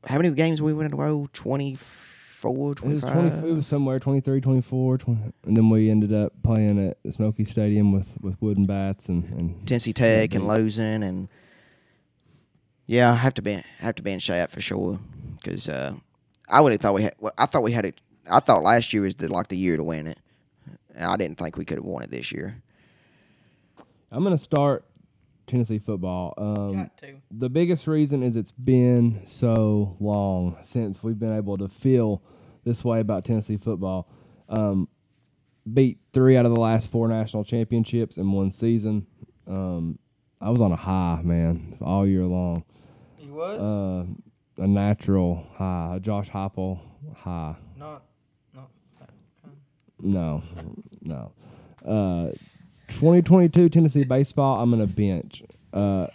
D: how many games we win in a row? 24,
B: It was
D: 25?
B: 20, it was somewhere 23, 24, 20, and then we ended up playing at the Smoky Stadium with, with wooden bats and, and
D: Tennessee Tech and losing. And yeah, I have to be have to bench that for sure because uh, I would have thought we had. Well, I thought we had it. I thought last year was the, like the year to win it. And I didn't think we could have won it this year.
B: I'm gonna start Tennessee football. Um,
C: Got to.
B: the biggest reason is it's been so long since we've been able to feel this way about Tennessee football. Um, beat three out of the last four national championships in one season. Um, I was on a high, man, all year long.
C: He was
B: Uh, a natural high, a Josh Heupel high.
C: not. Not. that kind.
B: No, no. Uh, 2022 Tennessee baseball. I'm gonna bench. Uh,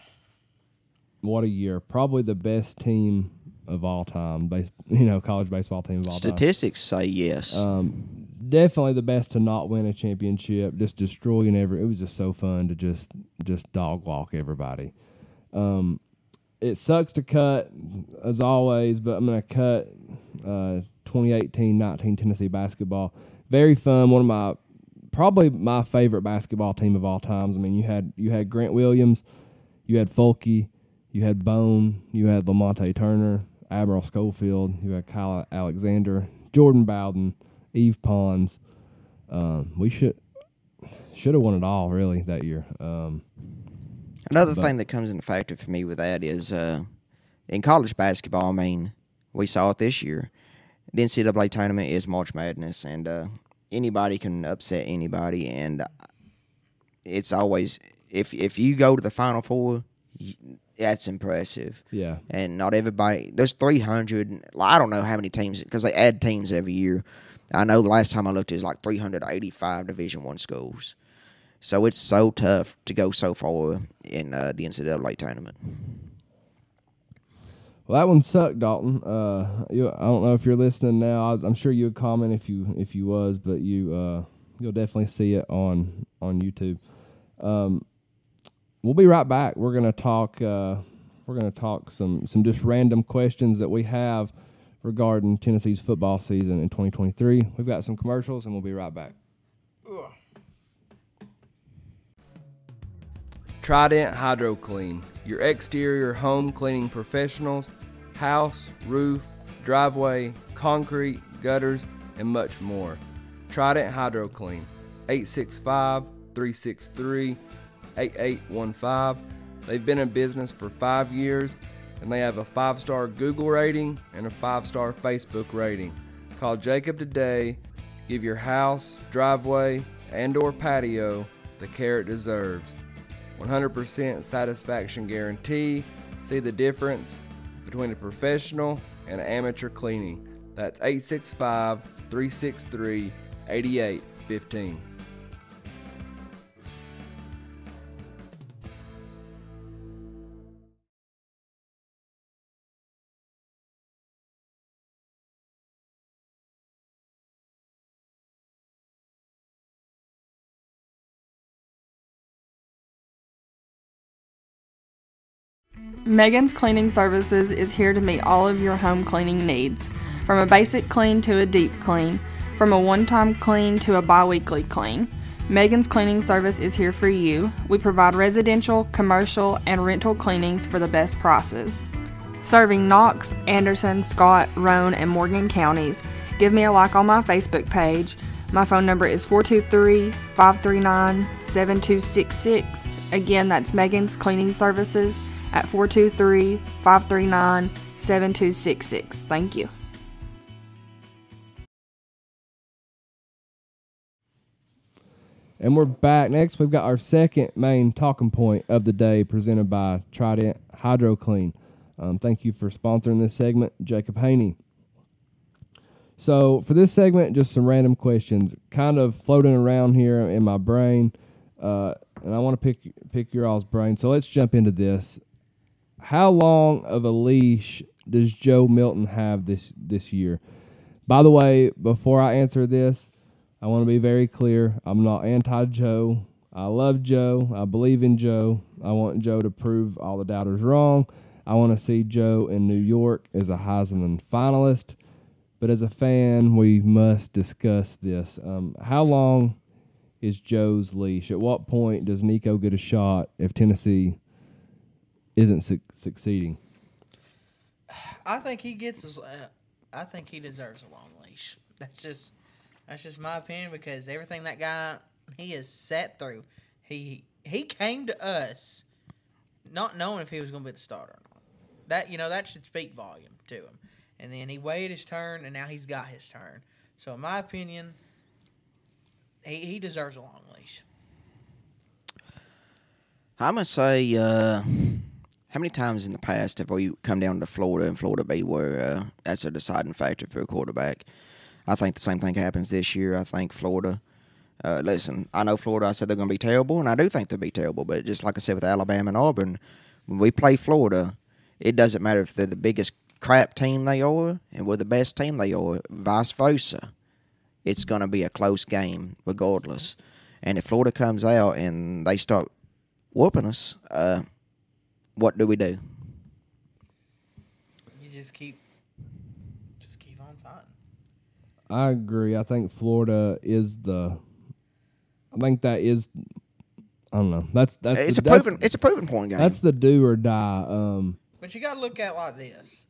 B: what a year! Probably the best team of all time. Base, (laughs) you know, college baseball team of all time.
D: Statistics say yes.
B: Um, definitely the best to not win a championship. Just destroying every. It was just so fun to just just dog walk everybody. Um, it sucks to cut as always, but I'm gonna cut uh, 2018-19 Tennessee basketball. Very fun. One of my probably my favorite basketball team of all times. I mean, you had you had Grant Williams, you had Folky, you had Bone, you had Lamonte Turner, Admiral Schofield, you had Kyle Alexander, Jordan Bowden, Yves Pons. Um, we should should have won it all really that year. Um,
D: Another
B: but-
D: thing that comes into factor for me with that is uh, in college basketball. I mean, we saw it this year. The NCAA tournament is March Madness, and uh, anybody can upset anybody. And it's always if if you go to the Final Four, that's impressive.
B: yeah,
D: and not everybody. There's 300. I don't know how many teams because they add teams every year. I know the last time I looked, it was like 385 Division One schools. So it's so tough to go so far in uh, the NCAA tournament.
B: Well, that one sucked, Dalton. Uh, you, I don't know if you're listening now. I, I'm sure you would comment if you if you was, but you uh, you'll definitely see it on on YouTube. Um, we'll be right back. We're gonna talk. Uh, we're gonna talk some some just random questions that we have regarding Tennessee's football season in 2023. We've got some commercials, and we'll be right back. Trident Hydro Clean, your exterior home cleaning professionals, house, roof, driveway, concrete, gutters, and much more. Trident Hydro Clean, 865 363 8815. They've been in business for five years and they have a five star Google rating and a five star Facebook rating. Call Jacob today. Give your house, driveway, and or patio the care it deserves. 100% satisfaction guarantee. See the difference between a professional and amateur cleaning. That's 865 363 8815.
F: Megan's Cleaning Services is here to meet all of your home cleaning needs, from a basic clean to a deep clean, from a one time clean to a bi weekly clean. Megan's Cleaning Service is here for you. We provide residential, commercial, and rental cleanings for the best prices. Serving Knox, Anderson, Scott, Roane, and Morgan counties. Give me a like on my Facebook page. My phone number is 423 539 7266. Again, that's Megan's Cleaning Services at 423 539 7266. Thank you.
B: And we're back. Next, we've got our second main talking point of the day presented by Trident HydroClean. Um, thank you for sponsoring this segment, Jacob Haney. So, for this segment, just some random questions kind of floating around here in my brain. Uh, and I want to pick pick your all's brain. So, let's jump into this. How long of a leash does Joe Milton have this, this year? By the way, before I answer this, I want to be very clear. I'm not anti Joe. I love Joe. I believe in Joe. I want Joe to prove all the doubters wrong. I want to see Joe in New York as a Heisman finalist. But as a fan, we must discuss this. Um, how long is Joe's leash? At what point does Nico get a shot if Tennessee isn't su- succeeding?
C: I think he gets. Uh, I think he deserves a long leash. That's just. That's just my opinion because everything that guy he has sat through, he he came to us not knowing if he was going to be the starter or not. That you know that should speak volume to him. And then he waited his turn, and now he's got his turn. So in my opinion, he he deserves a long leash.
D: I'm gonna say, uh, how many times in the past have we come down to Florida and Florida B where uh, that's a deciding factor for a quarterback? I think the same thing happens this year. I think Florida. Uh, listen, I know Florida. I said they're going to be terrible, and I do think they'll be terrible. But just like I said with Alabama and Auburn, when we play Florida, it doesn't matter if they're the biggest crap team they are and we're the best team they are. Vice versa, it's going to be a close game regardless. And if Florida comes out and they start whooping us, uh, what do we do?
C: You just keep, just keep on fighting.
B: I agree. I think Florida is the. I think that is. I don't know. That's that's
D: It's
B: the,
D: a proven. It's a proven point game.
B: That's the do or die. Um,
C: But you got to look at it like this.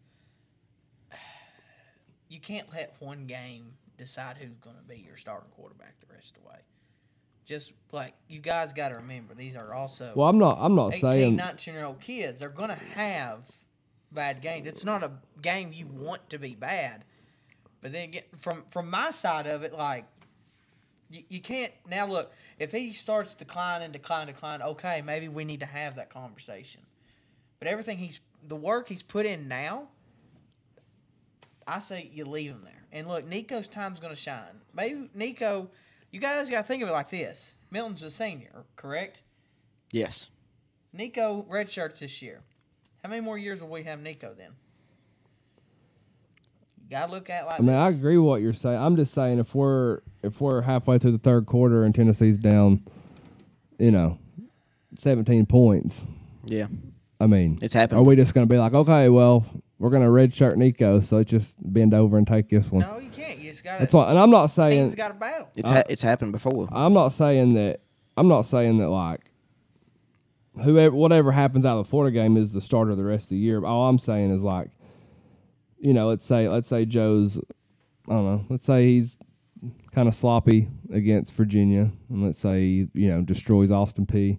C: You can't let one game decide who's going to be your starting quarterback the rest of the way. Just like you guys got to remember, these are also
B: well, I'm not. I'm not
C: 18,
B: saying.
C: 19 year old kids. They're going to have bad games. It's not a game you want to be bad. But then get, from from my side of it, like you, you can't now look if he starts declining, decline, decline. Okay, maybe we need to have that conversation. But everything he's the work he's put in now, I say you leave him there. And look, Nico's time's going to shine. Maybe Nico, you guys got to think of it like this: Milton's a senior, correct?
D: yes.
C: Nico redshirts this year. How many more years will we have Nico then? You gotta look at it like
B: I mean, I agree with what you're saying. I'm just saying if we're if we're halfway through the third quarter and Tennessee's down, you know, 17 points.
D: Yeah.
B: I mean,
D: It's happened.
B: Are we just going to be like, okay, well, we're going to redshirt Nico, so let's just bend over and take this one?
C: No, you can't. You just gotta.
B: That's why, and I'm not saying
C: Teams got to battle.
D: It's ha- it's happened before.
B: I'm not saying that. I'm not saying that like whoever whatever happens out of the Florida game is the starter of the rest of the year. All I'm saying is like, you know, let's say let's say Joe's, I don't know, let's say he's kind of sloppy against Virginia, and let's say he, you know destroys Austin Peay.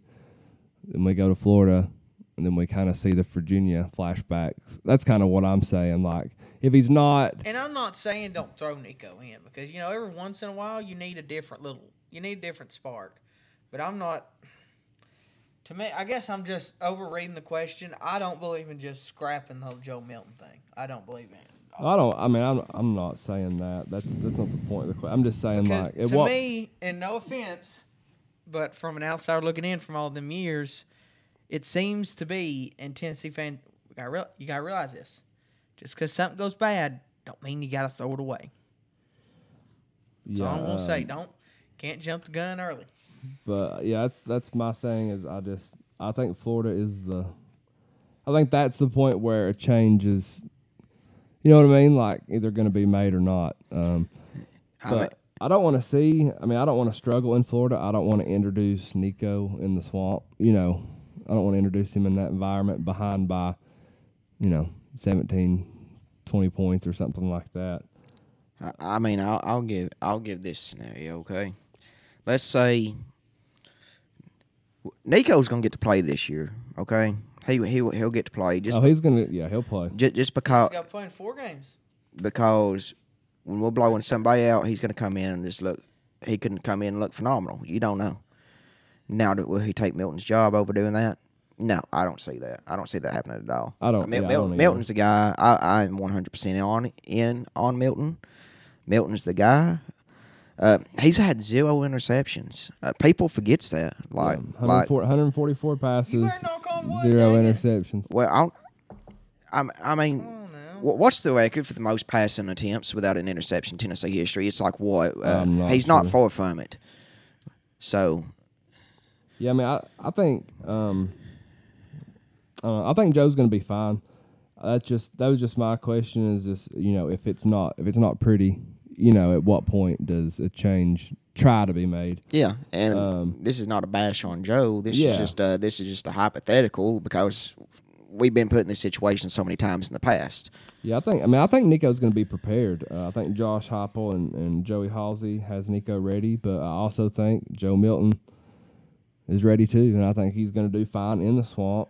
B: Then we go to Florida, and then we kind of see the Virginia flashbacks. That's kind of what I'm saying. Like, if he's not,
C: And I'm not saying don't throw Nico in because you know every once in a while you need a different little, you need a different spark. But I'm not. To me, I guess I'm just overreading the question. I don't believe in just scrapping the whole Joe Milton thing. I don't believe in it.
B: I don't. I mean, I'm I'm not saying that. That's that's not the point of the question. I'm just saying
C: Because
B: like, at
C: to
B: what-
C: me, and no offense, but from an outsider looking in from all them years, it seems to be, and Tennessee fan, you got real, you got to realize this. Just because something goes bad, don't mean you got to throw it away. That's all I'm gonna say. Don't can't jump the gun early.
B: But yeah, that's that's my thing. Is I just I think Florida is the I think that's the point where a change is, you know what I mean? Like either going to be made or not. Um,
D: I
B: but
D: mean-
B: I don't want to see. I mean, I don't want to struggle in Florida. I don't want to introduce Nico in the swamp. You know, I don't want to introduce him in that environment behind by, you know, 17, 20 points or something like that.
D: I, I mean, I'll, I'll give I'll give this scenario. Okay, let's say Nico's gonna get to play this year. Okay, he he he'll get to play just
B: oh, he's gonna. Yeah, he'll play.
D: just, just because
C: He's got playing four games.
D: because when we're blowing somebody out, he's gonna come in and just look. He couldn't come in and look phenomenal. You don't know. Now, will he take Milton's job over doing that? No, I don't see that. I don't see that happening at all.
B: I don't-
D: Mil-
B: yeah, I don't.
D: Milton's the guy. I, I'm 100 percent on in on Milton. Milton's the guy. Uh, he's had zero interceptions. Uh, people forgets that. Like, like
B: 144 passes,
C: on
B: zero
C: dang
B: interceptions.
D: well, I'll, I'm, I mean,
C: no.
D: wha- what's the record for the most passing attempts without an interception in Tennessee history? It's like what? Uh,
B: not
D: he's not far from it. So
B: Yeah, I mean, I, I think um, uh, I think Joe's going to be fine. That's just that was just my question. Is just you know if it's not if it's not pretty, you know, at what point does a change try to be made?
D: yeah, and
B: Um,
D: this is not a bash on Joe. This
B: Yeah.
D: is just uh, this is just a hypothetical because we've been put in this situation so many times in the past.
B: Yeah, I think I mean I think Nico's going to be prepared. Uh, I think Josh Heupel and, and Joey Halzle has Nico ready, but I also think Joe Milton is ready too, and I think he's going to do fine in the swamp.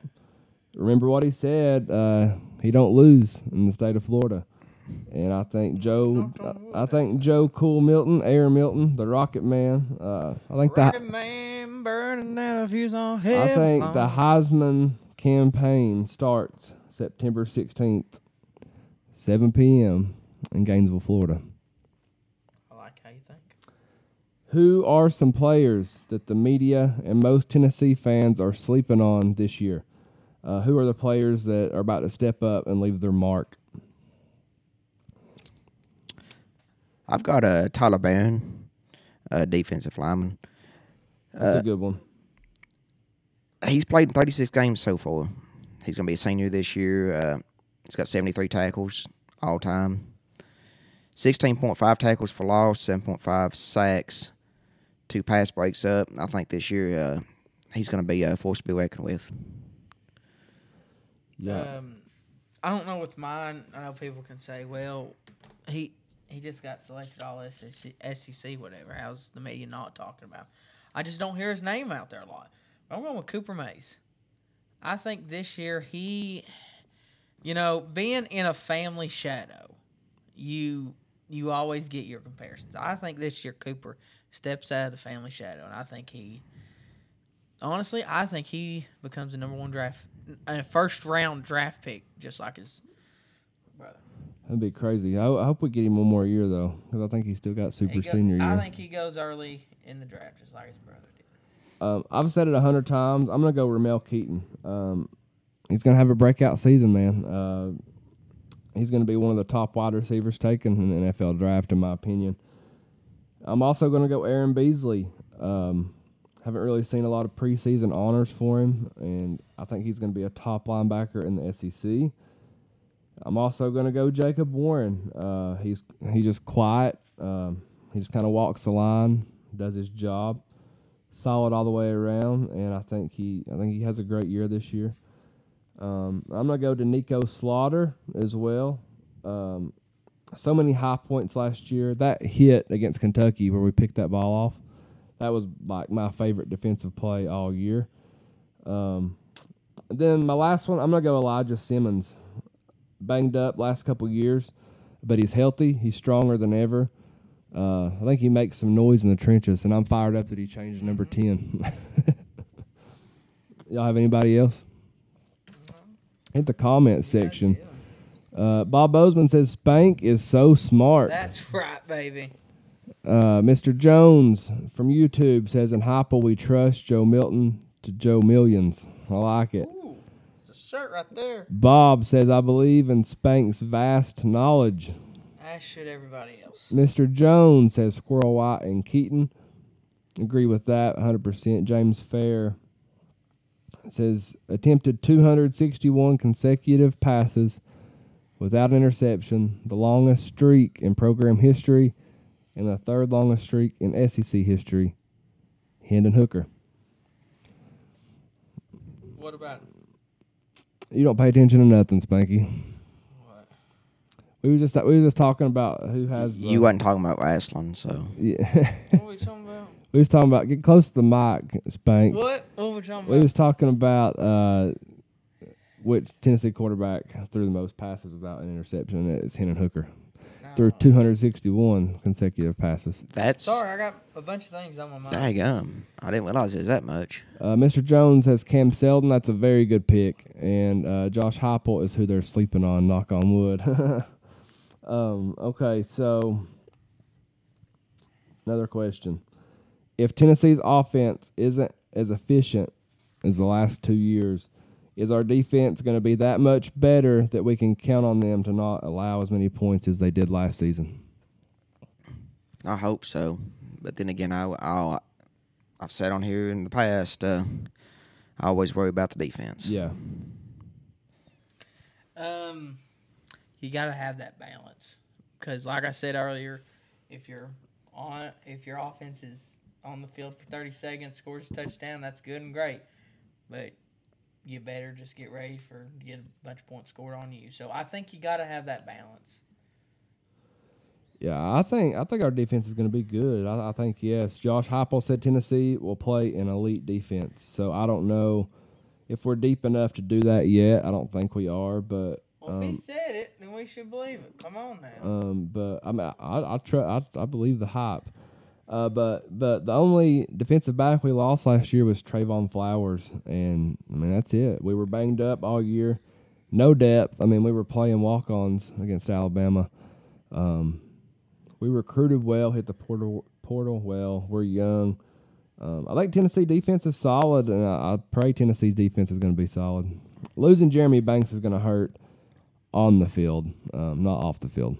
B: Remember what he said? Uh, he don't lose in the state of Florida, and I think Joe, I, I think Joe Cool Milton, Air Milton, the Rocket Man. Uh, I think
C: Rocket man burning fuse on
B: I think the Heisman campaign starts September 16th, 7 p.m. in Gainesville, Florida.
C: I like how you think.
B: Who are some players that the media and most Tennessee fans are sleeping on this year? Uh, who are the players that are about to step up and leave their mark?
D: I've got a Tyler Baron, a defensive lineman.
B: That's
D: Uh,
B: a good one.
D: He's played in 36 games so far. He's going to be a senior this year. Uh, he's got 73 tackles all time. 16.5 tackles for loss, 7.5 sacks, two pass breaks up. I think this year uh, he's going to be a force to be reckoned with.
B: Yeah.
C: Um, I don't know with mine. I know people can say, "Well, he he just got selected all SEC, SEC whatever." How's the media not talking about? I just don't hear his name out there a lot. I'm going with Cooper Mays. I think this year he, you know, being in a family shadow, you you always get your comparisons. I think this year Cooper steps out of the family shadow, and I think he honestly, I think he becomes the number one draft, a first round draft pick, just like his brother.
B: That'd be crazy. I, I hope we get him one more year, though, because I think he's still got super
C: He
B: senior year.
C: I think he goes early in the draft, just like his brother did.
B: Um, I've said it a hundred times. I'm gonna go Ramel Keyton. Um, he's gonna have a breakout season, man. Uh, he's gonna be one of the top wide receivers taken in the NFL draft, in my opinion. I'm also gonna go Aaron Beasley. Um, haven't really seen a lot of preseason honors for him, and I think he's gonna be a top linebacker in the SEC. I'm also gonna go Jacob Warren. Uh, he's he's just quiet. Um, he just kind of walks the line, does his job solid all the way around, and I think he I think he has a great year this year. Um, I'm gonna go to Nico Slaughter as well. Um, so many high points last year. That hit against Kentucky where we picked that ball off, that was like my favorite defensive play all year. Um, then my last one, I'm gonna go Elijah Simmons. Banged up last couple years, but he's healthy. He's stronger than ever. Uh, I think he makes some noise in the trenches, and I'm fired up that he changed number ten. (laughs) Y'all have anybody else? Hit the comment section. Uh, Bob Bozeman says Spank is so smart.
C: That's right, baby.
B: Uh, Mr. Jones from YouTube says in Heupel we trust Joe Milton to Joe Millions. I like it.
C: Ooh, it's a shirt right there.
B: Bob says I believe in Spank's vast knowledge.
C: As should everybody else.
B: Mr. Jones says Squirrel White and Keyton. Agree with that 100%. James Fair says attempted 261 consecutive passes without an interception, the longest streak in program history, and the third longest streak in SEC history. Hendon Hooker.
C: What about
B: You don't pay attention to nothing, Spanky. What? We were just we were just talking about who has the,
D: You weren't talking about wrestling, so
B: Yeah. (laughs)
C: what are we talking about?
B: we was talking about get close to the mic, Spank.
C: What? What are we talking
B: We was talking about uh, which Tennessee quarterback threw the most passes without an interception. and It's Hendon Hooker. Threw 261 consecutive passes.
D: that's
C: Sorry, I got a bunch of things on my mind.
D: daggum. I didn't realize it was that much.
B: Uh, Mr. Jones has Cam Seldon. That's a very good pick. And uh, Josh Heupel is who they're sleeping on. Knock on wood. (laughs) um, okay, so another question: If Tennessee's offense isn't as efficient as the last two years, is our defense going to be that much better that we can count on them to not allow as many points as they did last season?
D: I hope so, but then again, I, I I've said on here in the past, uh, I always worry about the defense.
B: Yeah.
C: Um, you got to have that balance because, like I said earlier, if you're on, if your offense is on the field for 30 seconds, scores a touchdown, that's good and great. But you better just get ready for get a bunch of points scored on you. So I think you got to have that balance.
B: Yeah, I think I think our defense is going to be good. I, I think yes. Josh Heupel said Tennessee will play an elite defense. So I don't know if we're deep enough to do that yet. I don't think we are, but
C: Well, if he
B: um,
C: said it, then we should believe it. Come on now.
B: um, but I mean, I I, try, I I believe the hype. Uh, but but the only defensive back we lost last year was Trevon Flowers, and I mean that's it. We were banged up all year, no depth. I mean we were playing walk-ons against Alabama. Um, we recruited well, hit the portal portal well. We're young. Um, I think Tennessee defense is solid, and I, I pray Tennessee's defense is going to be solid. Losing Jeremy Banks is going to hurt on the field, um, not off the field.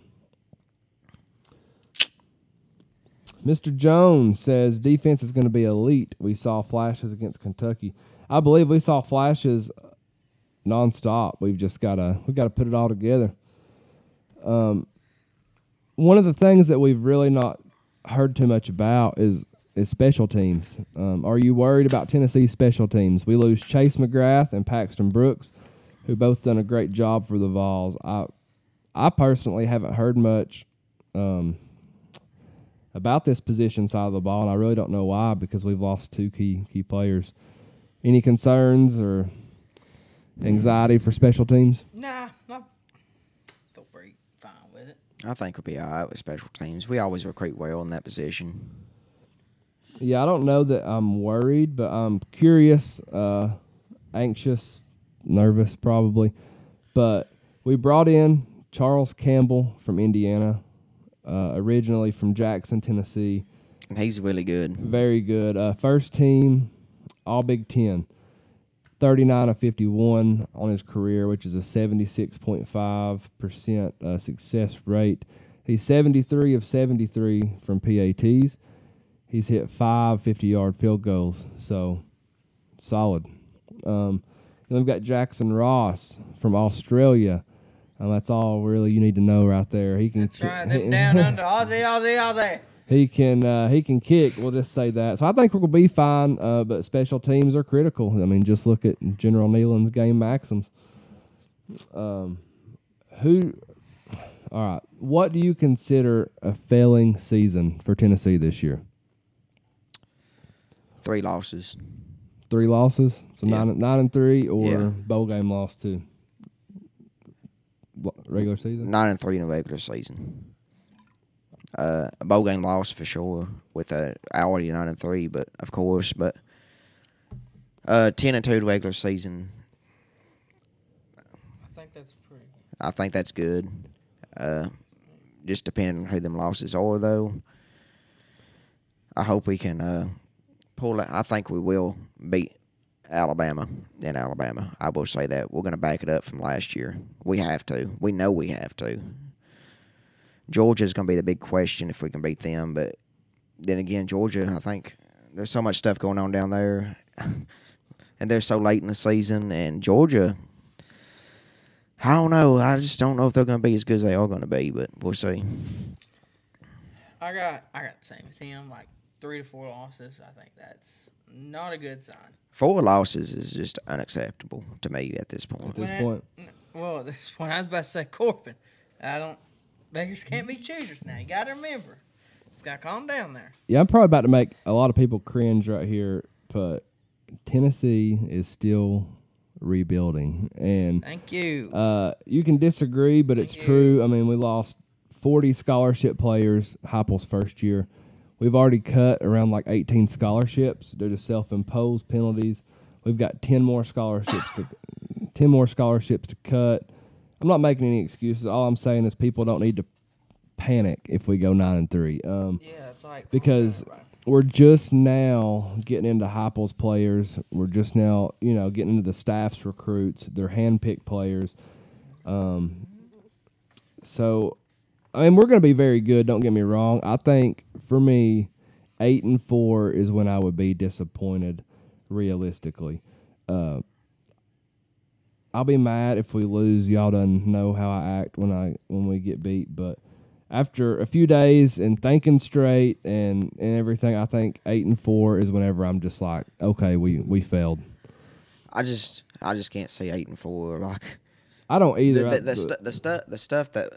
B: Mr. Jones says defense is going to be elite. We saw flashes against Kentucky. I believe we saw flashes nonstop. We've just got to we've got to put it all together. Um, one of the things that we've really not heard too much about is is special teams. Um, are you worried about Tennessee's special teams? We lose Chase McGrath and Paxton Brooks, who both done a great job for the Vols. I I personally haven't heard much um, about this position side of the ball, and I really don't know why because we've lost two key key players. Any concerns or anxiety for special teams?
C: nah, not. They'll be fine with it.
D: I think we'll be all right with special teams. We always recruit well in that position.
B: Yeah, I don't know that I'm worried, but I'm curious, uh, anxious, nervous, probably. But we brought in Charles Campbell from Indiana, uh, originally from Jackson, Tennessee.
D: And he's really good.
B: Very good. Uh, first team, All Big Ten. 39 of 51 on his career, which is a 76.5% uh, success rate. He's 73 of 73 from PATs. He's hit five 50 yard field goals, so solid. Um, then we've got Jackson Ross from Australia. And that's all really you need to know right there. He can
C: That's right. Them (laughs) down under Aussie, Aussie, Aussie.
B: he can uh, he can kick. We'll just say that. So I think we're gonna be fine. Uh, but special teams are critical. I mean, just look at General Neyland's game maxims. Um, who? All right. What do you consider a failing season for Tennessee this year?
D: Three losses.
B: Three losses. So
D: Yeah.
B: nine nine and three, or
D: Yeah.
B: bowl game loss too. Lo- Regular season.
D: Nine and three in the regular season. Uh, a bowl game loss for sure with a already nine and three, but of course, but uh, ten and two the regular season.
C: I think that's pretty.
D: I think that's good. Uh, just depending on who them losses are, though. I hope we can uh, pull it. I think we will beat Alabama in Alabama. I will say that. We're going to back it up from last year. We have to. We know we have to. Georgia's going to be the big question if we can beat them. But then again, Georgia, I think there's so much stuff going on down there. (laughs) and they're so late in the season. And Georgia, I don't know. I just don't know if they're going to be as good as they are going to be, but we'll see.
C: I got I got the same as him, like three to four losses. I think that's not a good sign.
D: Four losses is just unacceptable to me at this point.
B: At this
C: When-
B: point.
C: Well, at this point, I was about to say Corbin. I don't. Beggars can't be choosers now. You got to remember. It's got to calm down there.
B: Yeah, I'm probably about to make a lot of people cringe right here, but Tennessee is still rebuilding, and
C: Thank you.
B: uh, you can disagree, but it's
C: you.
B: true. I mean, we lost 40 scholarship players Heupel's first year. We've already cut around like 18 scholarships due to self-imposed penalties. We've got 10 more scholarships to (laughs) 10 more scholarships to cut. I'm not making any excuses. All I'm saying is people don't need to panic if we go nine and three. Um,
C: yeah, it's like
B: because we're just now getting into Heupel's players. We're just now, you know, getting into the staff's recruits. They're handpicked players. Um, so, I mean, we're going to be very good. Don't get me wrong. I think for me, eight and four is when I would be disappointed, realistically. Uh, I'll be mad if we lose. Y'all don't know how I act when I when we get beat, but after a few days and thinking straight and, and everything, I think eight and four is whenever I'm just like, okay, we, we failed.
D: I just I just can't see eight and four. Like
B: I don't either.
D: the,
B: I-
D: the, stu- the stuff the stuff that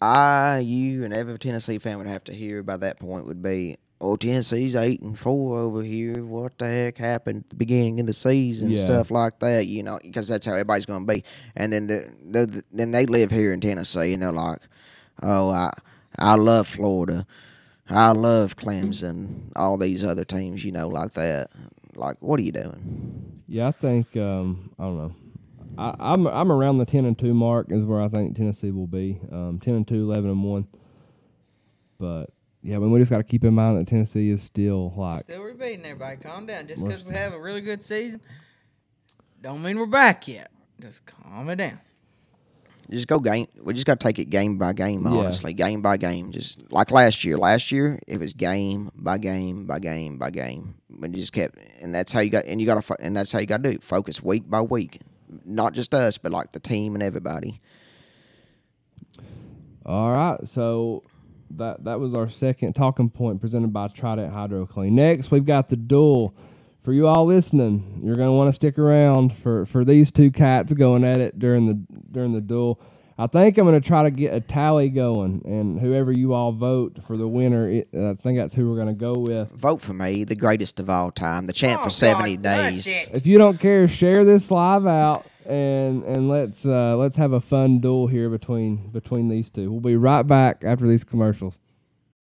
D: I, you, and every Tennessee fan would have to hear by that point would be, "Oh, Tennessee's eight and four over here. What the heck happened at the beginning of the season?
B: Yeah.
D: Stuff like that, you know, because that's how everybody's going to be." And then the, the, the then they live here in Tennessee, and they're like, "Oh, I I love Florida." I love Clemson, all these other teams, you know, like that. Like, what are you doing?
B: yeah, I think um, I don't know. I, I'm I'm around the ten and two mark is where I think Tennessee will be. Um, ten and two, 11 and one. But yeah, I mean, we just got to keep in mind that Tennessee is still like
C: Still repeating, everybody. Calm down. Just because we have a really good season, don't mean we're back yet. Just calm it down.
D: just go game. We just got to take it game by game,
B: Yeah.
D: honestly, game by game. Just like last year. Last year it was game by game by game by game. We just kept, and that's how you got, and you got to, and that's how you got to do. it. Focus week by week, not just us, but like the team and everybody.
B: All right, so that that was our second talking point presented by Trident Hydro Clean. Next, we've got the duel. For you all listening, you're going to want to stick around for, for these two cats going at it during the during the duel. I think I'm going to try to get a tally going, and whoever you all vote for the winner, it, I think that's who we're going to go with.
D: Vote for me, the greatest of all time, the champ
C: Oh,
D: for seventy
C: God,
D: days.
B: If you don't care, share this live out, and and let's uh, let's have a fun duel here between between these two. We'll be right back after these commercials.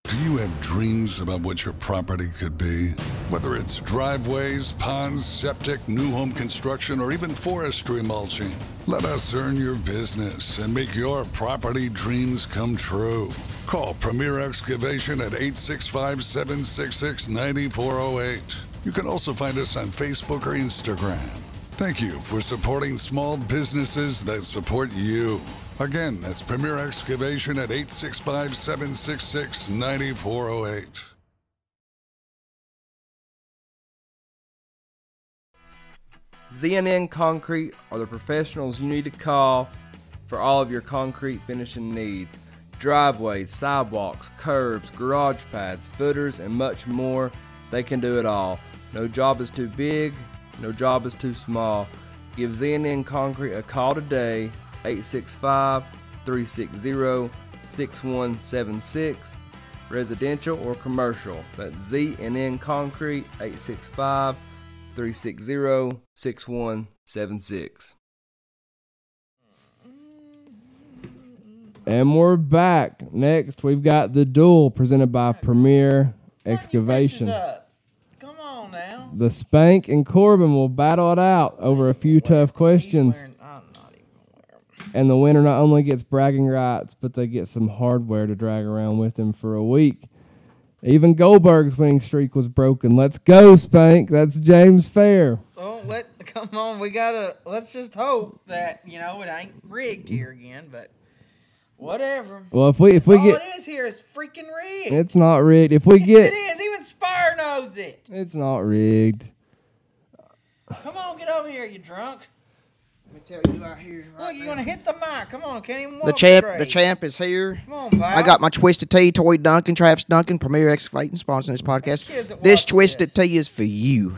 G: Do you have dreams about what your property could be? Whether it's driveways, ponds, septic, new home construction, or even forestry mulching, let us earn your business and make your property dreams come true. Call Premier Excavation at 865 766 9408. You can also find us on Facebook or Instagram. Thank you for supporting small businesses that support you. Again, that's Premier Excavation at 865 766 9408.
B: ZNN Concrete are the professionals you need to call for all of your concrete finishing needs. Driveways, sidewalks, curbs, garage pads, footers, and much more. They can do it all. No job is too big, no job is too small. Give ZNN Concrete a call today, 865 360 6176, residential or commercial. That's ZNN Concrete, 865 360 6176. And we're back. Next, we've got the duel presented by Premier Excavation.
C: Come on now.
B: The Spank and Corbin will battle it out over a few tough questions.
C: He's wearing- I'm not even wearing.
B: And the winner not only gets bragging rights, but they get some hardware to drag around with them for a week. Even Goldberg's winning streak was broken. Let's go, Spank. That's James Fair.
C: Oh, let come on. We gotta. Let's just hope that you know it ain't rigged here again. But whatever.
B: Well, if we if we
C: All
B: get
C: it is here is freaking rigged.
B: it's not rigged. If we
C: Yes,
B: get
C: it is. Even Spyre knows it.
B: it's not rigged.
C: Come on, get over here, you drunk.
D: Let me tell you out here.
C: Look, you're gonna hit the mic. Come on, can't even walk
D: The champ,
C: straight.
D: the champ is here.
C: Come on, pal.
D: I got my Twisted Tea, Toy Duncan, Travis Duncan, Premier Excavating, sponsoring this podcast. This Twisted
C: this.
D: Tea is for you.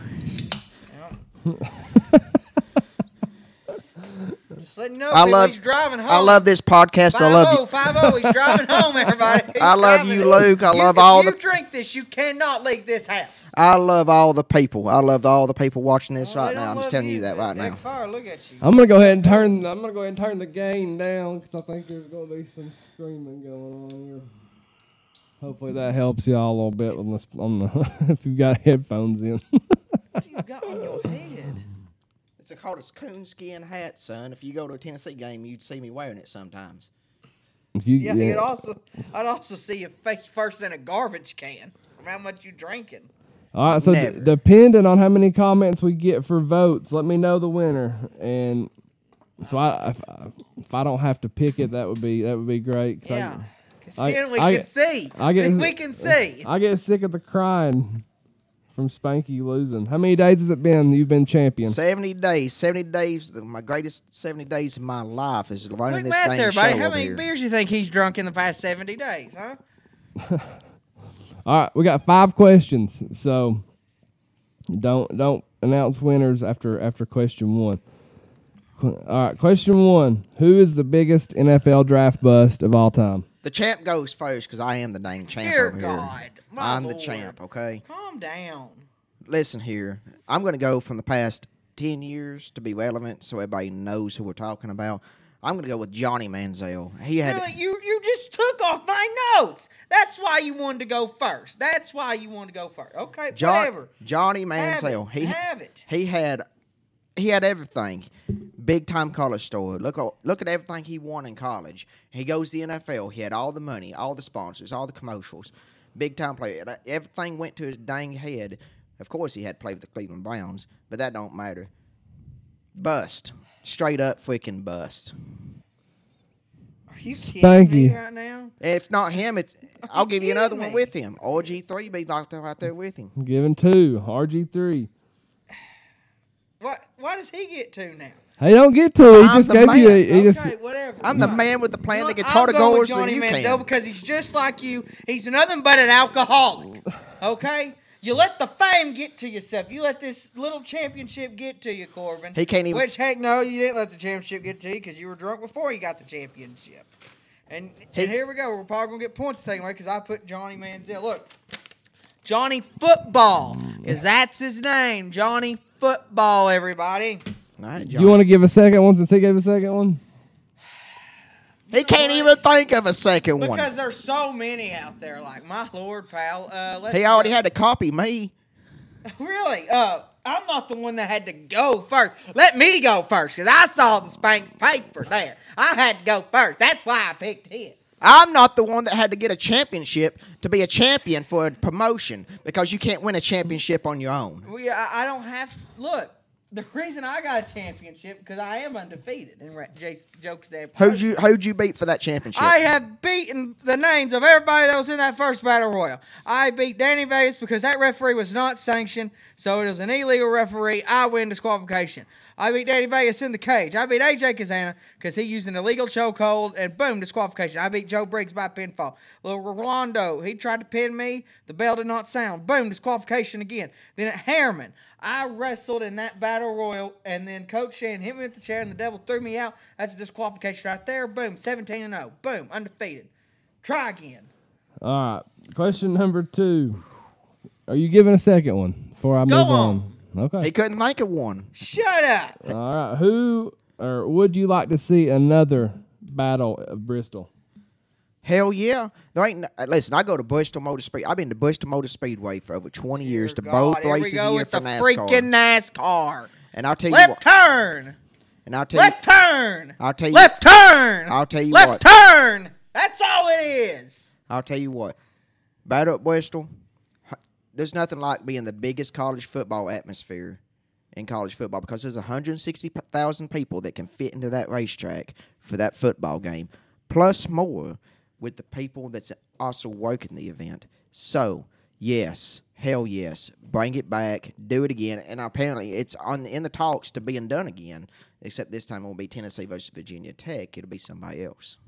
C: Just letting you know,
D: I love,
C: he's driving home.
D: I love this podcast. I love you.
C: 50, He's driving home, everybody. (laughs) He's
D: I love you, Luke. I
C: You-
D: love
C: if
D: all
C: you
D: the-
C: drink this, you cannot leave this house.
D: I love all the people. I love all the people watching this oh,
C: Well,
D: right now. I'm just telling you that right now.
C: Fire, look at you.
B: I'm gonna go ahead and turn. I'm gonna go ahead and turn the gain down because I think there's gonna be some screaming going on here. Hopefully that helps y'all a little bit on this. On the (laughs) if you've got headphones in. (laughs)
C: What do you got on your head?
D: It's a called a coonskin hat, son. If you go to a Tennessee game, you'd see me wearing it sometimes.
B: if you,
C: Yeah,
B: yeah.
C: You'd also, I'd also see your face first in a garbage can from how much you drinking.
B: All right, so d- depending on how many comments we get for votes, let me know the winner. And so I, if, I- if I don't have to pick it, that would be that would be great. 'cause I-
C: Yeah. Because
B: I-
C: then we
B: I-
C: can see.
B: I get-
C: Then we can see.
B: I get sick of the crying from Spanky losing. How many days has it been you've been champion?
D: 70 days. 70 days. My greatest 70 days of my life is running
C: Quick
D: this
C: math,
D: dang
C: everybody.
D: show
C: How many
D: here.
C: beers you think he's drunk in the past 70 days, huh? (laughs)
B: All right, we got five questions. So don't don't announce winners after after question one. All right, question one: Who is the biggest NFL draft bust of all time?
D: The champ goes first because I am the dang champ
C: Dear
D: over
C: God,
D: here.
C: My
D: I'm the champ, okay?
C: Calm down.
D: Listen here. I'm going to go from the past 10 years to be relevant so everybody knows who we're talking about. I'm going to go with Johnny Manziel. He had
C: Really, you you just took off my notes. That's why you wanted to go first. That's why you wanted to go first. Okay,
D: John,
C: whatever.
D: Johnny
C: Have it.
D: Manziel. He
C: Have it.
D: He had he had everything. Big time college story. Look at look at everything he won in college. He goes to the NFL. He had all the money, all the sponsors, all the commercials. Big time player. Everything went to his dang head. Of course, he had to play with the Cleveland Browns, but that don't matter. Bust. Straight up freaking bust.
C: Are you kidding
B: Spanky.
C: me right now?
D: If not him, it's I'll give you another
C: kidding
D: one with him. RG3 be locked up right there with him.
B: Given two, RG three.
C: What? Why does he get two now?
B: He don't get two. He
D: I'm
B: just
D: the
B: gave you.
D: man.
B: He just
C: whatever.
D: I'm the man with the plan
C: You know
D: that gets
C: what?
D: harder
C: I'm with
D: goals than
C: Johnny
D: you
C: Manziel
D: can.
C: because he's just like you. He's nothing but an alcoholic. Okay. You let the fame get to yourself. You let this little championship get to you, Corbin.
D: He can't even-
C: Which heck no, you didn't let the championship get to you because you were drunk before you got the championship. And,
D: He-
C: and here we go. We're probably gonna get points taken away because I put Johnny Manziel. Look, Johnny Football, because that's his name. Johnny Football. Everybody.
D: All right,
B: You want to give a second one since he gave a second one?
D: He can't
C: what?
D: even think of a second one.
C: Because there's so many out there. Like my lord, pal. Uh, let's
D: He already had to copy me. (laughs)
C: Really? Uh, I'm not the one that had to go first. Let me go first because I saw the Spanx paper there. I had to go first. That's why I picked him.
D: I'm not the one that had to get a championship to be a champion for a promotion because you can't win a championship on your own.
C: We, I, I don't have. Look, the reason I got a championship because I am undefeated. And Ra- Jason Joe Kazan.
D: Who'd you who'd you beat for that championship?
C: I have beaten the names of everybody that was in that first battle royal. I beat Danny Vegas because that referee was not sanctioned, so it was an illegal referee. I win disqualification. I beat Danny Vegas in the cage. I beat AJ Kazana because he used an illegal chokehold and boom, disqualification. I beat Joe Briggs by pinfall. Little Rolando, he tried to pin me. The bell did not sound. Boom, disqualification again. Then at Harriman, I wrestled in that battle royal, and then Coach Shannon hit me with the chair, and the devil threw me out. That's a disqualification right there. Boom, 17 and 0. Boom, undefeated. Try again.
B: All right. Question number two. Are you giving a second one before I
C: Go
B: move
C: on.
B: on? Okay.
D: he couldn't think of one.
C: Shut up.
B: All right. Who or would you like to see another battle of Bristol?
D: Hell yeah. There ain't no, uh, listen, I go to Bristol Motor Speed. I've been to Bristol Motor Speedway for over 20 years to
C: Dear
D: both
C: God, here we
D: races
C: go
D: a year
C: with
D: for
C: the
D: NASCAR.
C: freaking NASCAR.
D: and I'll tell you
C: Left
D: what.
C: turn.
D: And I'll tell you
C: Left turn.
D: I'll tell you
C: Left turn.
D: I'll tell you
C: Left
D: what.
C: turn. That's all it is.
D: I'll tell you what. Battle at Bristol, there's nothing like being the biggest college football atmosphere in college football because there's 160,000 people that can fit into that racetrack for that football game, plus more with the people that's also working the event. So, yes, hell yes, bring it back, do it again. And apparently, it's on in the talks to being done again. Except this time it won't be Tennessee versus Virginia Tech. It'll be somebody else.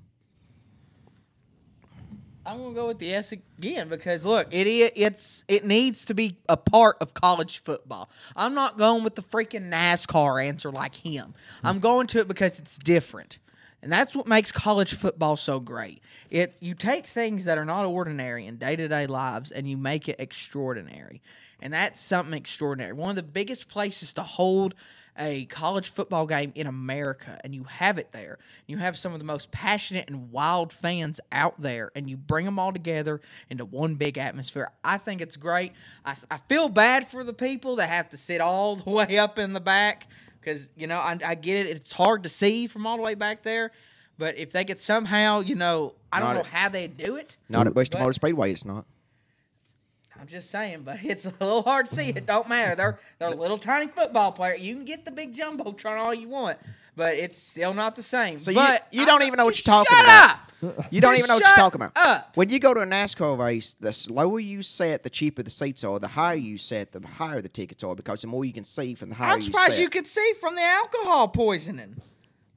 C: I'm gonna go with the S again because look, it it's it needs to be a part of college football. I'm not going with the freaking NASCAR answer like him. I'm going to it because it's different, and that's what makes college football so great. It you take things that are not ordinary in day to day lives and you make it extraordinary, and that's something extraordinary. One of the biggest places to hold a college football game in America and you have it there. You have some of the most passionate and wild fans out there and you bring them all together into one big atmosphere. I think it's great. I, I feel bad for the people that have to sit all the (laughs) way up in the back because, you know, I, I get it. It's hard to see from all the way back there. But if they could somehow, you know, I don't
D: Not
C: know
D: at-
C: how they do it.
D: Not at
C: But-
D: Motor Speedway. It's not.
C: I'm just saying, but it's a little hard to see. It don't matter. They're they're a little tiny football player. You can get the big jumbotron all you want, but it's still not the same.
D: So
C: but
D: you, you don't even know what you're talking
C: shut
D: about.
C: Up. (laughs)
D: You don't even know what you're talking about.
C: up.
D: When you go to a NASCAR race, the slower you set, the cheaper the seats are. The higher you set, the higher the tickets are because the more you can see from the higher
C: I'm surprised
D: you
C: you could see from the alcohol poisoning.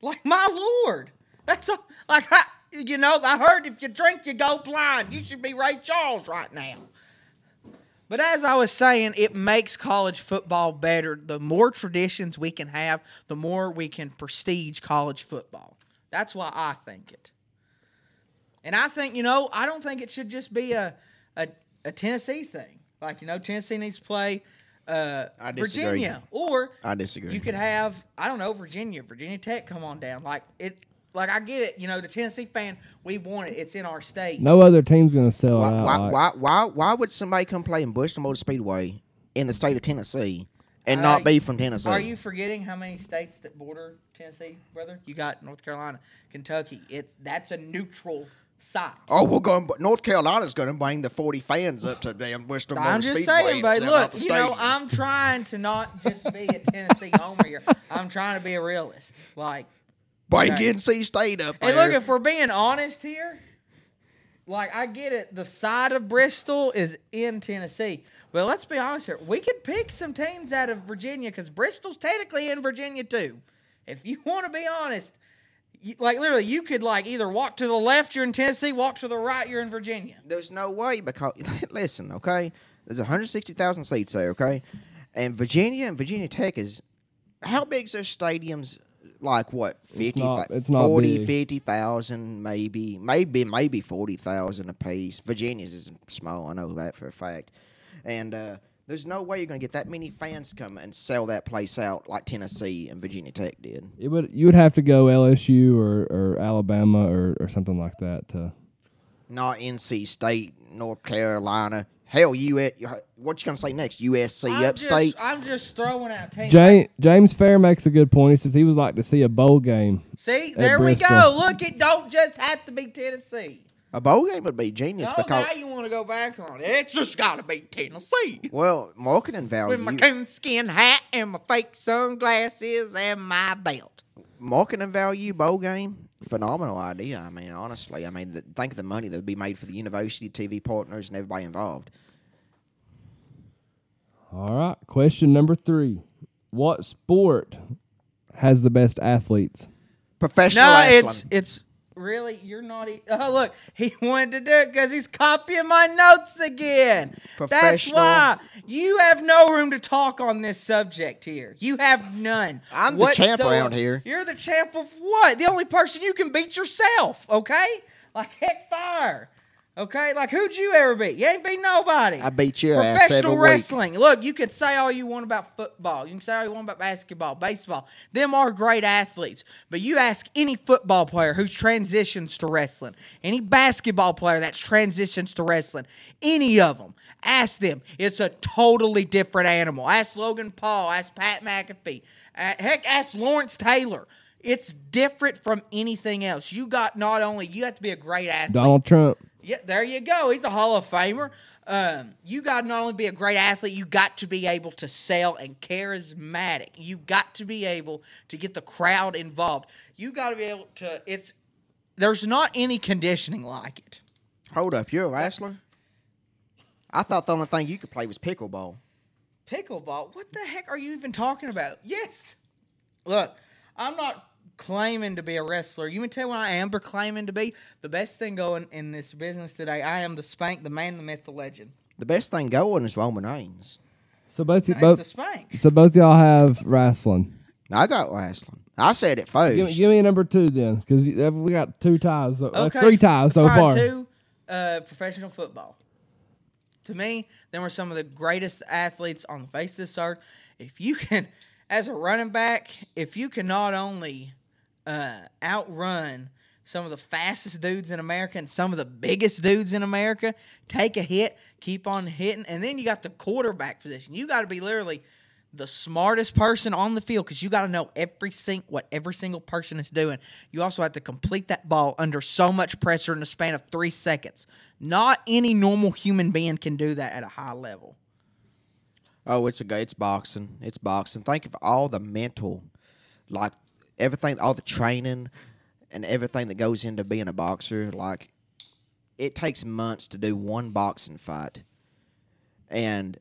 C: Like my lord, that's a, like I, you know. I heard if you drink, you go blind. You should be Ray Charles right now. But as I was saying, it makes college football better. The more traditions we can have, the more we can prestige college football. That's why I think it. And I think, you know, I don't think it should just be a a, a Tennessee thing. Like, you know, Tennessee needs to play uh,
D: I.
C: Virginia. Or
D: I disagree.
C: you could have, I don't know, Virginia, Virginia Tech come on down. Like it like I get it, you know, the Tennessee fan, we want it. It's in our state.
B: No other team's gonna sell
D: Why,
B: it out.
D: why,
B: like-
D: why, why, why would somebody come play in Bristol Motor Speedway in the state of Tennessee and
C: Uh,
D: not be from Tennessee?
C: Are you forgetting how many states that border Tennessee, brother? You got North Carolina, Kentucky. It's that's a neutral site.
D: Oh, we're going. North Carolina's going to bring the forty fans up to damn Bristol Motor
C: I'm just
D: Speedway
C: saying,
D: and
C: but look,
D: the
C: you know. I'm trying to not just be a Tennessee (laughs) homer here. I'm trying to be a realist. Like,
D: bring
C: okay.
D: NC State up there.
C: Hey, look, if we're being honest here, like I get it, the side of Bristol is in Tennessee. But let's be honest here. We could pick some teams out of Virginia because Bristol's technically in Virginia too. If you (laughs) want to be honest, you, like literally, you could like either walk to the left, you're in Tennessee, walk to the right, you're in Virginia.
D: There's no way because (laughs) listen, okay. There's 160,000 seats there, okay, and Virginia and Virginia Tech is how big's their stadiums? Like what? 50,
B: not- it's not
D: 40, 50,000 maybe, maybe maybe 40,000 apiece. Virginia's isn't small, I know that for a fact. And uh, there's no way you're going to get that many fans come and sell that place out like Tennessee and Virginia Tech did.
B: it would you would have to go LSU or, or Alabama or, or something like that to
D: Not NC State, North Carolina. Hell, you at what you going to say next? USC
C: I'm
D: upstate.
C: just, I'm just throwing out teams.
B: James James Fair makes a good point. He says he would like to see a bowl game.
C: See,
B: at
C: there we go. Look, it don't just have to be Tennessee.
D: A bowl game would be genius
C: Oh,
D: because
C: now you want to go back on it. It's just got to be Tennessee.
D: well, marketing value.
C: With my coonskin hat and my fake sunglasses and my belt.
D: Marketing value bowl game phenomenal idea i mean honestly i mean the, think of the money that would be made for the university tv partners and everybody involved
B: All right. Question number three. What sport has the best athletes?
D: professional
C: No,
D: wrestling.
C: it's it's really you're not. E- (laughs) oh, look, he (laughs) wanted to do it because he's copying my notes again. That's why you have no room to talk on this subject here. You have none.
D: I'm the champ around here.
C: You're the champ of what? The only person you can beat yourself. Okay, like heck fire. Okay, like who'd you ever beat? You ain't beat nobody.
D: I beat your ass
C: Professional
D: every week.
C: wrestling. Look, you can say all you want about football. You can say all you want about basketball, baseball. Them are great athletes. But you ask any football player who transitions to wrestling, any basketball player that transitions to wrestling, any of them, ask them. It's a totally different animal. Ask Logan Paul. Ask Pat McAfee. Uh, heck, ask Lawrence Taylor. It's different from anything else. You got not only you have to be a great athlete.
B: Donald Trump.
C: Yeah, there you go. He's a Hall of Famer. Um, you got to not only be a great athlete, you got to be able to sell and charismatic. You got to be able to get the crowd involved. You got to be able to. It's there's not any conditioning like it.
D: hold up you're a wrestler I thought the only thing you could play was pickleball.
C: Pickleball? What the heck are you even talking about? Yes. Look, I'm not claiming to be a wrestler. You can tell what I am proclaiming to be. The best thing going in this business today, I am the spank, the man, the myth, the legend.
D: The best thing going is Roman Reigns.
B: So both
C: It's
B: both
C: a spank.
B: so both y'all have wrestling.
D: I got wrestling. I said it first.
B: Give, me- give me a number two then, because we got two ties, so, uh, three ties so
C: fine,
B: far.
C: Two, uh, professional football. To me, them were some of the greatest athletes on the face of this earth. If you can, (laughs) as a running back, if you can not only uh, outrun some of the fastest dudes in America and some of the biggest dudes in America, take a hit, keep on hitting, and then you got the quarterback position. You got to be literally the smartest person on the field because you got to know every sing- what every single person is doing. You also have to complete that ball under so much pressure in the span of three seconds. Not any normal human being can do that at a high level.
D: Oh, it's a it's boxing. It's boxing. Think of all the mental, like everything, all the training, and everything that goes into being a boxer. Like it takes months to do one boxing fight, and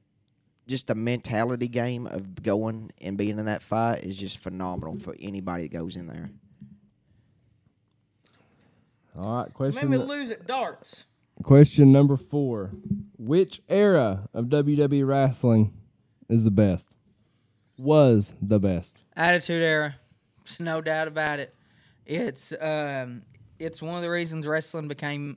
D: just the mentality game of going and being in that fight is just phenomenal for anybody that goes in there.
B: All right, question.
C: Made
B: question
C: me lose at darts.
B: question number four: Which era of WWE wrestling is the best? Was the best?
C: Attitude Era. No doubt about it. It's um, it's one of the reasons wrestling became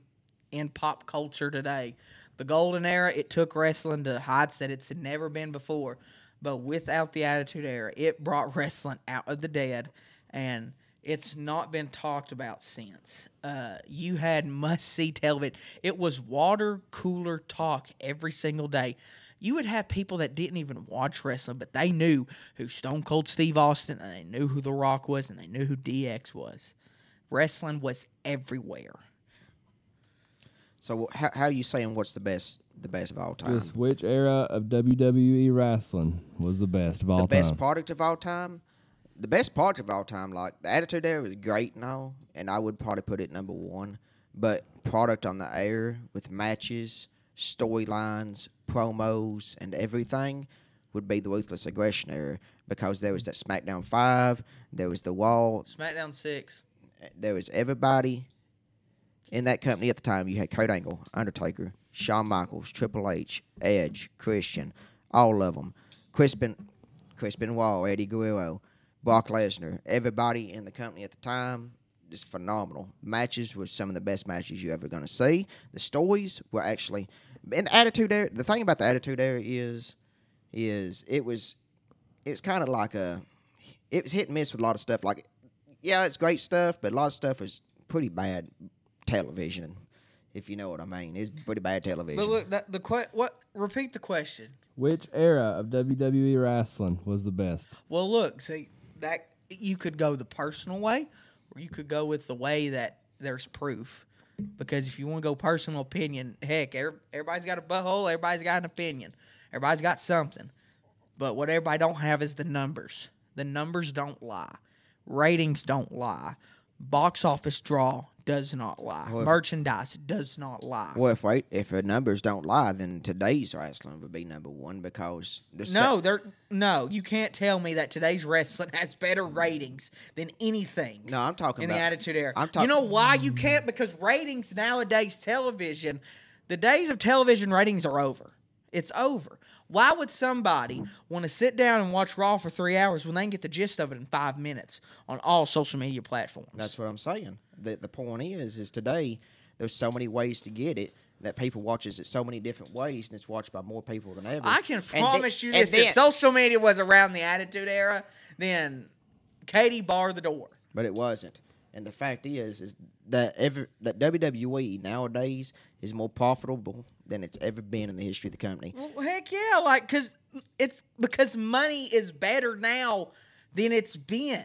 C: in pop culture today. The golden era, it took wrestling to heights that it's never been before. But without the Attitude Era, it brought wrestling out of the dead, and it's not been talked about since. Uh, you had must see television. It was water cooler talk every single day. You would have people that didn't even watch wrestling, but they knew who Stone Cold Steve Austin, and they knew who The Rock was, and they knew who DX was. Wrestling was everywhere.
D: So how how are you saying what's the best the best of all time?
B: Just which era of WWE wrestling was the best of all
D: the best
B: time?
D: product of all time. The best product of all time, like the Attitude Era, was great and all, and I would probably put it number one. But product on the air with matches, storylines, promos, and everything would be the Ruthless Aggression Era because there was that SmackDown Five, there was the Wall,
C: SmackDown 6.
D: there was everybody in that company at the time. You had Kurt Angle, Undertaker, Shawn Michaels, Triple H, Edge, Christian, all of them. Crispin, Crispin Wall, Eddie Guerrero, Brock Lesnar. Everybody in the company at the time, just phenomenal. Matches were some of the best matches you're ever going to see. The stories were actually, and the Attitude Era. The thing about the Attitude Era is, is it was, it was kind of like a, it was hit and miss with a lot of stuff. Like yeah, it's great stuff, but a lot of stuff was pretty bad television, if you know what I mean. It's pretty bad television.
C: But look, that, the que- what? Repeat the question.
B: Which era of WWE wrestling was the best?
C: Well, look, see that you could go the personal way, or you could go with the way that there's proof. Because if you want to go personal opinion, heck, everybody's got a butthole. Everybody's got an opinion. Everybody's got something. But what everybody don't have is the numbers. The numbers don't lie. Ratings don't lie. Box office draw does not lie.
D: Well,
C: Merchandise does not lie.
D: well, if wait, if the numbers don't lie, then today's wrestling would be number one because there's
C: No, there. No, you can't tell me that today's wrestling (laughs) has better ratings than anything.
D: No, I'm talking
C: in
D: about
C: the Attitude Era.
D: I'm talking.
C: you know why you can't? Because ratings nowadays, television, the days of television ratings are over. It's over. Why would somebody want to sit down and watch Raw for three hours when they can get the gist of it in five minutes on all social media platforms?
D: That's what I'm saying. The the point is, is today there's so many ways to get it that people watches it so many different ways, and it's watched by more people than ever.
C: I can promise you this:
D: then-
C: if social media was around the Attitude Era, then Katie barred the door.
D: but it wasn't. And the fact is, is that every that WWE nowadays is more profitable than it's ever been in the history of the company.
C: Well, heck yeah, like because it's because money is better now than it's been.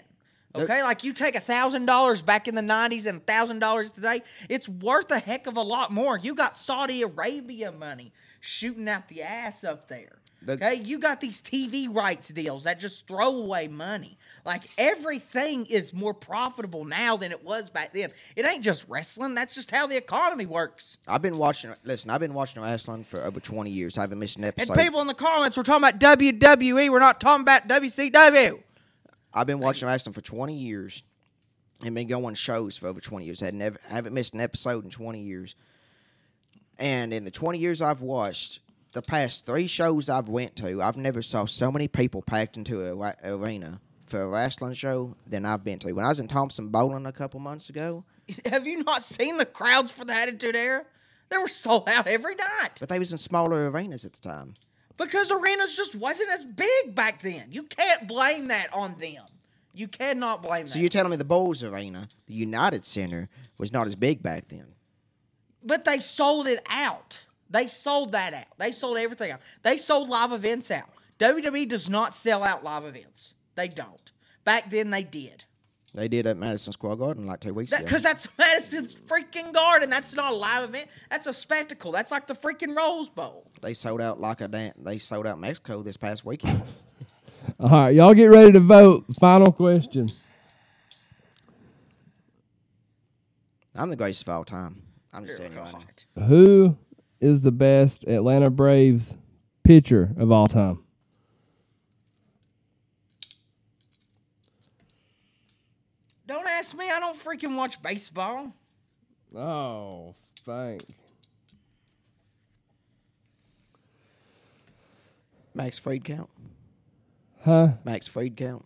C: Okay, like you take a thousand dollars back in the nineties and a thousand dollars today, it's worth a heck of a lot more. You got Saudi Arabia money shooting out the ass up there.
D: The-
C: okay, you got these TV rights deals that just throw away money. Like everything is more profitable now than it was back then. It ain't just wrestling. That's just how the economy works.
D: I've been watching. Listen, I've been watching wrestling for over twenty years. I haven't missed an episode.
C: And people in the comments were talking about WWE. We're not talking about WCW.
D: I've been watching wrestling for 20 years and been going shows for over 20 years. I never haven't missed an episode in 20 years. And in the 20 years I've watched, the past three shows I've went to, I've never saw so many people packed into a arena for a wrestling show than I've been to. When I was in Thompson Boling a couple months ago, (laughs)
C: Have you not seen the crowds for the Attitude Era? They were sold out every night
D: but they was in smaller arenas at the time.
C: because arenas just wasn't as big back then. You can't blame that on them. You cannot blame
D: So
C: that.
D: you're telling me the Bulls Arena, the United Center, was not as big back then?
C: but they sold it out. They sold that out. They sold everything out. They sold live events out. WWE does not sell out live events. They don't. Back then they did.
D: They did at Madison Square Garden like two weeks ago.
C: Because that's (laughs) Madison's freaking garden. That's not a live event. That's a spectacle. That's like the freaking Rose Bowl.
D: They sold out like a dan- they sold out Mexico this past weekend. (laughs)
B: All right, y'all get ready to vote. Final question.
D: I'm the greatest of all time. I'm just telling you right now.
C: God.
B: Who is the best Atlanta Braves pitcher of all time?
C: Don't ask me. I don't freaking watch baseball.
B: Oh, spank.
D: Max Fried count.
B: Huh?
D: Max Fried count.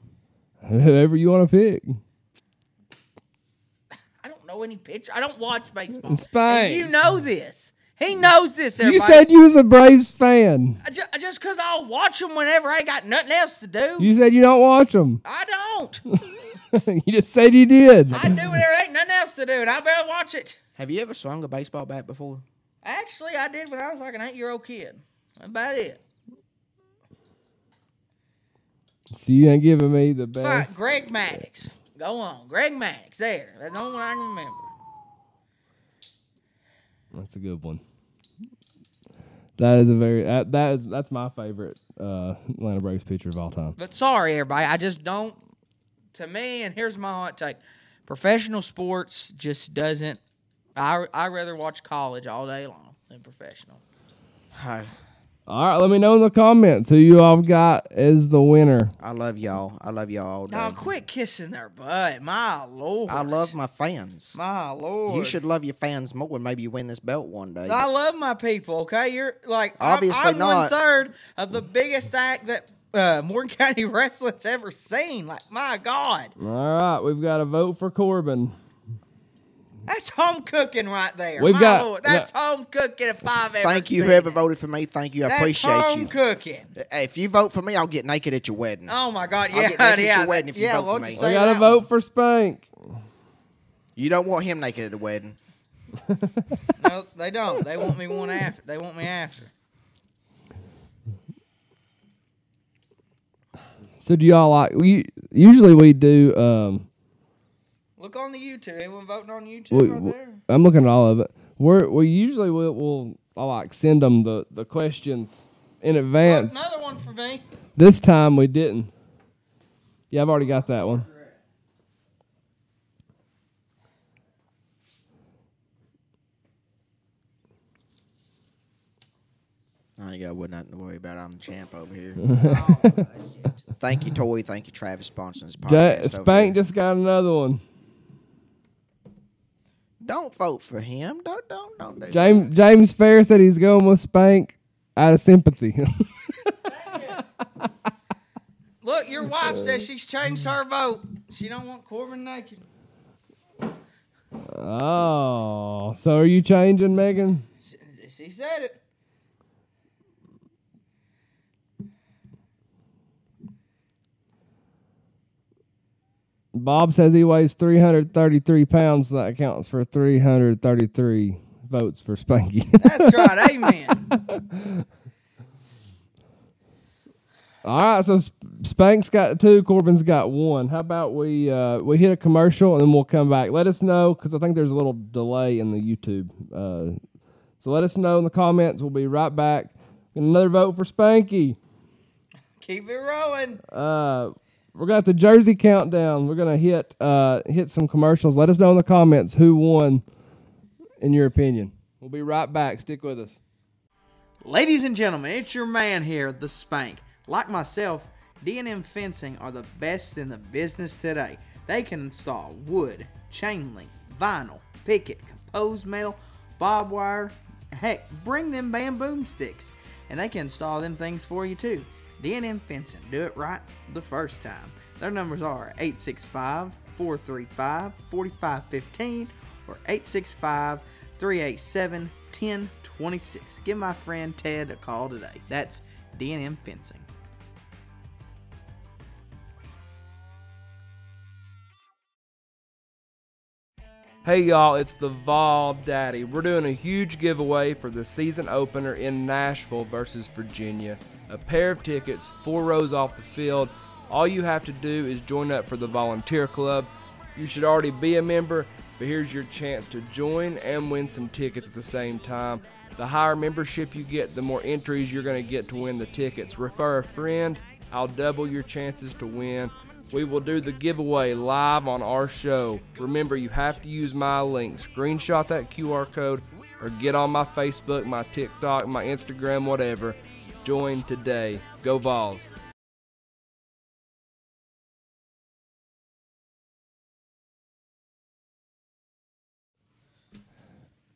B: Whoever you want to pick.
C: I don't know any pitcher. I don't watch baseball.
B: It's fine.
C: And you know this. He knows this.
B: You said you was a Braves fan.
C: I ju- just because I'll watch them whenever I got nothing else to do.
B: You said you don't watch them.
C: I don't. (laughs) (laughs)
B: you just said you did.
C: I do when there ain't nothing else to do, and I better watch it.
D: Have you ever swung a baseball bat before?
C: Actually, I did when I was like an eight-year-old kid. That's about it.
B: So you ain't giving me the
C: Fine,
B: best.
C: Greg Maddux. Go on, Greg Maddux. There, that's the only one I can remember.
B: That's a good one. That is a very that, that is that's my favorite uh, Atlanta Braves pitcher of all time.
C: But sorry, everybody, I just don't. To me, and here's my hot take: professional sports just doesn't. I I rather watch college all day long than professional.
D: Hi.
B: All right, let me know in the comments who you all got as the winner.
D: I love y'all. I love y'all all day.
C: Now quit kissing their butt, my lord.
D: I love my fans.
C: my lord.
D: You should love your fans more. Maybe you win this belt one day.
C: I love my people. Okay, you're like I'm-
D: Obviously
C: I'm, one
D: not.
C: third of the biggest act that uh, Morgan (laughs) County Wrestling's ever seen. Like my God,
B: All right, we've got a vote for Corbin.
C: that's home cooking right there.
B: We've
C: my
B: got-
C: Lord, that's home cooking if I've ever
D: Thank you,
C: seen
D: whoever
C: it.
D: voted for me. Thank you. I
C: That's
D: appreciate
C: home
D: you.
C: cooking.
D: Hey, if you vote for me, I'll get naked at your wedding.
C: Oh my God,
D: I'll
C: yeah,
D: get naked at
C: yeah,
D: your wedding if you vote for
C: won't
D: me.
C: you
D: We
B: We got to vote
C: one?
B: for Spank.
D: You don't want him naked at the wedding. (laughs)
C: No, they don't. They want me one after. They want me after.
B: So do y'all like? We usually we do. Um,
C: Look on the YouTube. Anyone voting on YouTube
B: we,
C: right there?
B: I'm looking at all of it. We're we usually will will I like send them the the questions in advance.
C: another one for me.
B: This time we didn't. Yeah, I've already got that one.
D: I ain't got what nothing to worry about. I'm the champ over here. (laughs) Oh, Thank you, Toy. Thank you, Travis, sponsoring this podcast. over
B: Spank
D: here.
B: just got another one.
D: Don't vote for him. Don't don't don't do that.
B: James James Fair said he's going with Spank out of sympathy. (laughs)
C: Look, your wife says she's changed her vote. She don't want Corbin naked.
B: oh, so are you changing, Megan?
C: She, she said it.
B: Bob says he weighs 333 pounds. That counts for 333 votes for Spanky.
C: That's right. Amen. (laughs)
B: All right, so Spank's got two. Corbin's got one. How about we uh, we hit a commercial and then we'll come back. Let us know because I think there's a little delay in the YouTube. Uh, so let us know in the comments. We'll be right back. Another vote for Spanky.
C: Keep it rolling.
B: Uh, we're gonna have the Jersey countdown. We're gonna hit uh, hit some commercials. Let us know in the comments who won, in your opinion. We'll be right back. Stick with us.
C: Ladies and gentlemen, it's your man here, the Spank. Like myself, D&M Fencing are the best in the business today. They can install wood, chain link, vinyl, picket, composed metal, barbed wire, heck, bring them bamboo sticks, and they can install them things for you too. D&M Fencing, do it right the first time. Their numbers are 865-435-4515 or 865-387-1026. Give my friend Ted a call today. That's D&M Fencing.
B: Hey y'all, it's the Vol Daddy. We're doing a huge giveaway for the season opener in Nashville versus Virginia. A pair of tickets, four rows off the field. All you have to do is join up for the volunteer club. You should already be a member, but here's your chance to join and win some tickets at the same time. The higher membership you get, the more entries you're going to get to win the tickets. Refer a friend, I'll double your chances to win. We will do the giveaway live on our show. Remember, you have to use my link. Screenshot that QR code or get on my Facebook, my TikTok, my Instagram, whatever. Join today. Go Vols.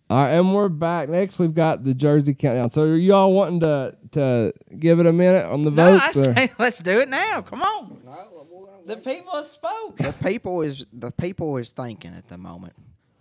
B: All right, and we're back. Next, we've got the Jersey countdown. So, are y'all wanting to to give it a minute on the
C: No,
B: votes? or-
C: say (laughs) let's do it now. Come on. The people have spoke.
D: The people is the people is thinking at the moment.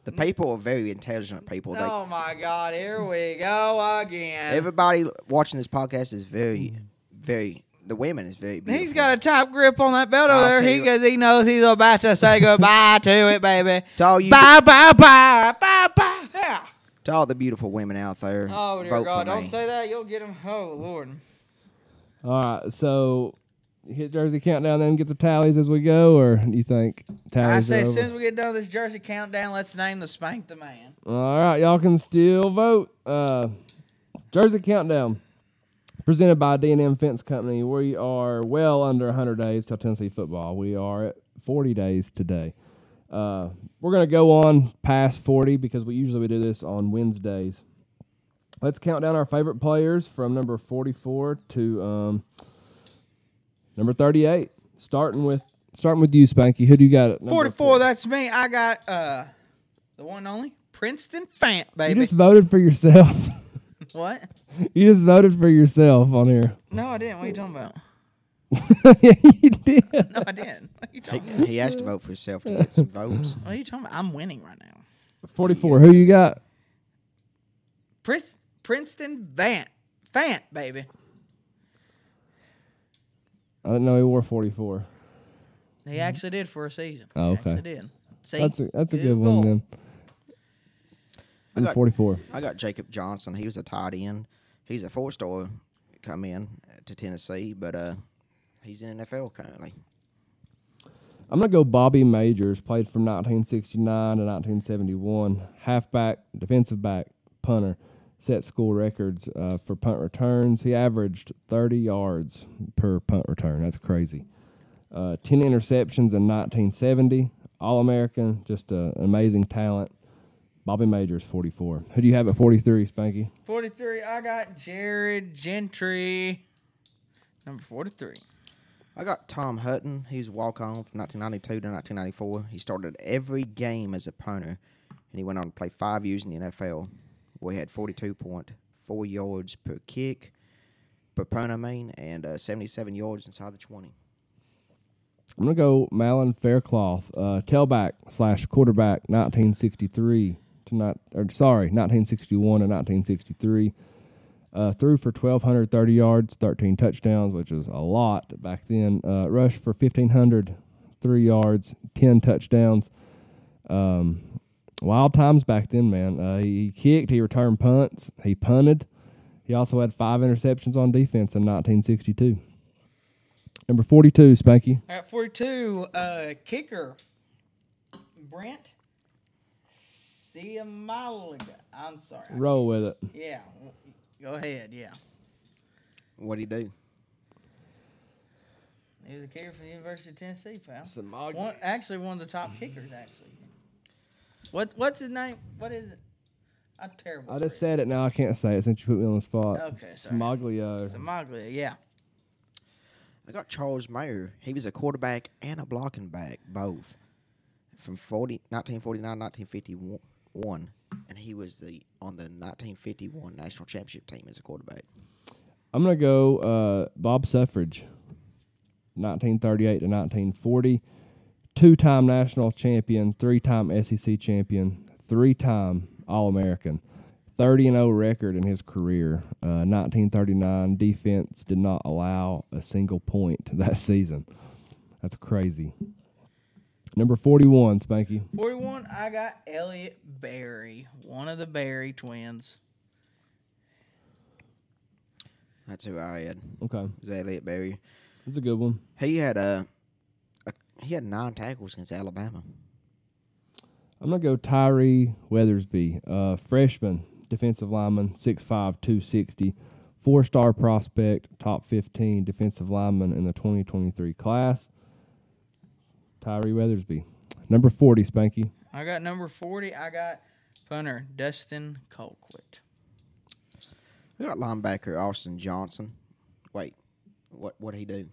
D: The people are very intelligent people. They,
C: Oh my God! Here we go again.
D: everybody watching this podcast is very, very. The women is very. Beautiful.
C: He's got a top grip on that belt over
D: I'll
C: there.
D: tell
C: He
D: you-
C: because he knows he's about to say goodbye to it, baby. (laughs)
D: To all you-
C: bye, bye, bye, bye, bye. Yeah.
D: to all the beautiful women out there.
C: Oh dear
D: vote
C: God!
D: for
C: Don't
D: me.
C: say that. You'll get him. Oh Lord.
B: All right, so hit Jersey countdown, then get the tallies as we go, or do you think
C: I
B: tallies
C: say as
B: over?
C: soon as we get done with this Jersey countdown, let's name the spank the man.
B: All right, y'all can still vote. Uh, Jersey countdown, presented by D&M Fence Company. We are well under 100 days till Tennessee football. We are at 40 days today. Uh, we're gonna go on past 40 because we usually we do this on Wednesdays. Let's count down our favorite players from number 44 to um, number 38. Starting with starting with you, Spanky. Who do you got at number
C: 44,
B: 40?
C: that's me. I got uh the one only Princeton Fant, baby.
B: You just voted for yourself. (laughs) (laughs)
C: what?
B: you just voted for yourself on here.
C: No, I didn't. What are you talking about? (laughs)
B: yeah, you did.
C: No, I didn't. What are you talking about?
D: He, he has to vote for himself to get some votes.
C: What are you talking about? I'm winning right now.
B: 44. Who you got?
C: Prince, Princeton Vant. Fant, baby.
B: I didn't know he wore 44.
C: He actually did for a season.
B: Oh,
C: He
B: okay.
C: actually did. See?
B: That's a that's a
C: Good
B: good one
C: goal.
B: then.
D: I got-
B: 44.
D: I got Jacob Johnson. He was a tight end. He's a four star come in to Tennessee, but uh, he's in NFL currently.
B: I'm gonna go Bobby Majors. Played from 1969 to 1971. Halfback, defensive back, punter. Set school records uh, for punt returns. He averaged 30 yards per punt return. That's crazy. Uh, 10 interceptions in 1970. All American. Just uh, an amazing talent. Bobby Majors, 44. Who do you have at 43, Spanky?
C: 43, I got Jared Gentry. Number 43.
D: I got Tom Hutton. He was walk on from 1992 to 1994. He started every game as a punter, and he went on to play five years in the NFL, he had 42.4 yards per kick, per punt, I mean, and uh, 77 yards inside the 20.
B: I'm gonna go Mallon Faircloth, uh, tailback slash quarterback, 1963 to not, or sorry, 1961 to 1963. Uh, threw for 1,230 yards, 13 touchdowns, which is a lot back then. Uh, rushed for 1,500, three yards, 10 touchdowns. Um, wild times back then, man. Uh, he kicked, he returned punts, he punted. He also had five interceptions on defense in 1962. Number 42, Spanky.
C: At 42, uh, kicker Brent Siamaliga. I'm sorry.
B: Roll with it.
C: Yeah. Go ahead. Yeah.
D: What'd he do?
C: He was a kicker for the University of Tennessee, pal. One, actually, one of the top kickers, actually. What What's his name? What is it? I'm terrible.
B: I just
C: it.
B: said it now. I can't say it since you put me on the spot.
C: Okay, sorry.
B: Smoglio.
C: Samaglia, yeah.
D: I got Charles Mayer. He was a quarterback and a blocking back, both. From 40, 1949, 1951. And he was the on the 1951 national championship team as a quarterback.
B: I'm gonna go uh, Bob Suffridge, 1938 to 1940, two-time national champion, three-time SEC champion, three-time All-American, 30 and 0 record in his career. Uh, 1939 defense did not allow a single point (laughs) that season. That's crazy. Number 41, Spanky.
C: 41, I got Elliott Berry, one of the Berry twins.
D: That's who I had.
B: Okay,
D: Was Elliott Berry.
B: that's a good one.
D: He had a, a he had nine tackles against Alabama.
B: I'm gonna go Tyree Weathersby, uh, freshman defensive lineman, 6'5", 260, four-star prospect, top 15 defensive lineman in the 2023 class. Tyree Weathersby, number 40, Spanky.
C: I got number 40, I got punter Dustin Colquitt.
D: I got linebacker Austin Johnson. Wait, what what he do?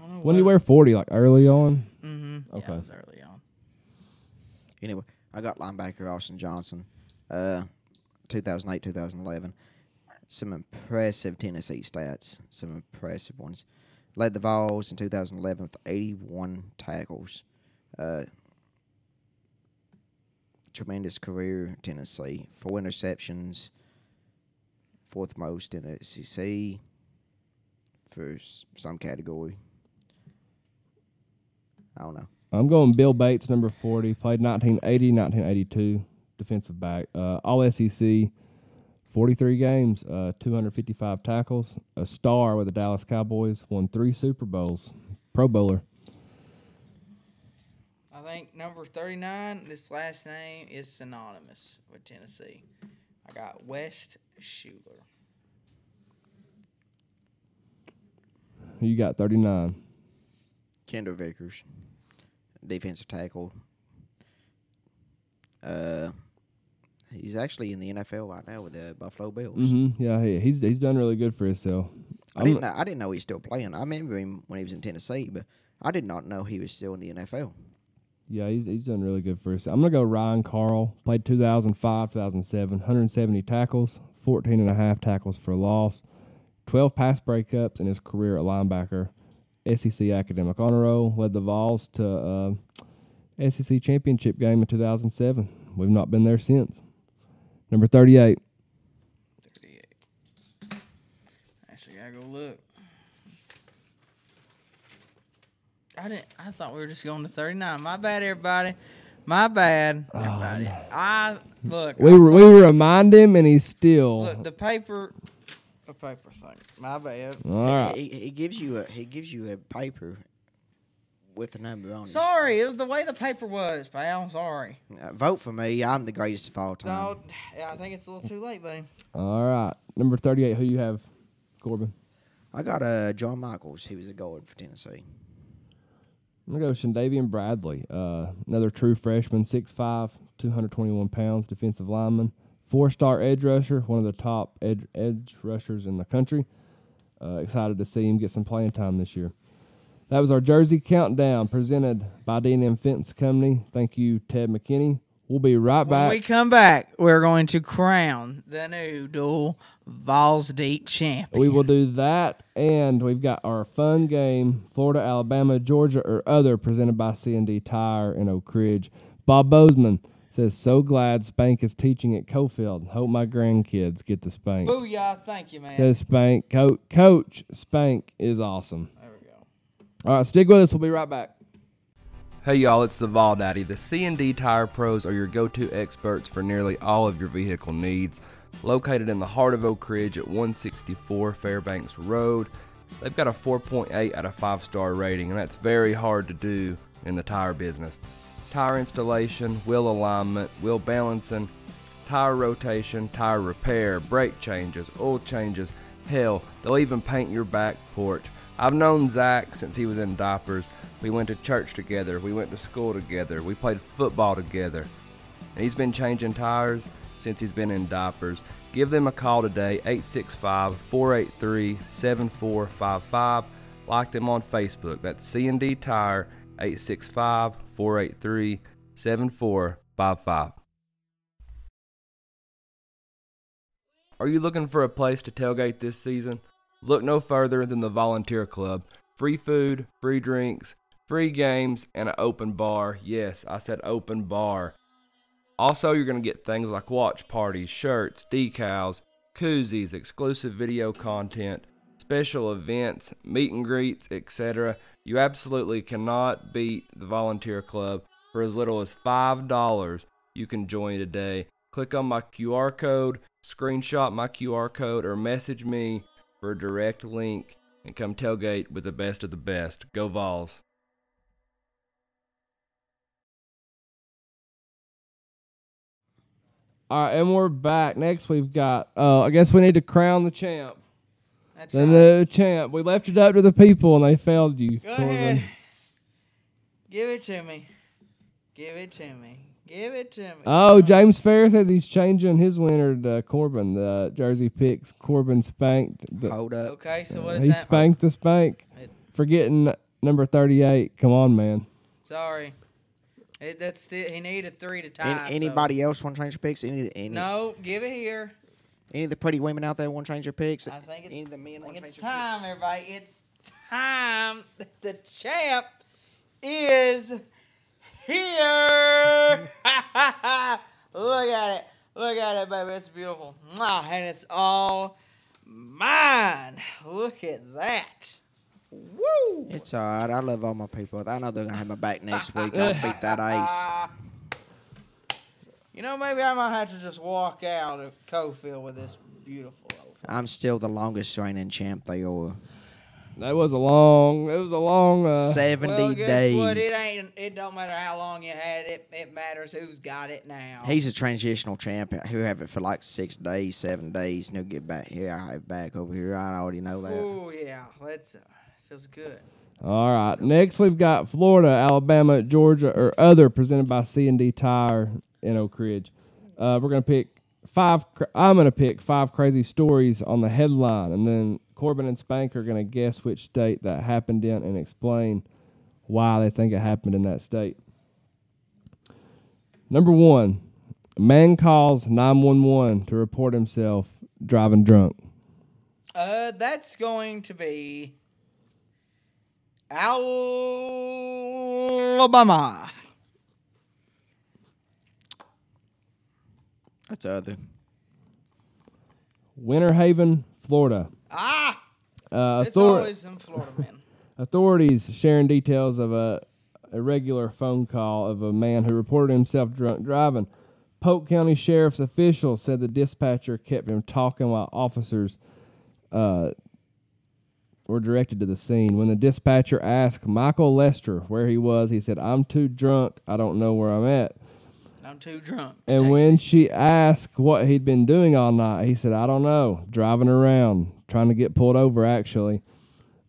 C: I don't know
B: When do you
C: what-
B: wear 40? Like early on?
C: Mhm, Yeah,
B: Okay.
C: it was early on.
D: Anyway, I got linebacker Austin Johnson. Uh, 2008, 2011. Some impressive Tennessee stats. Some impressive ones. Led the Vols in 2011 with 81 tackles. Uh, tremendous career in Tennessee. Four interceptions. Fourth most in the SEC for some category. I don't know.
B: I'm going Bill Bates, number 40. Played 1980, 1982, defensive back. Uh, all SEC, 43 games, uh, 255 tackles. A star with the Dallas Cowboys. Won three Super Bowls. Pro Bowler.
C: I think number 39, this last name is synonymous with Tennessee. I got West Schuler.
B: You got? 39.
D: Kendall Vickers, defensive tackle. Uh, he's actually in the NFL right now with the Buffalo Bills.
B: Mm-hmm. Yeah, he, he's he's done really good for himself.
D: I didn't. Know, I didn't know he's still playing. I remember him when he was in Tennessee, but I did not know he was still in the NFL.
B: Yeah, he's, he's done really good for us. I'm going to go Ryan Karl. Played 2005, 2007, 170 tackles, 14 and a half tackles for loss, 12 pass breakups in his career at linebacker. SEC academic honor roll, led the Vols to uh, SEC championship game in 2007. We've not been there since. Number 38.
C: 38. Actually, gotta go look. I didn't. I thought we were just going to 39. My bad, everybody. My bad, everybody. I look.
B: We, we remind him, and he's still.
C: look the paper. The paper thing. My bad.
B: All right.
D: He, he gives you a he gives you a paper with a number on it.
C: Sorry, it was the way the paper was, pal. Sorry.
D: Uh, vote for me. I'm the greatest of all time.
C: No, yeah, I think it's a little too late, buddy.
B: All right. Number 38. Who you have, Corbin?
D: I got uh, John Michels. He was a guard for Tennessee.
B: I'm gonna go Shandavian Bradley, uh, another true freshman, 6'5", 221 pounds, defensive lineman, four-star edge rusher, one of the top edge, edge rushers in the country. Uh, excited to see him get some playing time this year. That was our Jersey Countdown presented by D&M Fence Company. Thank you, Ted McKinney. We'll be right
C: When
B: back.
C: we come back, we're going to crown the new dual Vols Deep champion.
B: We will do that, and we've got our fun game: Florida, Alabama, Georgia, or other, presented by C&D Tire in Oak Ridge. Bob Bozeman says, "So glad Spank is teaching at Coalfield. Hope my grandkids get to Spank."
C: Booyah! Thank you, man.
B: Says Spank, Coach, Coach Spank is awesome.
C: there we go.
B: All right, stick with us. We'll be right back.
H: Hey y'all, it's the Vol Daddy. The C&D Tire Pros are your go-to experts for nearly all of your vehicle needs. Located in the heart of Oak Ridge at 164 Fairbanks Road, They've got a 4.8 out of 5 star rating, and that's very hard to do in the tire business. Tire installation, wheel alignment, wheel balancing, tire rotation, tire repair, brake changes, oil changes. Hell, they'll even paint your back porch. I've known Zach since he was in diapers. We went to church together, we went to school together, we played football together. And he's been changing tires since he's been in diapers. Give them a call today, 865 483 7455. Like them on Facebook. That's C&D Tire, 865 483 7455. Are you looking for a place to tailgate this season? Look no further than the Volunteer Club. Free food, free drinks, free games, and an open bar. Yes, I said open bar. Also, you're going to get things like watch parties, shirts, decals, koozies, exclusive video content, special events, meet and greets, etc. You absolutely cannot beat the Volunteer Club for as little as $5. You can join today. Click on my QR code, screenshot my QR code, or message me for a direct link and come tailgate with the best of the best. Go Vols.
B: All right, and we're back. Next, we've got. Uh, I guess we need to crown the champ.
C: That's
B: The
C: right.
B: new champ. We left it up to the people, and they failed you.
C: Go
B: Corbin.
C: ahead. Give it to me. Give it to me. Give it to me.
B: Oh, James Fair says he's changing his winner to Corbin. The Jersey picks Corbin spanked. The,
D: Hold up.
C: Okay, so what is
B: he
C: that?
B: spanked the spank
C: It-
B: for getting number thirty-eight. Come on, man.
C: Sorry. It, that's the, he needed three to
D: An-
C: tie. so-
D: anybody else want to change their picks? Any, any,
C: No, give it here.
D: Any of the pretty women out there want to change their picks?
C: I think it's,
D: any of the men want to change their
C: time,
D: picks?
C: everybody. It's time. The champ is here. (laughs) Look at it. Look at it, baby. It's beautiful. And it's all mine. Look at that. Woo!
D: It's all right. I love all my people. I know they're gonna have my back next week. I'll beat that (laughs) ace.
C: You know, maybe I might have to just walk out of Coalfield with this beautiful old
D: I'm still the longest reigning champ they are.
B: That was a long. It was a long. Uh,
D: Seventy
C: Well, guess
D: days.
C: what? It ain't. It don't matter how long you had it. It matters who's got it now.
D: He's a transitional champ. He'll have it for like six days, seven days, and he'll get back here. I have back over here. I already know that.
C: Oh yeah, let's. Uh, feels good.
B: All right. Next, we've got Florida, Alabama, Georgia, or other presented by C and D Tire in Oak Ridge. Uh, we're gonna pick five. I'm gonna pick five crazy stories on the headline, and then Corbin and Spank are gonna guess which state that happened in and explain why they think it happened in that state. Number one, man calls 911 to report himself driving drunk.
C: Uh, that's going to be Alabama.
D: That's other.
B: Winter Haven, Florida.
C: Ah,
B: Uh,
C: it's
B: author-
C: always in Florida, man. (laughs)
B: Authorities sharing details of a irregular phone call of a man who reported himself drunk driving. Polk County Sheriff's officials said the dispatcher kept him talking while officers uh, were directed to the scene. When the dispatcher asked Michael Lester where he was, he said, I'm too drunk. I don't know where I'm at.
C: I'm too drunk.
B: And when she asked what he'd been doing all night, he said, I don't know, driving around, trying to get pulled over, actually.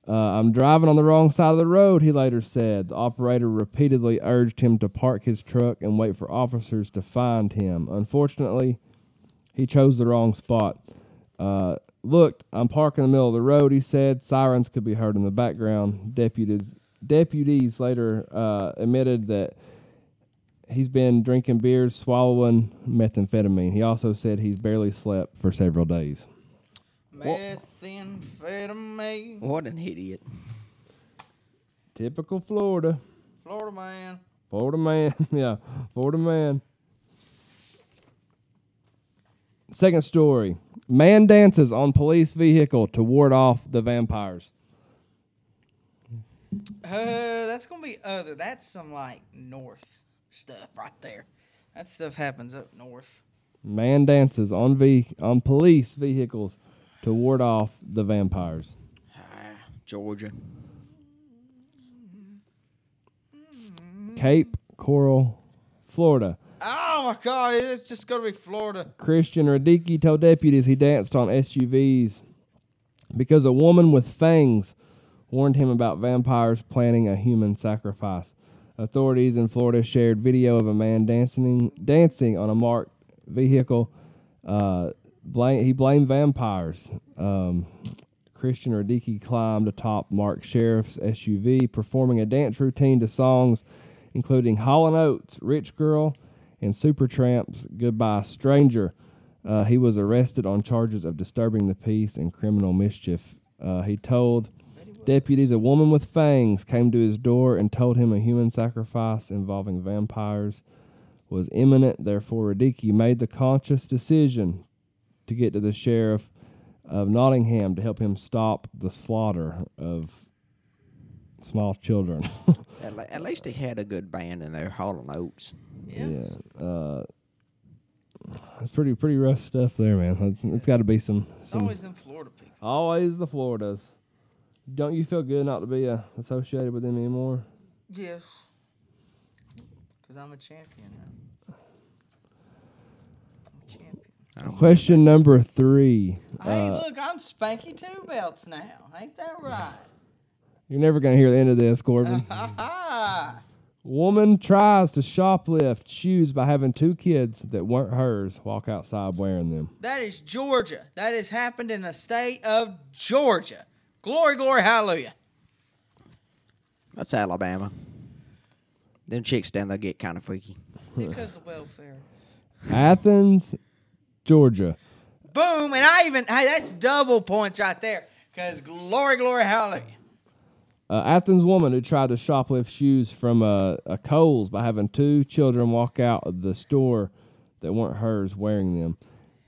B: Uh, I'm driving on the wrong side of the road, he later said. The operator repeatedly urged him to park his truck and wait for officers to find him. Unfortunately, he chose the wrong spot. Uh, looked, I'm parked in the middle of the road, he said. Sirens could be heard in the background. Deputies, deputies later uh, admitted that he's been drinking beers, swallowing methamphetamine. He also said he's barely slept for several days.
C: methamphetamine,
D: What an idiot.
B: Typical Florida.
C: Florida man.
B: Florida man. (laughs) yeah, Florida man. Second story. Man dances on police vehicle to ward off the vampires.
C: Uh, that's gonna be other. That's some like north stuff right there. That stuff happens up north.
B: Man dances on v on police vehicles to ward off the vampires.
D: Ah, Georgia.
B: Cape Coral, Florida.
C: Oh my God! It's just gonna be Florida.
B: Christian Radicki told deputies he danced on SUVs because a woman with fangs warned him about vampires planning a human sacrifice. Authorities in Florida shared video of a man dancing dancing on a marked vehicle. Uh, blame, he blamed vampires. Um, Christian Radicki climbed atop Mark sheriff's SUV, performing a dance routine to songs including Hall & Oates, Rich Girl, and Supertramp's Goodbye Stranger. Uh, he was arrested on charges of disturbing the peace and criminal mischief. Uh, he told deputies a woman with fangs came to his door and told him a human sacrifice involving vampires was imminent. Therefore, Radicki made the conscious decision to get to the sheriff of Nottingham to help him stop the slaughter of small children. (laughs)
D: At, le- at least he had a good band in there, Hall and Oates.
C: Yeah.
B: yeah, uh, it's pretty pretty rough stuff there, man. It's, it's got to be some
C: It's
B: some
C: always in Florida people.
B: always the Floridas. Don't you feel good not to be uh, associated with them anymore?
C: Yes. Because I'm a champion now. I'm a champion.
B: Question number three.
C: hey,
B: Uh,
C: look, I'm Spanky Two Belts now. Ain't that right?
B: you're never gonna hear the end of this, Corbin.
C: Ha (laughs) (laughs) ha!
B: Woman tries to shoplift shoes by having two kids that weren't hers walk outside wearing them.
C: That is Georgia. That has happened in the state of Georgia. Glory, glory, hallelujah.
D: That's Alabama. Them chicks down there get kind of freaky.
C: Because the welfare.
B: Athens, Georgia.
C: Boom, and I even hey, that's double points right there. Cause glory, glory, hallelujah.
B: Uh, Athens woman who tried to shoplift shoes from a, a Kohl's by having two children walk out of the store that weren't hers wearing them.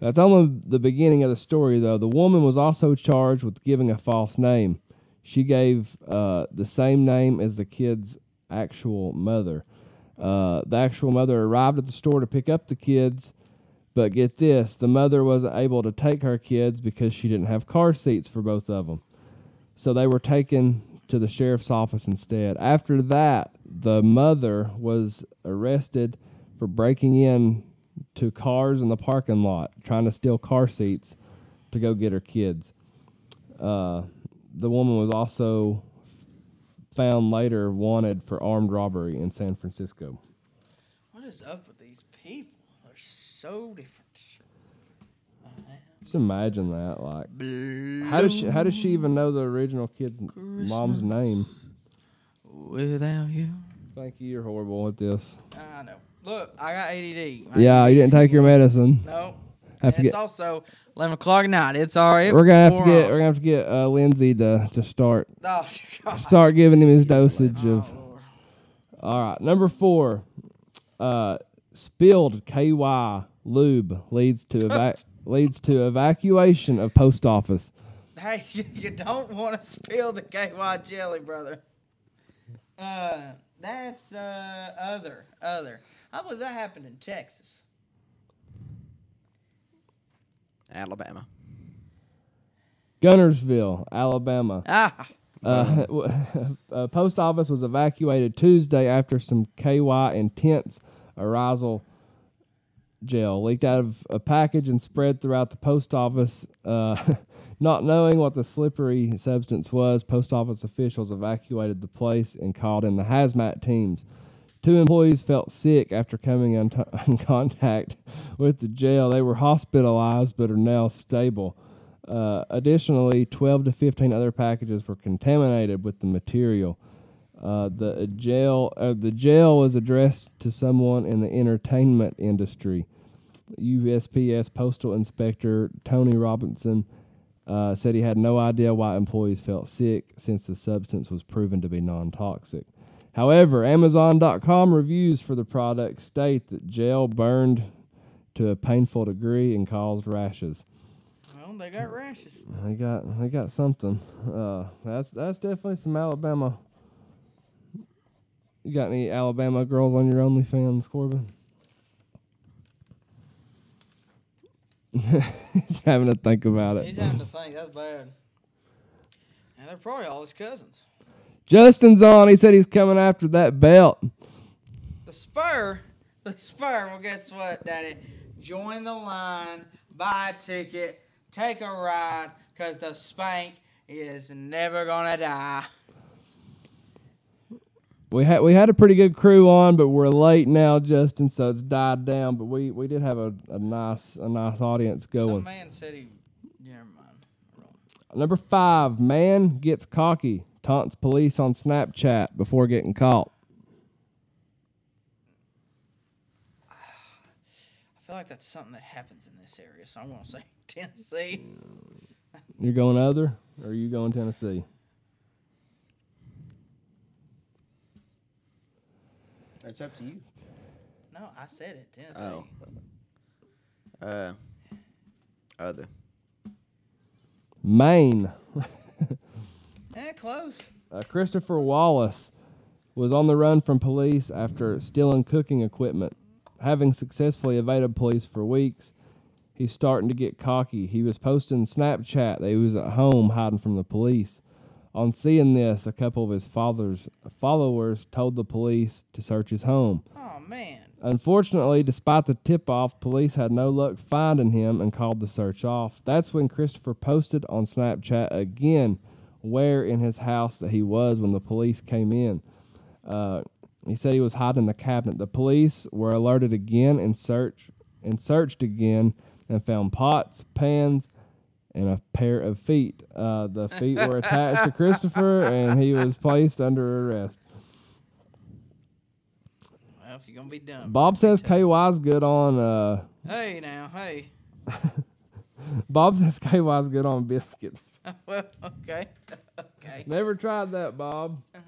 B: That's only the beginning of the story, though. The woman was also charged with giving a false name. She gave uh, the same name as the kid's actual mother. Uh, the actual mother arrived at the store to pick up the kids, but get this the mother wasn't able to take her kids because she didn't have car seats for both of them. So they were taken to the sheriff's office instead. After that, the mother was arrested for breaking in to cars in the parking lot, trying to steal car seats to go get her kids. Uh, the woman was also found later wanted for armed robbery in San Francisco.
C: What is up with these people? They're so different.
B: Just imagine that. Like, how does she, how does she even know the original kid's mom's name?
C: Without you.
B: Thank you. You're horrible at this.
C: I know. Look, I got ADD.
B: Yeah, you didn't take your medicine.
C: No.
B: Have to
C: it's
B: get-
C: also 11 o'clock at night. It's all right.
B: We're gonna have to get we're gonna have to get uh, Lindsay to to start
C: Oh, (laughs) God.
B: start giving him his dosage of.
C: Oh, Lord.
B: All right, number four, uh, spilled KY lube leads to eva- (laughs) leads to evacuation of post office.
C: Hey, (laughs) you, you don't want to spill the KY jelly, brother. Uh, that's uh other other. I believe that happened in Texas.
D: Alabama.
B: Guntersville, Alabama.
C: Ah,
B: Uh, (laughs) uh, post office was evacuated Tuesday after some KY intense arousal gel leaked out of a package and spread throughout the post office. Uh, (laughs) not knowing what the slippery substance was, post office officials evacuated the place and called in the hazmat teams. Two employees felt sick after coming in, (laughs) in contact with the gel. They were hospitalized but are now stable. Uh, additionally, 12 to 15 other packages were contaminated with the material. Uh, the jail, uh, the jail was addressed to someone in the entertainment industry. USPS Postal Inspector Tony Robinson uh, said he had no idea why employees felt sick since the substance was proven to be non-toxic. However, Amazon.com reviews for the product state that gel burned to a painful degree and caused rashes.
C: well, they got rashes.
B: They got they got something. Uh, that's that's definitely some Alabama. You got any Alabama girls on your OnlyFans, Corbin? (laughs) He's having to think about
C: He's
B: it.
C: having to think. That's bad. And they're probably all his cousins.
B: Justin's on. He said he's coming after that belt.
C: The spur, the spur. Well, guess what, Daddy? Join the line, buy a ticket, take a ride, cause the spank is never gonna die.
B: We had we had a pretty good crew on, but we're late now, Justin, so it's died down. But we, we did have a, a nice a nice audience going.
C: Some man said he. Never mind.
B: Number five, man gets cocky, taunts police on Snapchat before getting caught.
C: I feel like that's something that happens in this area, so I'm gonna say (laughs) Tennessee.
B: You're going other, or are you going Tennessee?
D: That's up to you.
C: No, I said it, Tennessee.
D: Oh. Uh, other.
B: Maine. (laughs)
C: Eh, close.
B: Uh, Christopher Wallace was on the run from police after stealing cooking equipment. Having successfully evaded police for weeks, he's starting to get cocky. He was posting Snapchat that he was at home hiding from the police. On seeing this, a couple of his father's followers told the police to search his home.
C: Oh man.
B: Unfortunately, despite the tip off, police had no luck finding him and called the search off. That's when Christopher posted on Snapchat again where in his house that he was when the police came in. Uh, he said he was hiding in the cabinet. The police were alerted again and search and searched again and found pots, pans, and a pair of feet. Uh, the feet were attached to Christopher, and he was placed under arrest.
C: Well, if you're gonna be dumb.
B: Bob says KY's good on. Uh,
C: Hey now, hey. (laughs)
B: Bob says KY's good on biscuits. (laughs)
C: well, okay, okay.
B: Never tried that, Bob.
C: Oh,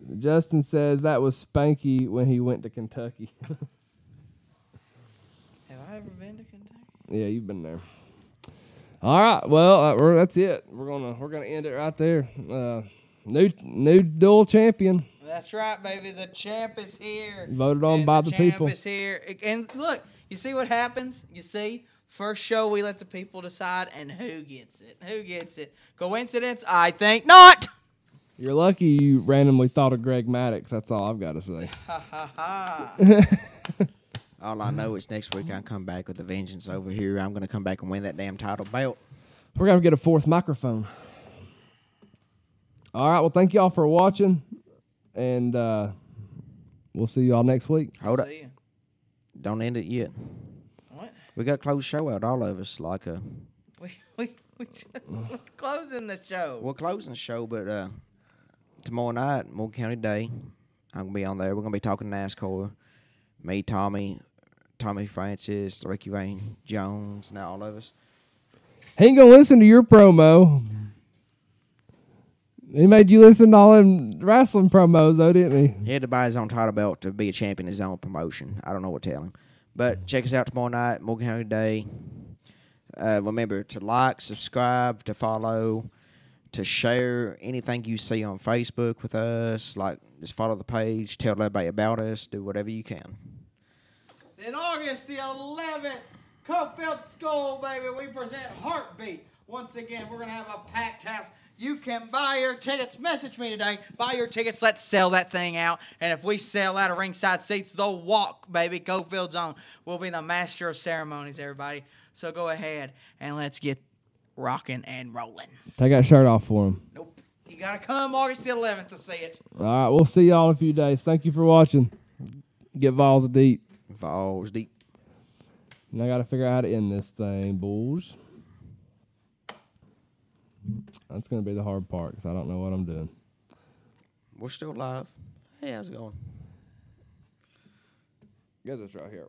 C: well,
B: Justin says that was Spanky when he went to Kentucky. (laughs)
C: have I ever been to Kentucky?
B: yeah, you've been there. All right, well, uh, we're, that's it. We're gonna we're gonna end it right there. Uh, new new dual champion.
C: That's right, baby. The champ is here.
B: Voted on
C: And
B: by
C: the,
B: the
C: champ
B: people.
C: is here. And look, you see what happens? You see, first show we let the people decide, and who gets it? Who gets it? Coincidence? I think not.
B: You're lucky you randomly thought of Greg Maddux. That's all I've got to say.
C: Ha ha ha. (laughs)
D: All I know is next week I come back with a vengeance over here. I'm going to come back and win that damn title belt.
B: We're gonna get a fourth microphone. All right. Well, thank y'all for watching, and uh, we'll see y'all next week.
D: Hold up.
C: See ya.
D: Don't end it yet.
C: What?
D: We got to close show out, all of us. Like, a. (laughs)
C: We we we just we're closing the show.
D: we're closing the show, but uh, tomorrow night, Morgan County Day, I'm going to be on there. We're going to be talking NASCAR. Me, Tommy, Tommy Francis, Ricky Vane Jones, and all of us.
B: He ain't gonna listen to your promo. He made you listen to all them wrestling promos, though, didn't he?
D: He had to buy his own title belt to be a champion in his own promotion. I don't know what to tell him. But check us out tomorrow night, Morgan County Day. Uh, remember to like, subscribe, to follow, to share anything you see on Facebook with us. Like, just follow the page, tell everybody about us, do whatever you can.
C: Then August the 11th, Coalfield School, baby, we present Heartbeat. Once again, we're going to have a packed house. You can buy your tickets. Message me today. Buy your tickets. Let's sell that thing out. And if we sell out of ringside seats, the walk, baby, Coalfield's on. We'll be the master of ceremonies, everybody. So go ahead and let's get rocking and rolling.
B: Take that shirt off for him.
C: Nope. You got to come August the 11th to see it.
B: All right, we'll see y'all in a few days. Thank you for watching. Get Vols deep.
D: Falls deep.
B: And I got to figure out how to end this thing, boys. That's going to be the hard part because I don't know what I'm doing.
D: We're still live. Hey, how's it going?
B: Guys, it's right here.